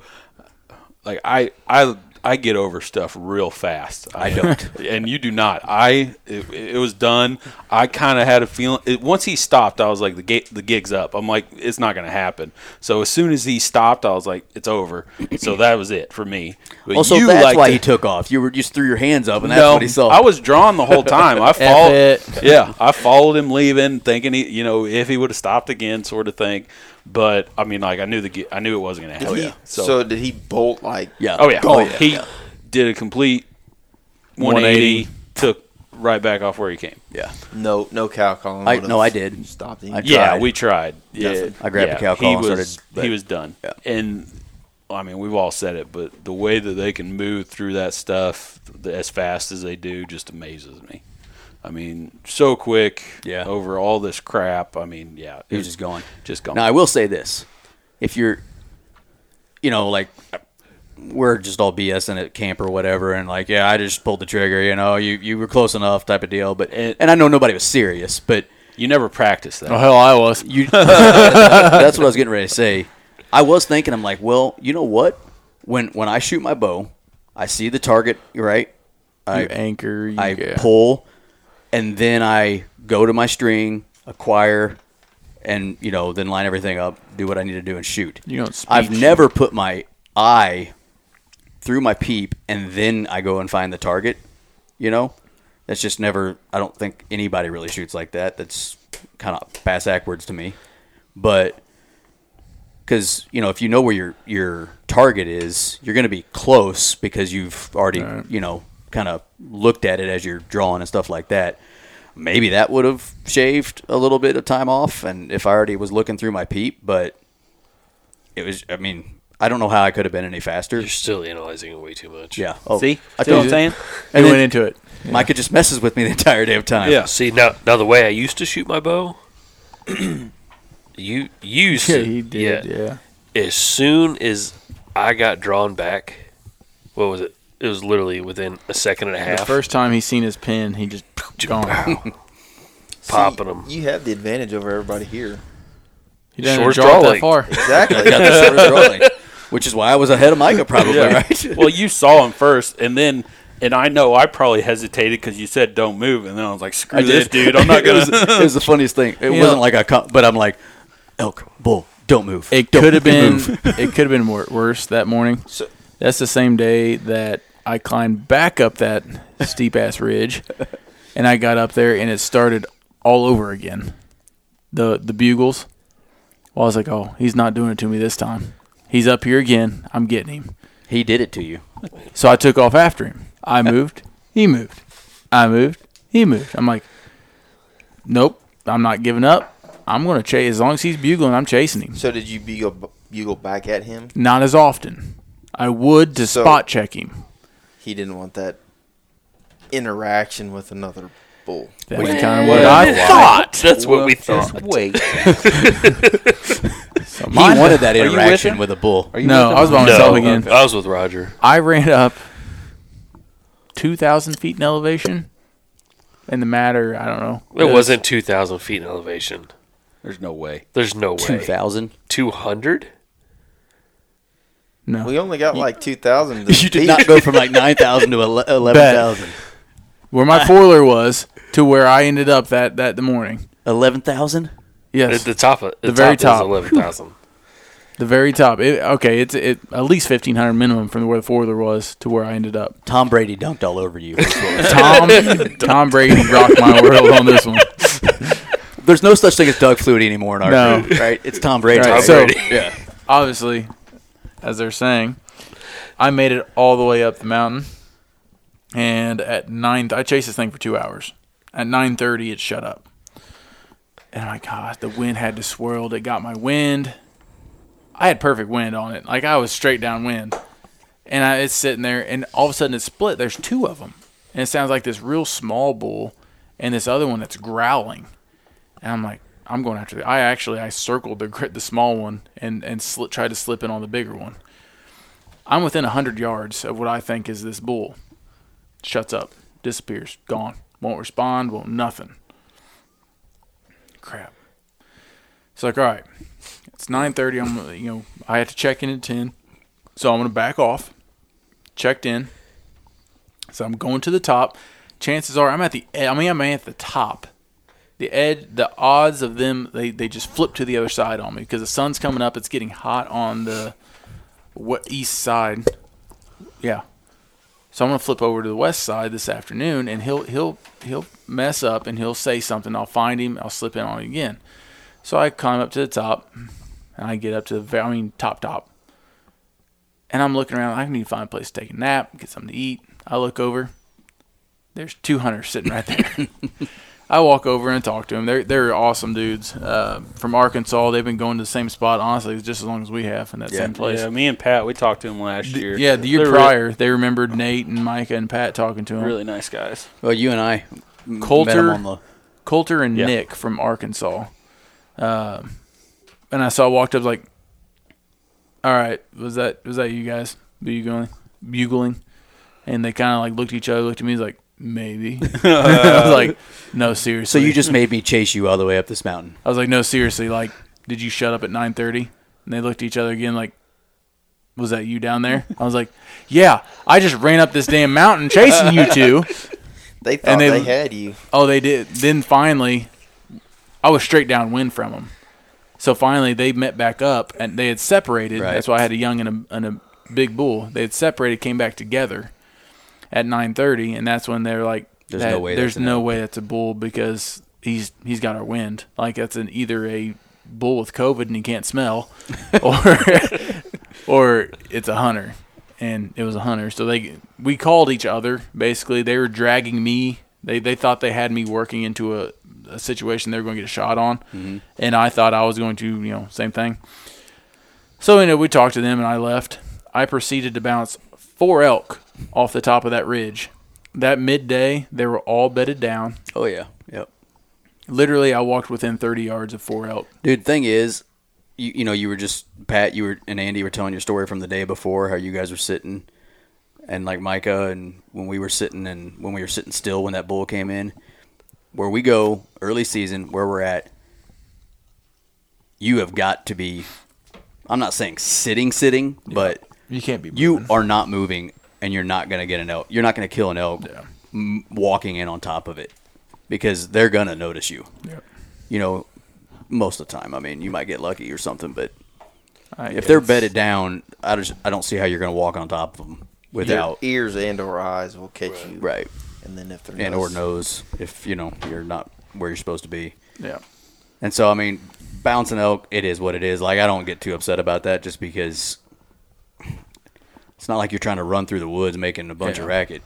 like I I I get over stuff real fast. I don't. and you do not. I it, it was done. I kind of had a feeling. It, once he stopped, I was like the gig, the gig's up. I'm like it's not going to happen. So as soon as he stopped, I was like it's over. So that was it for me. But Also, you that's like why to- he took off. You were just threw your hands up, and that's no, what he saw. I was drawn the whole time. I followed. Yeah, I followed him leaving, thinking he, you know, if he would have stopped again, sort of thing. But I mean, like I knew the, I knew it wasn't going to happen. He- So, so, did he bolt like? yeah. oh yeah, Oh yeah. he did a complete 180, took right back off where he came. yeah. No, no cow calling. I- no, I did. Stopped him. I Yeah, tried. we tried. Yeah, Nothing. I grabbed yeah, the cow he call and was, started, but- he was done. Yeah. And I mean, we've all said it, but the way that they can move through that stuff th- as fast as they do just amazes me. I mean, so quick. Yeah. Over all this crap. I mean, yeah, He was just gone. Just gone. Now I will say this: if you're, you know, like we're just all BSing at camp or whatever, and like, yeah, I just pulled the trigger. You know, you you were close enough, type of deal. But And- and I know nobody was serious, but you never practice that. Oh hell, I was. you. that's what I was getting ready to say. I was thinking, I'm like, well, you know what? When when I shoot my bow, I see the target, right? I You anchor. You, I yeah. pull, and then I go to my string, acquire, and you know then line everything up, do what I need to do, and shoot. You don't. I've never put my eye through my peep and then I go and find the target. You know, that's just never. I don't think anybody really shoots like that. That's kind of bass backwards to me. But because you know, if you know where your your target is, you're going to be close because you've already you know kind of looked at it as you're drawing and stuff like that. Maybe that would have shaved a little bit of time off, and if I already was looking through my peep, but it was. I mean, I don't know how I could have been any faster. You're still analyzing it way too much. Yeah. Oh, See? I See what I'm saying? You And went into it. Micah just messes with me the entire day of time. Yeah. See now, now the way I used to shoot my bow, you used Yeah, to, he did. Yeah. As soon as I got drawn back, what was it? It was literally within a second and a The half. first time he seen his pin, he just gone. popping 'em. You have the advantage over everybody here. He didn't Shortest draw draw that far. Exactly. Got the shortest draw length, which is why I was ahead of Micah, probably. Yeah. Right. well, you saw him first, and then, and I know I probably hesitated because you said don't move, and then I was like, screw I this, dude. I'm not it, gonna. was, it was the funniest thing. It You wasn't know- like I, com- but I'm like, elk, bull, don't move. It could have been. it could have been worse that morning. So- That's the same day that I climbed back up that steep ass ridge, and I got up there and it started all over again. The the bugles. Well, I was like, oh, he's not doing it to me this time. He's up here again. I'm getting him. He did it to you. So I took off after him. I moved. He moved. I moved. He moved. I'm like, nope. I'm not giving up. I'm going to chase. As long as he's bugling, I'm chasing him. So did you bugle, bugle back at him? Not as often. I would to So- spot check him. He didn't want that interaction with another bull. That's Well, kind of what I thought. That's what we thought. Just wait. So He mine- wanted that Are you with interaction with, a bull. No, I was him? by No, myself again. I was with Roger. I ran up 2,000 feet in elevation in the matter, I don't know. It wasn't 2,000 feet in elevation. There's no way. There's no Two way. thousand. 200? No. We only got like 2,000. You did not go from like nine thousand to eleven thousand. Where my foiler was to where I ended up that, that the morning. Eleven thousand. Yes. At the top of the, The very top, top. 11,000. The very top. It, okay, it's it, at least 1,500 minimum from where the foiler was to where I ended up. Tom Brady dunked all over you. Tom Tom Brady rocked my world on this one. There's no such thing as Doug Flutie anymore in our No. group, right? It's Tom Brady. Right, Tom so- Brady. yeah. Obviously, as they're saying, I made it all the way up the mountain, and at nine, I chased this thing for two hours. At nine thirty, it shut up, and my God, the wind had to swirl. It got my wind. I had perfect wind on it, like I was straight downwind, and I, it's sitting there, and all of a sudden it split. There's two of them, and it sounds like this real small bull and this other one that's growling. And I'm like, I'm going after the. I actually I circled the the small one and and sli- tried to slip in on the bigger one. I'm within hundred yards of what I think is this bull. Shuts up, disappears, gone. Won't respond. Won't nothing. Crap. It's like all right. It's 9:30. I'm you know I had to check in at 10, so I'm gonna back off. Checked in. So I'm going to the top. Chances are I'm at the. I mean I'm at the top the edge the odds of them they, they just flip to the other side on me. Because the sun's coming up it's getting hot on the east side. Yeah. So i'm to flip over to the west side this afternoon and he'll he'll he'll mess up and he'll say something. I'll find him i'll slip in on him again. So i climb up to the top and i get up to the i mean top top. And i'm looking around i need to find a place to take a nap get something to eat. I look over there's two hunters sitting right there I walk over and talk to them. They're they're awesome dudes uh, from Arkansas. They've been going to the same spot honestly just as long as we have in that Yeah. same place. Yeah, me and Pat, we talked to them last year. Yeah, the year They're re- prior, they remembered Nate and Micah and Pat talking to them. really nice guys. Well, you and I, Coulter- met him on the. Coulter and Yeah. Nick from Arkansas. Um, and I saw walked up like, all right, was that was that you guys bugling bugling? And they kind of like looked at each other, looked at me, was like maybe. I was like, no, seriously. So you just made me chase you all the way up this mountain. I was like, no, seriously, like, did you shut up at nine thirty? And they looked at each other again, like, was that you down there? I was like, yeah, I just ran up this damn mountain chasing you two. They thought And they- they, had you. Oh, they did. Then finally, I was straight downwind from them. So finally, they met back up, and they had separated. Right. That's why I had a young and a, and a big bull. They had separated, came back together at 9:30, and that's when they're like, There's that- no way There's that's no elk." way that's a bull because he's he's got our wind. Like that's an either a bull with COVID and he can't smell, or or it's a hunter, and it was a hunter. So they we called each other. Basically, they were dragging me. They they thought they had me working into a, a situation they were going to get a shot on, Mm-hmm. and I thought I was going to you know same thing. So you know we talked to them and I left. I proceeded to bounce four elk off the top of that ridge. That midday, they were all bedded down. Oh yeah. Yep. Literally, I walked within 30 yards of four elk. Dude, thing is, you you know, you were just Pat, you were and Andy were telling your story from the day before how you guys were sitting, and like Micah and when we were sitting and when we were sitting still when that bull came in, where we go early season where we're at, you have got to be. I'm not saying sitting, sitting, but You can't be you are not moving, and you're not gonna get an elk. You're not gonna kill an elk Yeah. m- walking in on top of it because they're gonna notice you Yep. you know, most of the time. I mean, you might get lucky or something, but I- if they're bedded down, I just I don't see how you're going to walk on top of them without Your ears and or eyes will catch you. right And then if they're and or nose- nose if you know you're not where you're supposed to be. Yeah. And so I mean, bouncing elk, it is what it is. Like I don't get too upset about that just because it's not like you're trying to run through the woods making a bunch of racket.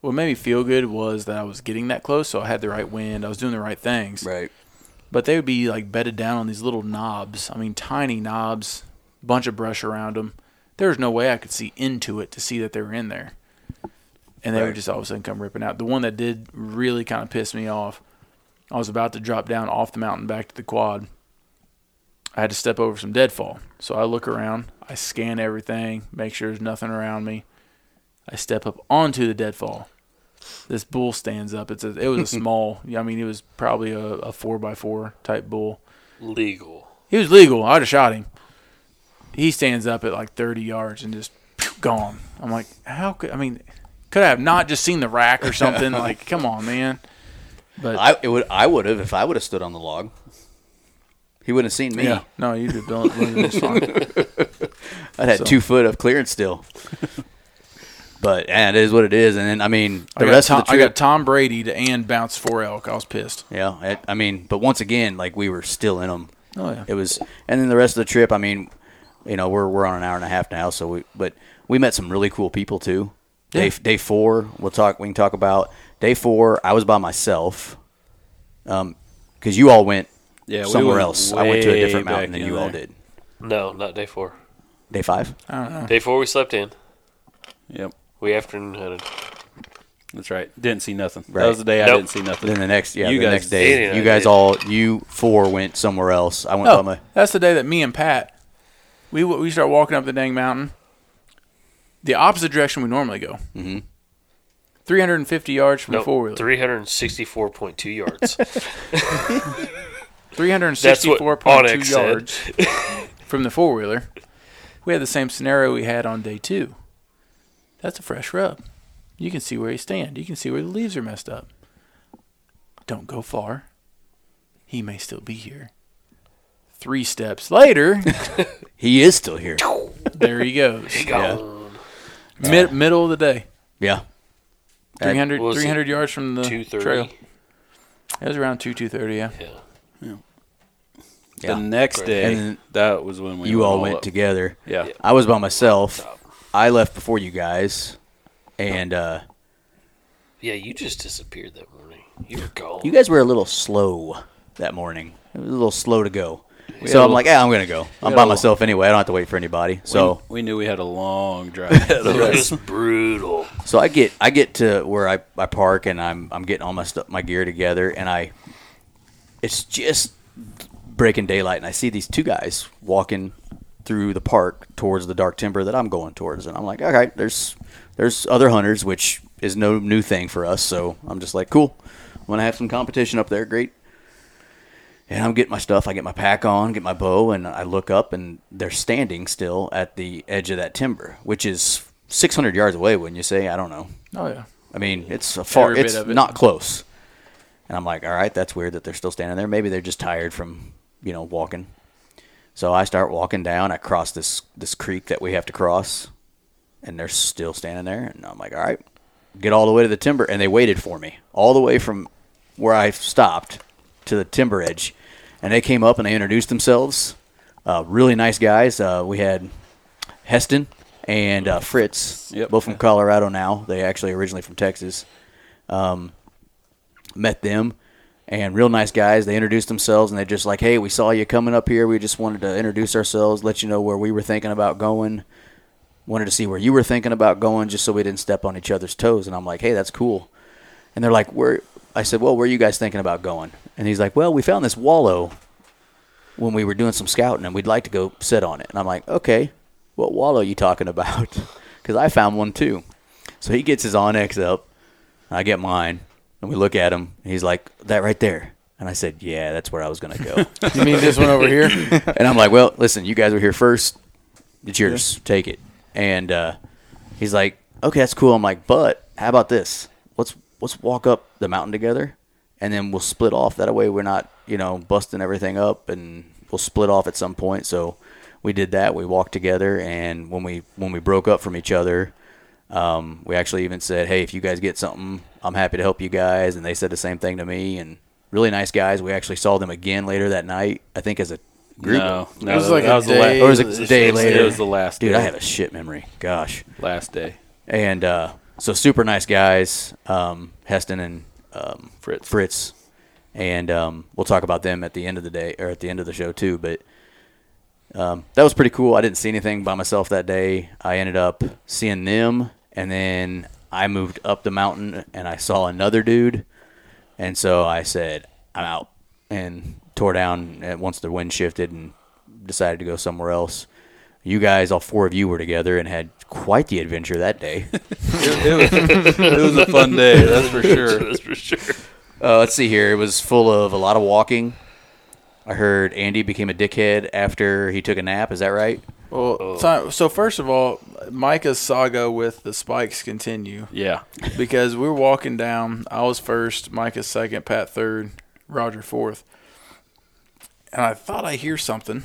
What made me feel good was that I was getting that close, so I had the right wind. I was doing the right things. Right. But they would be like bedded down on these little knobs. I mean, tiny knobs, bunch of brush around them. There was no way I could see into it to see that they were in there. And they would just all of a sudden come ripping out. The one that did really kind of piss me off, I was about to drop down off the mountain back to the quad. I had to step over some deadfall. So I look around, I scan everything, make sure there's nothing around me. I step up onto the deadfall. This bull stands up. It's a, it was a small. I mean, it was probably a, a four by four type bull. Legal. He was legal. I'd have shot him. He stands up at like 30 yards and just phew, gone. I'm like, how could I mean? Could I have not just seen the rack or something? like, come on, man. But I it would I would have if I would have stood on the log. He wouldn't have seen me. yeah, no, you did build it. Was fine. I'd had So- two foot of clearance still. but and it is what it is. And then I mean I the got rest Tom, of the trip, I got Tom Brady to and bounce four elk. I was pissed. yeah, it, I mean, but once again, like we were still in them. Oh yeah. It was, and then the rest of the trip. I mean, you know, we're we're on an hour and a half now, so we but we met some really cool people too. Day Yeah. day four, we'll talk. We can talk about day four. I was by myself, um, because you all went Yeah, we somewhere went else. I went to a different mountain than in you all did. No, not day four. Day five. I don't know. Day four we slept in. Yep, We afternoon hunted. that's right. Didn't see nothing. Right. That was the day I Nope. didn't see nothing. Then the next, yeah, You the guys- next day, Andy you guys did. all, you four went somewhere else. I went No, by my. that's the day that me and Pat, we we start walking up the dang mountain, the opposite direction we normally go. Mhm. 350 yards from No, the four wheeler. 364.2 yards. 364.2 onX said. yards from the four wheeler. We had the same scenario we had on day two. That's a fresh rub. You can see where he stand. You can see where the leaves are messed up. Don't go far. He may still be here. Three steps later, He is still here. there he goes. Gone. Mid, middle of the day. Yeah. 300, What was it? 300 yards from the 230. trail. It was around 2, 230, yeah. Yeah. The Yeah. next day, And then that was when we you all all went up. together. Yeah. Yeah. I was by myself. I left before you guys, and uh, Yeah, you just disappeared that morning. You were gone. you guys were a little slow that morning. It was a little slow to go. had So I'm lo- like, yeah, I'm gonna go. I'm by a lo- myself anyway. I don't have to wait for anybody. So we, we knew we had a long drive it was brutal. So I get I get to where I, I park and I'm I'm getting all my stuff my gear together and I it's just breaking daylight and I see these two guys walking through the park towards the dark timber that I'm going towards and I'm like, okay, there's there's other hunters, which is no new thing for us, so I'm just like, cool. I'm gonna have some competition up there, great. And I'm getting my stuff, I get my pack on, get my bow, and I look up and they're standing still at the edge of that timber, which is 600 yards away, wouldn't you say? I don't know. Oh, yeah. I mean, it's a far. Every bit It's of it. not close. And I'm like, all right, that's weird that they're still standing there. Maybe they're just tired from you know walking. So I start walking down. I cross this this creek that we have to cross, and they're still standing there. And I'm like, all right, get all the way to the timber. And they waited for me all the way from where I stopped to the timber edge. And they came up and they introduced themselves. Uh, really nice guys. Uh, we had Heston and uh, Fritz, Yep. both from Colorado now. They actually originally from Texas. Um, met them and real nice guys. They introduced themselves and they're just like, "Hey, we saw you coming up here. We just wanted to introduce ourselves, let you know where we were thinking about going. Wanted to see where you were thinking about going, just so we didn't step on each other's toes." And I'm like, "Hey, that's cool." And they're like, "Where?" I said, "Well, where are you guys thinking about going?" And he's like, "Well, we found this wallow when we were doing some scouting, and we'd like to go sit on it." And I'm like, "Okay, what wallow are you talking about?" Because I found one too. So he gets his onX up, I get mine, and we look at him. And he's like, "That right there." And I said, "Yeah, that's where I was gonna go." You mean this one over here? and I'm like, "Well, listen, you guys were here first. It's yours. Take it." And uh, he's like, "Okay, that's cool." I'm like, "But how about this? Let's let's walk up the mountain together, and then we'll split off. That way, we're not you know busting everything up, and we'll split off at some point." So we did that. We walked together, and when we when we broke up from each other, um, we actually even said, "Hey, if you guys get something, I'm happy to help you guys." And they said the same thing to me. And really nice guys. We actually saw them again later that night. I think as a group. No, no, It was like that a was the day- last. Or was it a day later? It was the last. Dude, day. I have a shit memory. Gosh. last day. And uh, so super nice guys, um, Heston and um, Fritz. Fritz, and um, we'll talk about them at the end of the day or at the end of the show too. But um, that was pretty cool. I didn't see anything by myself that day. I ended up seeing them, and then I moved up the mountain and I saw another dude, and so I said I'm out and tore down uh, once the wind shifted and decided to go somewhere else. You guys, all four of you, were together and had quite the adventure that day. It, it was, it was a fun day, that's for sure. That's for sure. Uh, let's see here. It was full of a lot of walking. I heard Andy became a dickhead after he took a nap. Is that right? Well, uh, so, so first of all, Micah's saga with the spikes continue. Yeah, because we were walking down. I was first, Micah second, Pat third, Roger fourth, and I thought I hear something,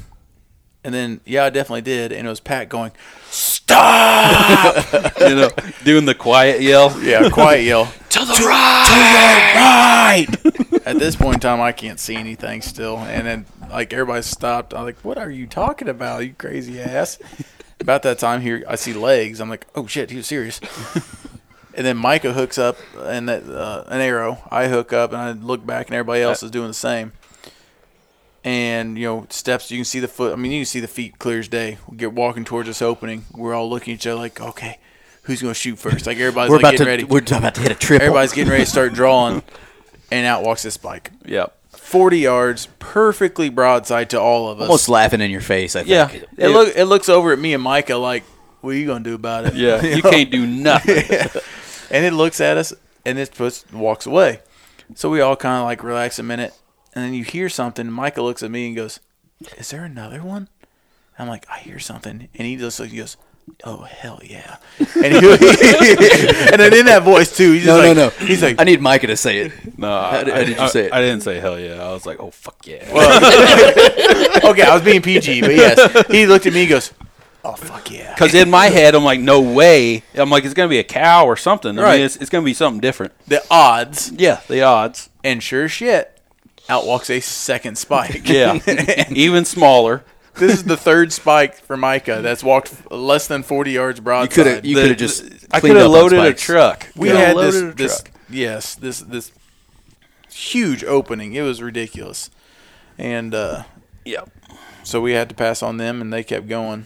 and then yeah, I definitely did, and it was Pat going, "Stop!" you know, doing the quiet yell. Yeah, quiet yell. To the right. right. At this point in time, I can't see anything still, and then like everybody stopped. I'm like, "What are you talking about, you crazy ass?" About that time here, I see legs. I'm like, "Oh shit, he was serious." and then Micah hooks up and that uh, an arrow. I hook up and I look back, and everybody else is doing the same. And you know, steps. You can see the foot. I mean, you can see the feet clear as day. We get walking towards this opening. We're all looking at each other like, "Okay, who's gonna shoot first? Like everybody's we're like about getting to ready. we're about to hit a triple. Everybody's getting ready to start drawing, and out walks this bike Yep. 40 yards, perfectly broadside to all of us. almost laughing in your face. I think. Yeah. it, look, it looks over at me and Micah like, what are you going to do about it? Yeah, you can't do nothing. And it looks at us, and it puts, walks away. So we all kind of like relax a minute, and then you hear something. Micah looks at me and goes, is there another one? I'm like, I hear something. And he just looks, he goes, oh, hell yeah. And, he, and then in that voice, too, he's just No, like, no, no. He's like, I need Micah to say it. No, I, How did- how did you I- say it? I didn't say hell yeah. I was like, oh fuck yeah. okay, I was being PG, but yes. He looked at me and goes, oh, fuck yeah. Because in my head, I'm like, no way. I'm like, it's gonna be a cow or something. I Right. mean, it's, it's gonna be something different. The odds Yeah, the odds. And sure as shit, out walks a second spike. Yeah, even smaller. this is the third spike for Micah that's walked less than 40 yards You broadside. could have. You could have just. I could have loaded a truck. we Coulda had this, loaded a this truck. yes, this this huge opening. It was ridiculous. And uh, Yep. so we had to pass on them and they kept going.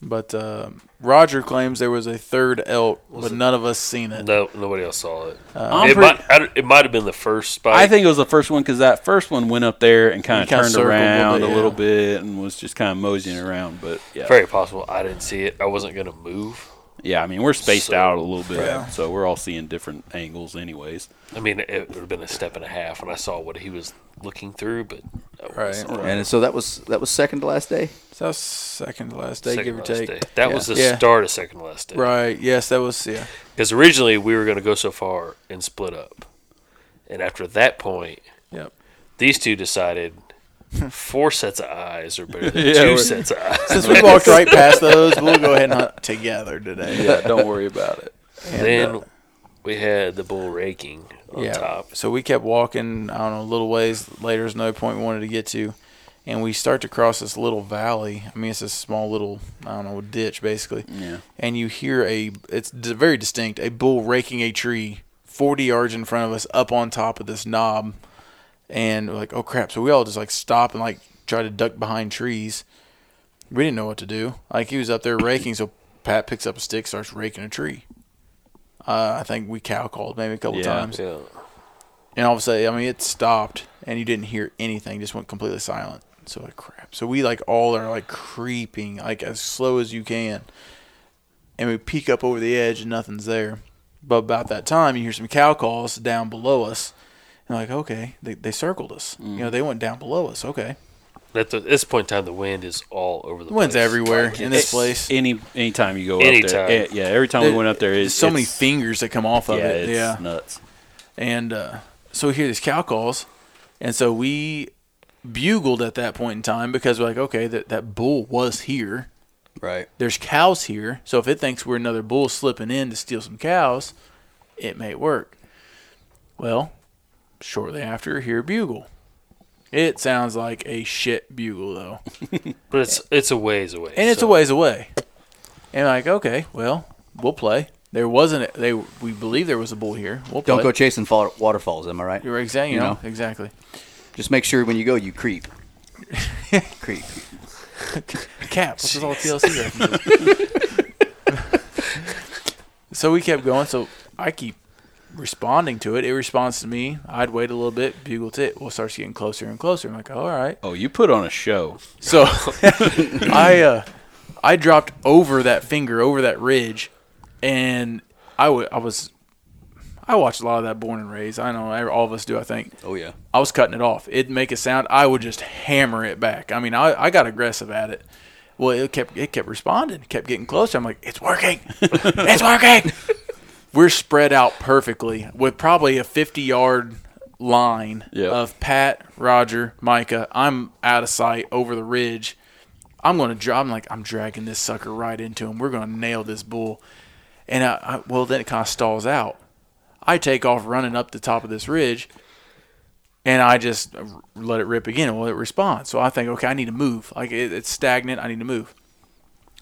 But uh, Roger claims there was a third elk, but none of us seen it. No, nobody else saw it. I'm it, pretty- might, it might have been the first spike. I think it was the first one because that first one went up there and kind of turned circled a little around bit, a little bit and was just kind of moseying around. But yeah, very possible. I didn't see it. I wasn't gonna move. yeah. I mean, we're spaced So- out a little bit, Yeah. so we're all seeing different angles, anyways. I mean, it would have been a step and a half, and I saw what he was looking through, but that Right. And so that was that was second to last day. So that was second to last day, second give or take. day. That was the Yeah. start of second to last day. Right. Yes, that was yeah. Because originally we were going to go so far and split up, and after that point, Yep. these two decided four sets of eyes are better than Yeah, 2 sets of eyes. Since we walked right past those, we'll go ahead and hunt together today. Yeah, don't worry about it. And, then uh, we had the bull raking on yeah. top. So we kept walking. I don't know, a little ways later. There's no point we wanted to get to, and we start to cross this little valley. I mean, it's a small little, I don't know, ditch basically. Yeah. And you hear a, it's d- very distinct, a bull raking a tree 40 yards in front of us, up on top of this knob, and we're like, oh crap! So we all just like stop and like try to duck behind trees. We didn't know what to do. Like he was up there raking, so Pat picks up a stick, starts raking a tree. Uh, I think we cow called maybe a couple Yeah. times. Yeah. And all of a sudden, I mean, it stopped, and you didn't hear anything; just went completely silent. So like crap. So we like all are like creeping, like as slow as you can, and we peek up over the edge, and nothing's there. But about that time, you hear some cow calls down below us, and like okay, they they circled us. You know, they went down below us. Okay, At the, this point in time, the wind is all over the the wind's place. everywhere Like, in this place. Any anytime you go Anytime. up there, eh, yeah. Every time we went up there, There's it's so many fingers that come off of Yeah, it. it's yeah, nuts. And uh, so we hear these cow calls, and so we bugled at that point in time because we're like, okay, that that bull was here. Right. There's cows here, so if it thinks we're another bull slipping in to steal some cows, it may work. Well, shortly after, hear a bugle. It sounds like a shit bugle though, But it's it's a ways away. and it's a ways away. And like, okay, well, we'll play. There wasn't. A, they we believe there was a bull here. We'll Don't play. go chasing fall, waterfalls. Am I right? You're exactly. You, you know, know. exactly. Just make sure when you go, you creep. creep. Cap. What's with all the TLC references? so we kept going. So I keep responding to it. It responds to me. I'd wait a little bit. Bugle to it. Well, it starts getting closer and closer. I'm like, all right. Oh, you put on a show. So I uh, I dropped over that finger, over that ridge, and I wa- I was I watched a lot of that Born and Raised. I know all of us do. I think. Oh yeah. I was cutting it off. It'd make a sound. I would just hammer it back. I mean, I, I got aggressive at it. Well, it kept it kept responding, it kept getting closer. I'm like, it's working, it's working. We're spread out perfectly with probably a 50 yard line Yeah. of Pat, Roger, Micah. I'm out of sight over the ridge. I'm gonna dra- I'm like I'm dragging this sucker right into him. We're gonna nail this bull. And I, I well then it kind of stalls out. I take off running up the top of this ridge, and I just let it rip again. Well, it responds. So I think, okay, I need to move. Like it, it's stagnant. I need to move.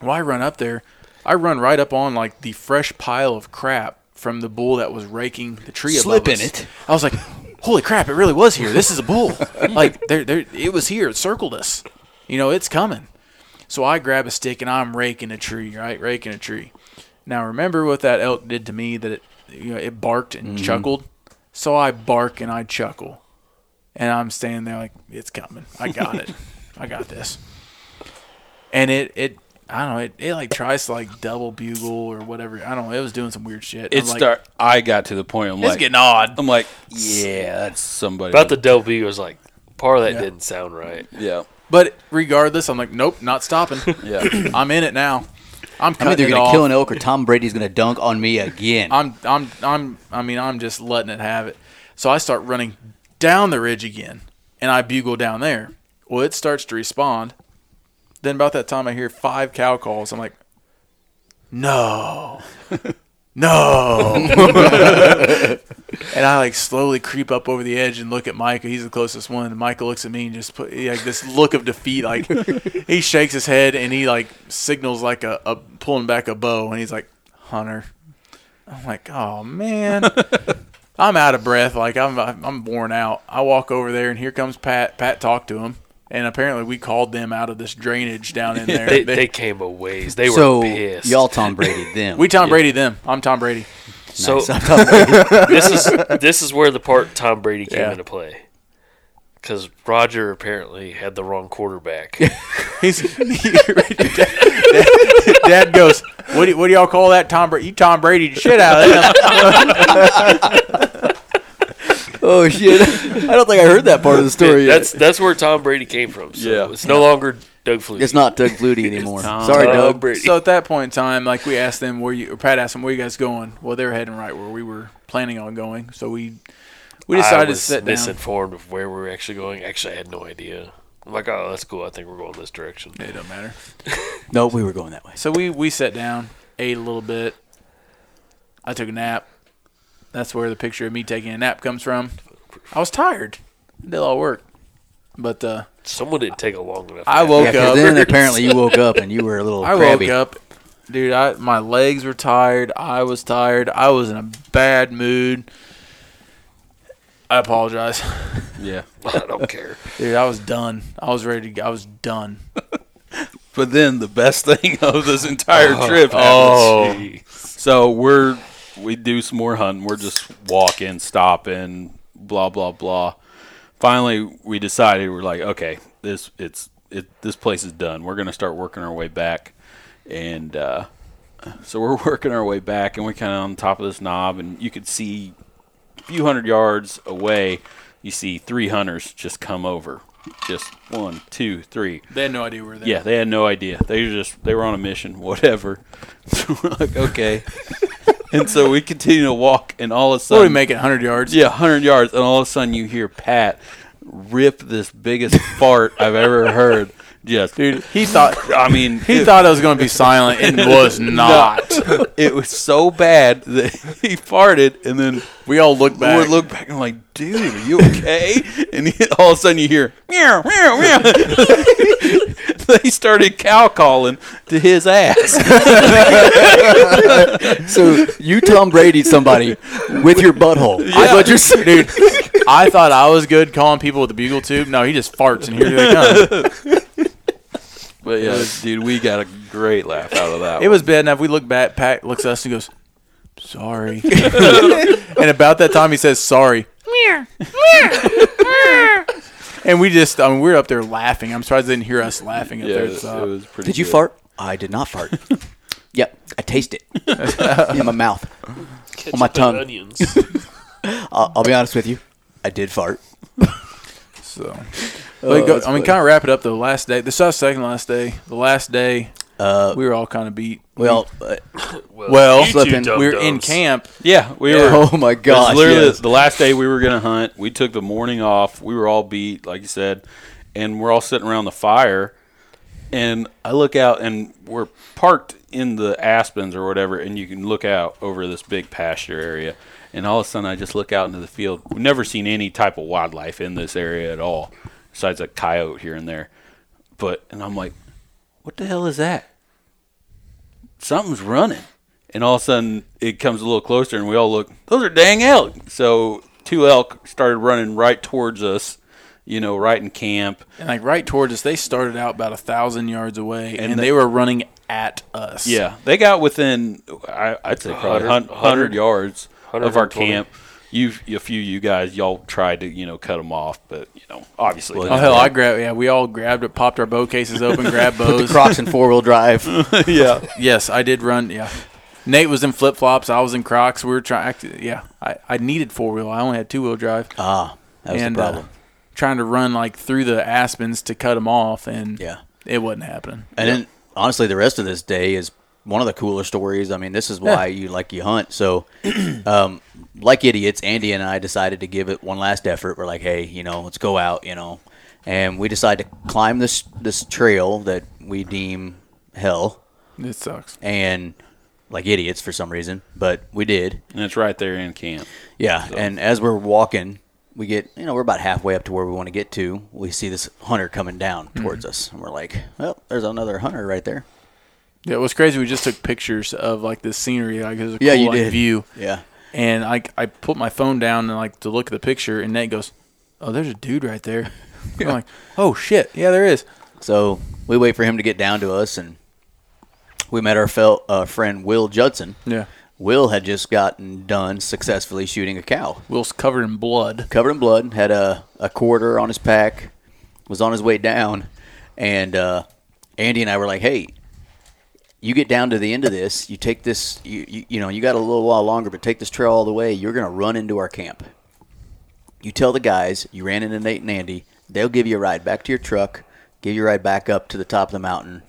Well, I run up there. I run right up on like the fresh pile of crap from the bull that was raking the tree Slip above in us. it. I was like, holy crap! It really was here. This is a bull. like there, there, it was here. It circled us. You know, it's coming. So I grab a stick and I'm raking a tree. Right, raking a tree. Now remember what that elk did to me? That it, you know, it barked and mm-hmm. chuckled. So I bark and I chuckle, and I'm standing there like it's coming. I got it. I got this. And it, it, I don't know. It, it like tries to like double bugle or whatever. I don't know. It was doing some weird shit. It I'm like, start. I got to the point. I'm It's like, getting odd. I'm like, yeah, that's somebody. About the Del B was like part of that Yeah. didn't sound right. yeah, But regardless, I'm like, nope, not stopping. yeah. I'm in it now. I'm I'm either gonna kill an elk or Tom Brady's gonna dunk on me again. I'm I'm I'm I mean I'm just letting it have it. So I start running down the ridge again, and I bugle down there. Well, it starts to respond. Then about that time, I hear five cow calls. I'm like, no, no. and I like slowly creep up over the edge and look at Micah. He's the closest one. And Micah looks at me and just put like this look of defeat. Like he shakes his head and he like signals like a, a pulling back a bow, and he's like, Hunter. I'm like, oh man. I'm out of breath. Like I'm, I'm worn out. I walk over there, and here comes Pat. Pat talked to him, and apparently we called them out of this drainage down in there. They, They- they came a ways. They so were pissed. y'all Tom Brady them. we Tom Brady them. I'm Tom Brady. So Nice. I'm Tom Brady. this is this is where the part Tom Brady came Yeah. into play. Because Roger apparently had the wrong quarterback. He's Dad, Dad goes, what do, what do y'all call that, Tom Brady? You Tom Brady the shit out of them. oh shit! I don't think I heard that part of the story. yet. that's that's where Tom Brady came from. So Yeah. it's no longer Doug Flutie. It's not Doug Flutie anymore. Tom Sorry, Tom Doug. Brady. So at that point in time, like we asked them where you, or Pat asked them where you guys going. Well, they were heading right where we were planning on going. So we we I decided to was sit down. misinformed of where we were actually going. Actually, I had no idea. I'm like, oh, that's cool. I think we're going this direction. It don't matter. No, we were going that way. So we we sat down, ate a little bit. I took a nap. That's where the picture of me taking a nap comes from. I was tired. Did a lot of work, but uh, Someone didn't take a long enough. I woke Yeah, 'cause up. then apparently you woke up and you were a little I crabby. woke up, dude. I my legs were tired. I was tired. I was in a bad mood. I apologize, Yeah. I don't care. dude. I was done. I was ready to. go. I was done. But then the best thing of this entire oh, trip oh, happens. Oh, So we're we do some more hunting. We're just walking, stopping, blah blah blah. Finally, we decided we're like, okay, this it's it this place is done. We're gonna start working our way back, and uh, so we're working our way back, and we're kind of on top of this knob, and you could see a few hundred yards away. You see three hunters just come over, just one, two, three. They had no idea we were there. Yeah, they had no idea. They were just they were on a mission, whatever. So we're like, okay. And so we continue to walk, and all of a sudden, we make it? Hundred yards. yeah, hundred yards, and all of a sudden you hear Pat rip this biggest fart I've ever heard. Just, Dude, he thought I mean, he it- thought I was going to be silent and was not. it was so bad that he farted, and then We all looked back. we back. look back and I'm like, dude, are you okay? and he, all of a sudden you hear meow meow meow. they started cow calling to his ass. So you Tom Brady somebody with your butthole. That's what you're saying. Dude, I thought I was good calling people with the bugle tube. No, he just farts and here they come. But yeah, dude, we got a great laugh out of that. It was bad enough. We look back. Pat looks at us and goes, "Sorry." and about that time, he says, "Sorry." and we just, I mean, we were up there laughing. I'm surprised they didn't hear us laughing up yeah, there. it, At the top. it was pretty. Did you good. fart? I did not fart. yep, I taste it in my mouth. ketchup my tongue. onions. I'll, I'll be honest with you. I did fart. So, Oh, But go, that's I mean, kind of wrap it up. The last day, this is our second last day. The last day, Uh, we were all kind of beat. well, uh, Well, you two slipping. we were in camp. Yeah, we Yeah. were. oh my It was gosh! literally yes. the last day we were gonna hunt. We took the morning off. We were all beat, like you said, and we're all sitting around the fire. And I look out, and we're parked in the aspens or whatever, and you can look out over this big pasture area. And all of a sudden, I just look out into the field. We've never seen any type of wildlife in this area at all, besides a coyote here and there. But and I'm like, what the hell is that? something's running. And all of a sudden, it comes a little closer, and we all look. Those are dang elk. So two elk started running right towards us. You know, right in camp. And like right towards us, they started out about a thousand yards away, and, And they, they- were running at us. Yeah, they got within. I, I'd say probably 100 100, 100 yards of our camp. You, a few of you guys, y'all tried to you know cut them off, but you know, obviously. Well, Oh hell, I grabbed. Yeah, we all grabbed it, popped our bow cases open, grabbed Put the bows. Crocs in four wheel drive. yeah. yes, I did run. Yeah, Nate was in flip flops. I was in Crocs. We were trying. Yeah, I, I needed four wheel. I only had two wheel drive. ah, that was and the problem. Uh, trying to run like through the aspens to cut them off, and yeah. it wasn't happening. And then honestly, the rest of this day is one of the cooler stories. I mean, this is why you like you hunt. So, um, like idiots, Andy and I decided to give it one last effort. We're like, hey, you know, let's go out, you know, and we decided to climb this this trail that we deem hell, It sucks. and like idiots for some reason, but we did. And it's right there in camp. Yeah, and as we're walking, we get you know we're about halfway up to where we want to get to. We see this hunter coming down mm-hmm. towards us, and we're like, well, there's another hunter right there. Yeah, it was crazy. We just took pictures of like the scenery, like it was a Yeah, cool, you like, did. view. Yeah. And I I put my phone down and like to look at the picture, and Nate goes, "Oh, there's a dude right there." I'm like, "Oh shit, yeah, there is." So we wait for him to get down to us, and we met our fel- uh, friend Will Judson. Yeah, Will had just gotten done successfully shooting a cow, Will's covered in blood. covered in blood, had a, a quarter on his pack, was on his way down, and uh, Andy and I were like, "Hey, you get down to the end of this, you take this, you, you you know, you got a little while longer, but take this trail all the way. You're gonna run into our camp. You tell the guys you ran into Nate and Andy. They'll give you a ride back to your truck, give you a ride back up to the top of the mountain."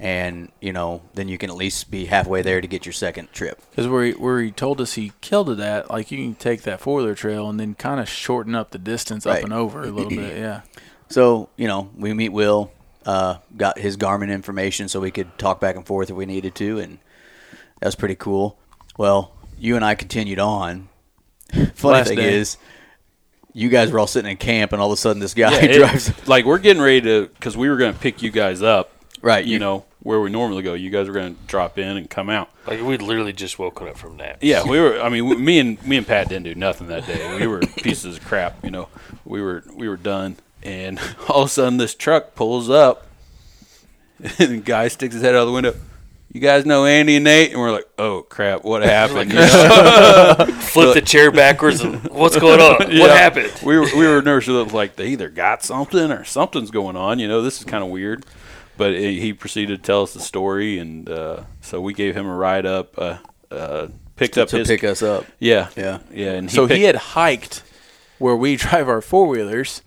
And you know, then you can at least be halfway there to get your second trip. Because where he, where he told us he killed it at, like you can take that four wheeler trail and then kind of shorten up the distance Right. up and over a little bit. Yeah, So you know, we meet Will. Uh, got his Garmin information so we could talk back and forth if we needed to, and that was pretty cool. Well, you and I continued on. Funny Last thing day. is, you guys were all sitting in camp, and all of a sudden this guy Yeah, it- drives. like we're getting ready to because we were going to pick you guys up, Right, You you- know where we normally go. You guys were going to drop in and come out. Like we'd literally just woken up from naps. Yeah, we were. I mean, we- me and me and Pat didn't do nothing that day. We were pieces of crap. You know, we were we were done, and all of a sudden this truck pulls up, and the guy sticks his head out of the window. You guys know Andy and Nate, and we're like, "Oh crap, what happened?" You? Flip the chair backwards and what's going on? Yeah. What happened? We were we were nervous. We looked Like they either got something or something's going on. You know, this is kind of weird. But he he proceeded to tell us the story, and uh, so we gave him a ride up. Uh, uh, picked up to his pick us up. Yeah, Yeah. yeah. And he so picked, he had hiked where we drive our four wheelers.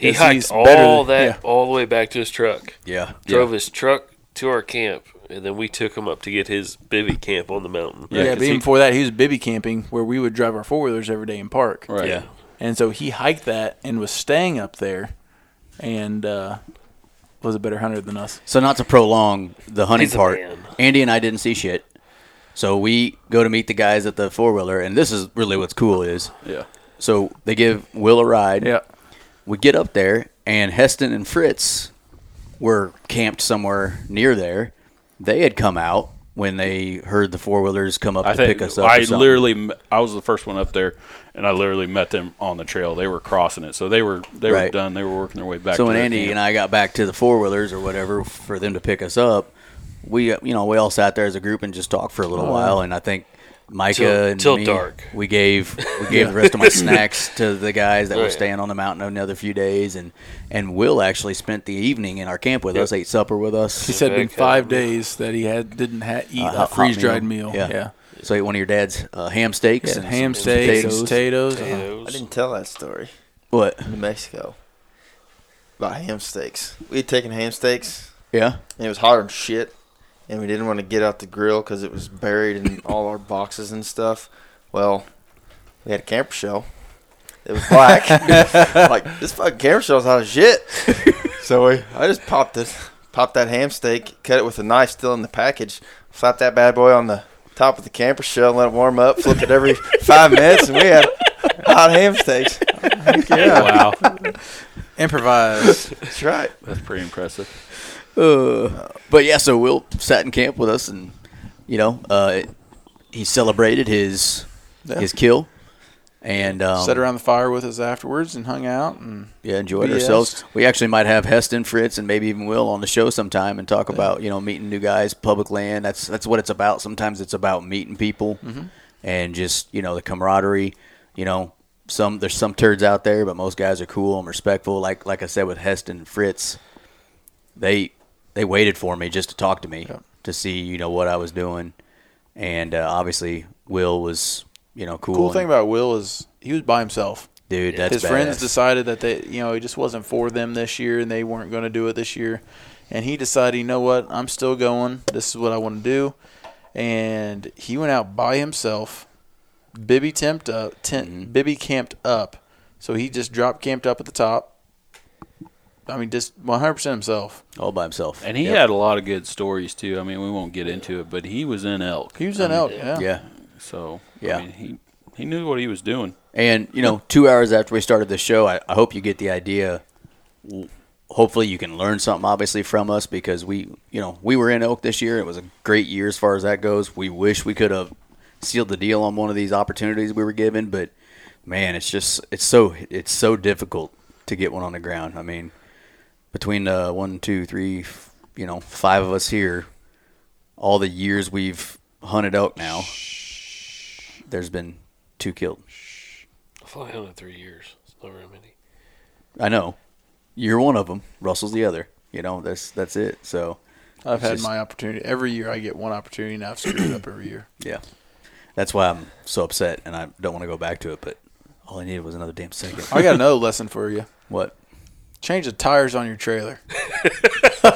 He hiked all better than- that yeah. all the way back to his truck. Yeah, Drove his truck to our camp, and then we took him up to get his bivy camp on the mountain. Yeah, Yeah, 'cause but even he- before that, he was bivy camping where we would drive our four wheelers every day in park. right. yeah. And so he hiked that and was staying up there, and uh, was a better hunter than us. So not to prolong the hunting He's part. Andy and I didn't see shit. So we go to meet the guys at the four wheeler, and this is really what's cool is. Yeah. So they give Will a ride. Yeah, We get up there, and Heston and Fritz were camped somewhere near there. They had come out when they heard the four wheelers come up I to think pick us up. I literally I was the first one up there, and I literally met them on the trail. They were crossing it, so they were they were done. They were working their way back. So to when Andy camp. and I got back to the four wheelers or whatever for them to pick us up, we you know we all sat there as a group and just talked for a little uh-huh. while. And I think Micah Till- and till me, dark. we gave we gave the rest of my snacks to the guys that Oh, were yeah. staying on the mountain another few days. And and Will actually spent the evening in our camp with us, ate supper with us. he said Back been five him. days that he had didn't ha- eat A a, hot- hot freeze dried meal. meal. Yeah. Yeah, So ate one of your dad's uh, ham steaks yeah. and ham some steaks, potatoes. potatoes. uh-huh. I didn't tell that story. What? New Mexico. About ham steaks. We had taken ham steaks, Yeah. and it was hot and shit, and we didn't want to get out the grill because it was buried in all our boxes and stuff. Well, we had a camper shell. It was black. like this fucking camper shell's hot as shit. so we, I just popped it, popped that ham steak, cut it with a knife still in the package, slapped that bad boy on the top of the camper shell, let it warm up, flip it every five minutes, and we had hot ham steaks. Yeah, wow, Improvise. that's right. that's pretty impressive. Uh, but yeah, so Will sat in camp with us, and you know, uh, he celebrated his Yeah. his kill, and um, Sat around the fire with us afterwards and hung out. And yeah, enjoyed BS. ourselves. We actually might have Heston, Fritz, and maybe even Will on the show sometime and talk about you know meeting new guys, public land. That's that's what it's about. Sometimes it's about meeting people and just you know the camaraderie. You know, some there's some turds out there, but most guys are cool and respectful. Like like I said with Heston and Fritz, they they waited for me just to talk to me to see you know what I was doing, and uh, obviously Will was you know cool. cool and- thing about Will is he was by himself. dude, that's His friends decided that they, you know, it just wasn't for them this year, and they weren't going to do it this year. And he decided, you know what, I'm still going. This is what I want to do. And he went out by himself. Bivy temped up. Tent, Mm-hmm. Bivy camped up. So he just dropped camped up at the top. I mean, just 100% himself. all by himself, And he Yep. had a lot of good stories too. I mean, we won't get into it, but he was in elk. He was I in mean, elk, yeah. yeah. So Yeah. I mean, he he knew what he was doing. And you know, two hours after we started the show, I, I hope you get the idea. Hopefully, you can learn something obviously from us because we, you know, we were in elk this year. It was a great year as far as that goes. We wish we could have sealed the deal on one of these opportunities we were given, but man, it's just it's so it's so difficult to get one on the ground. I mean, between uh, one, two, three, f- you know, five of us here, all the years we've hunted elk now, there's been two killed. I've only hunted three years. It's not very many. I know. You're one of them. Russell's the other. You know, that's that's it. So, I've had just- my opportunity. Every year I get one opportunity, and I've screwed up every year. yeah. That's why I'm so upset and I don't want to go back to it, but all I needed was another damn second. I got another lesson for you. what? Change the tires on your trailer. Oh,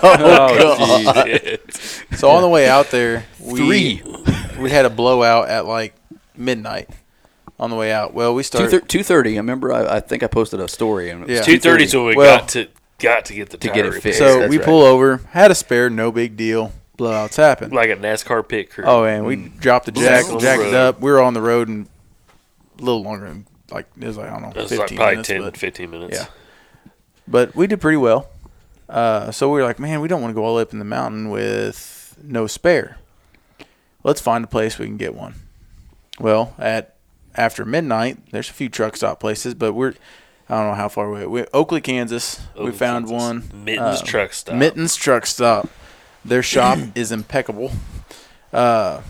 oh So on the way out there, we Three. we had a blowout at like midnight, on the way out. Well, we started. two thirty. I remember. I, I think I posted a story and it was Yeah. Two thirty is when we Well- got to got to get the To tire get it fixed. so that's we right. pull over, had a spare, no big deal. Blowouts happen. like a NASCAR pit crew. Oh, and we mm. dropped the jack, jacked it up. We were on the road and a little longer than like it was like I don't know, it was fifteen like probably minutes. 10, but, 15 minutes. Yeah. But we did pretty well. Uh, so we were like, man, we don't want to go all up in the mountain with no spare. Let's find a place we can get one. Well, at after midnight, there's a few truck stop places, but we're I don't know how far away. We Oakley, Kansas. we found Kansas. one. Mittens uh, truck stop. Mittens Truck Stop. Their shop is impeccable. Uh,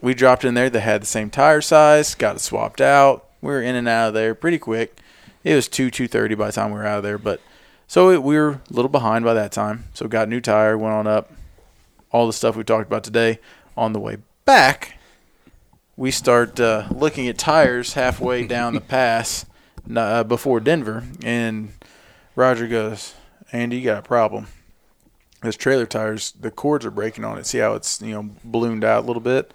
we dropped in there. They had the same tire size. Got it swapped out. We were in and out of there pretty quick. It was two two thirty by the time we were out of there. But so it, we were a little behind by that time. So got a new tire. Went on up. All the stuff we talked about today. On the way back, we start uh, looking at tires halfway down the pass uh, before Denver, and Roger goes, "Andy, you got a problem." Those trailer tires, the cords are breaking on it. See how it's you know ballooned out a little bit?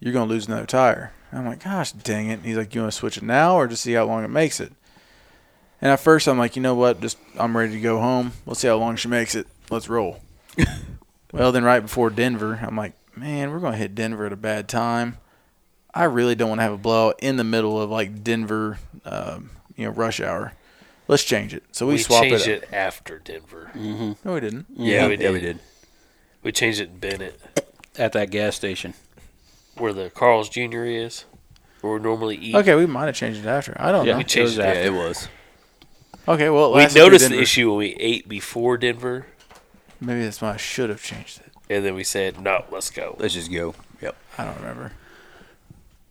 You're gonna lose another tire. I'm like, gosh, dang it. And he's like, you want to switch it now or just see how long it makes it? And at first, I'm like, you know what? Just I'm ready to go home. Let's see how long she makes it. Let's roll. well, then right before Denver, I'm like, man, we're gonna hit Denver at a bad time. I really don't want to have a blowout in the middle of like Denver, um, you know, rush hour. Let's change it. So we, we swap changed it. it, after Denver. No, we didn't. Yeah, we yeah, we did. did. We changed it in Bennett, at that gas station. where the Carl's Jr. is, where we normally eat. Okay, we might have changed it after. I don't Yeah, know. we changed it Yeah, after. it was. Okay, well, We noticed the Denver. issue when we ate before Denver, Maybe that's why I should have changed it. and then we said, "No, let's go." Let's just go. Yep. I don't remember.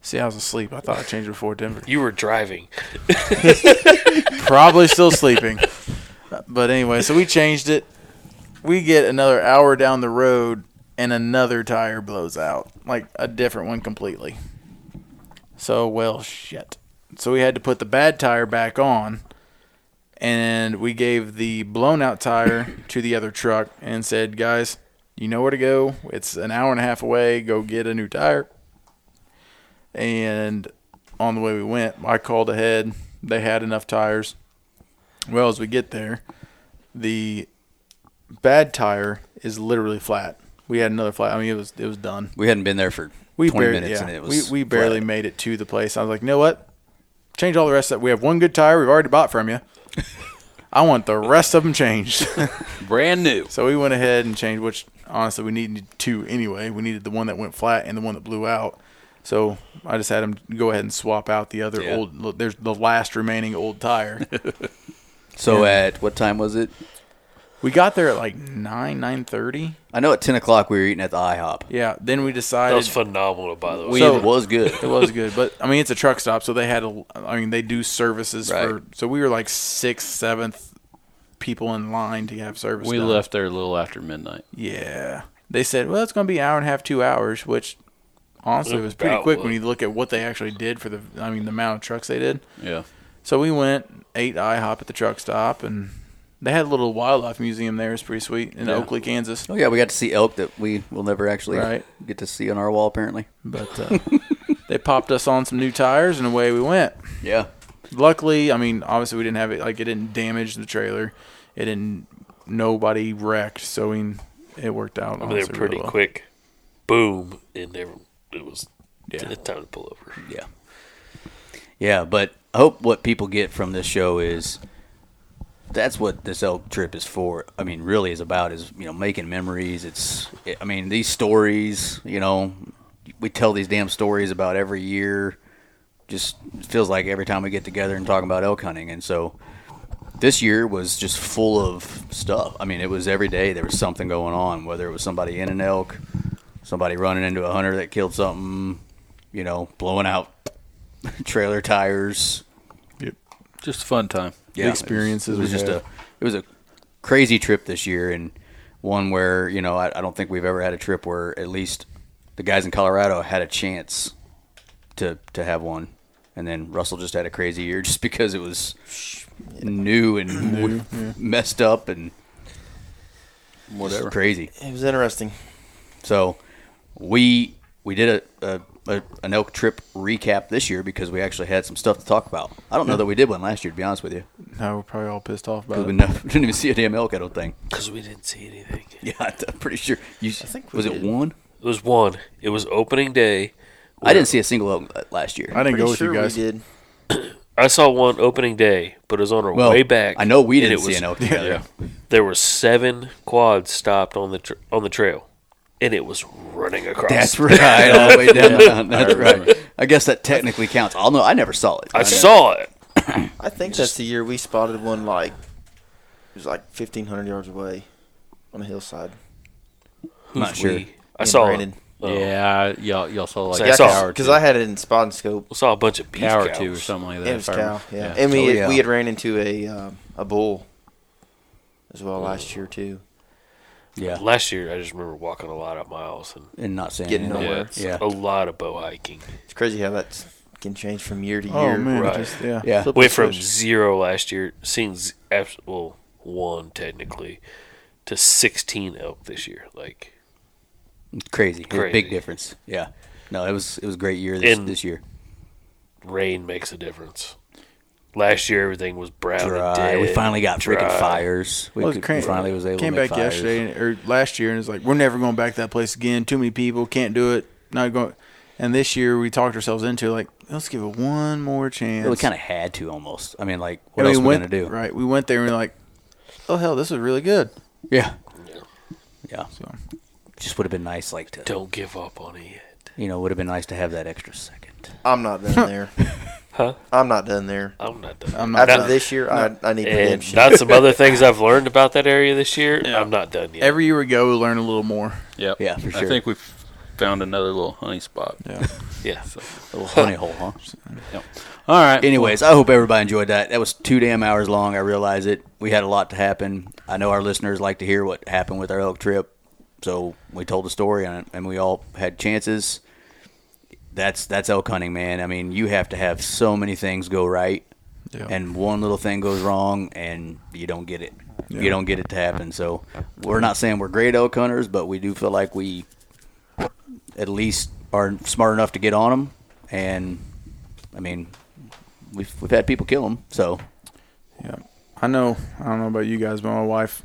See, I was asleep. I thought I changed it before Denver. You were driving. Probably still sleeping. But anyway, so we changed it. We get another hour down the road, and another tire blows out, like a different one completely. So, well, shit. So we had to put the bad tire back on, and we gave the blown out tire to the other truck and said, guys, you know where to go. It's an hour and a half away. Go get a new tire. And on the way we went, I called ahead. They had enough tires. Well, as we get there, the bad tire is literally flat. We had another flat. I mean, it was it was done. We hadn't been there for We 20 barely, minutes yeah, and it was we, we barely flat. made it to the place. I was like, you know what? Change all the rest of that. We have one good tire we've already bought from you. I want the rest of them changed. Brand new. so we went ahead and changed, which honestly we needed two anyway. We needed the one that went flat and the one that blew out. So I just had him go ahead and swap out the other Yeah. old. There's the last remaining old tire. So Yeah. at what time was it? We got there at like nine nine thirty. I know at 10 o'clock we were eating at the IHOP. Yeah. Then we decided That was phenomenal, by the way. We, So- it was good. It was good, but I mean, it's a truck stop, so they had a. I mean, they do services for. So we were like sixth, seventh people in line to have service. We done. left there a little after midnight. Yeah, they said, well, it's going to be an hour and a half, two hours, which honestly It was pretty About quick what? when you look at what they actually did for the. I mean, the amount of trucks they did. Yeah. So we went, ate IHOP at the truck stop, and they had a little wildlife museum there. It's pretty sweet in Yeah. Oakley, Kansas. Oh yeah, we got to see elk that we will never actually Right. get to see on our wall apparently. But uh, they popped us on some new tires, and away we went. Yeah. luckily, I mean, obviously we didn't have it like it didn't damage the trailer. It didn't. Nobody wrecked, so I mean, it worked out. I mean, they were pretty really well. quick. Boom, and they were, it was Yeah. time to pull over. Yeah. Yeah, but I hope what people get from this show is that's what this elk trip is for. I mean, really is about is you know making memories. It's I mean these stories. You know, we tell these damn stories about every year. Just feels like every time we get together and talk about elk hunting, and so this year was just full of stuff. I mean, it was every day there was something going on. Whether it was somebody in an elk, somebody running into a hunter that killed something, you know, blowing out trailer tires. Yep, Just a fun time. Yeah, experiences It was, it was just had. a it was a crazy trip this year, and one where you know I, I don't think we've ever had a trip where at least the guys in Colorado had a chance to to have one, and then Russell just had a crazy year just because it was new and w- messed up and whatever crazy. It was interesting. So we we did a, a a, an elk trip recap this year because we actually had some stuff to talk about. I don't know that we did one last year, to be honest with you. No, we're probably all pissed off about we it. never, didn't even see a damn elk. I don't think. Because we didn't see anything. Yeah, I'm pretty sure. You, I think we was it one? It was one. It was opening day. I didn't see a single elk uh, last year. I didn't go with sure you guys. we did. I saw one opening day, but it was on our well, way back. I know we didn't it see was- an elk together. There were seven quads stopped on the tr- on the trail, and it was running across. That's right, all the way down. That's right. I guess that technically counts. I'll know. I never saw it. I saw it. I think that's the year we spotted one like it was like fifteen hundred yards away on a hillside. I'm not Who's sure. we? I saw Brandon. it. Oh. Yeah, y'all y'all saw like So a I saw- cow because. I had it in spot and scope. I saw a bunch of beef cow or cows. two or something like that. It was I cow, remember. yeah. And we Oh, had, yeah. we had ran into a um, a bull as well last year too. Yeah, Last year, I just remember walking a lot of miles and and not saying Getting anything. nowhere. Yeah, a lot of bow hiking. It's crazy how that can change from year to year. Oh year. man, Right. just, yeah. yeah. Flip Went the from switch. zero last year, seeing z- abs- well one technically, to sixteen elk this year. Like Crazy. It was a big difference. Yeah. No, it was it was a great year this, And- this year. rain makes a difference. Last year, everything was brown and dead. We finally got freaking fires. We Well, could- came- finally was able came to make back fires. yesterday or last year and it's like we're never going back to that place again. Too many people, can't do it. Not going. And this year we talked ourselves into like let's give it one more chance. Yeah, we kind of had to almost. I mean, like, what And else we we went, gonna do? Right, we went there and we are like, oh hell, this is really good. Yeah. Yeah. So Just would have been nice, like to Don't give up on it yet. you know, would have been nice to have that extra second. I'm not done there. Huh? I'm not done there. I'm not done. I'm not After done. this year, I, I need and redemption. not some other things I've learned about that area this year. I'm not done yet. every year we go, we learn a little more. Yep. Yeah, for sure. I think we've found another little honey spot. Yeah. yeah. A little honey hole, huh? All right. Anyways, I hope everybody enjoyed that. That was two damn hours long. I realize it. We had a lot to happen. I know our listeners like to hear what happened with our elk trip, so we told the story and, and we all had chances. That's that's elk hunting, man. I mean, you have to have so many things go right, Yeah. and one little thing goes wrong, and you don't get it. Yeah. You don't get it to happen. So we're not saying we're great elk hunters, but we do feel like we at least are smart enough to get on them. And I mean, we've we've had people kill them. So Yeah, I know. I don't know about you guys, but my wife,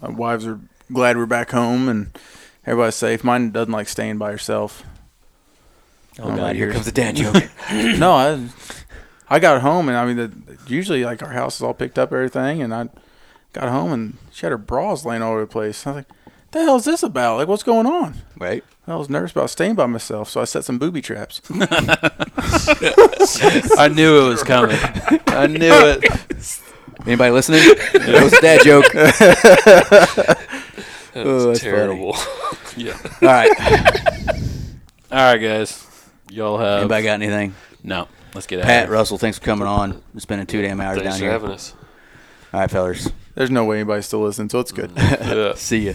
my wives are glad we're back home and everybody's safe. Mine doesn't like staying by herself. Oh my god, here comes the dad joke. no, I, I got home and I mean, the, usually like our house is all picked up, everything, and I got home and she had her bras laying all over the place. I was like, "The hell is this about? Like, what's going on?" right? I was nervous about staying by myself, so I set some booby traps. I knew it was coming. I knew it. Anybody listening? that was a dad joke. That's Oh, that's terrible. Yeah. All right. All right, guys. Y'all have Anybody got anything? no. Let's get out. Pat of. Russell, thanks for coming on. Spending two damn hours Thanks down for here. having us. All right, fellers. There's no way anybody's still listening, so it's good. Mm-hmm. Yeah. See ya.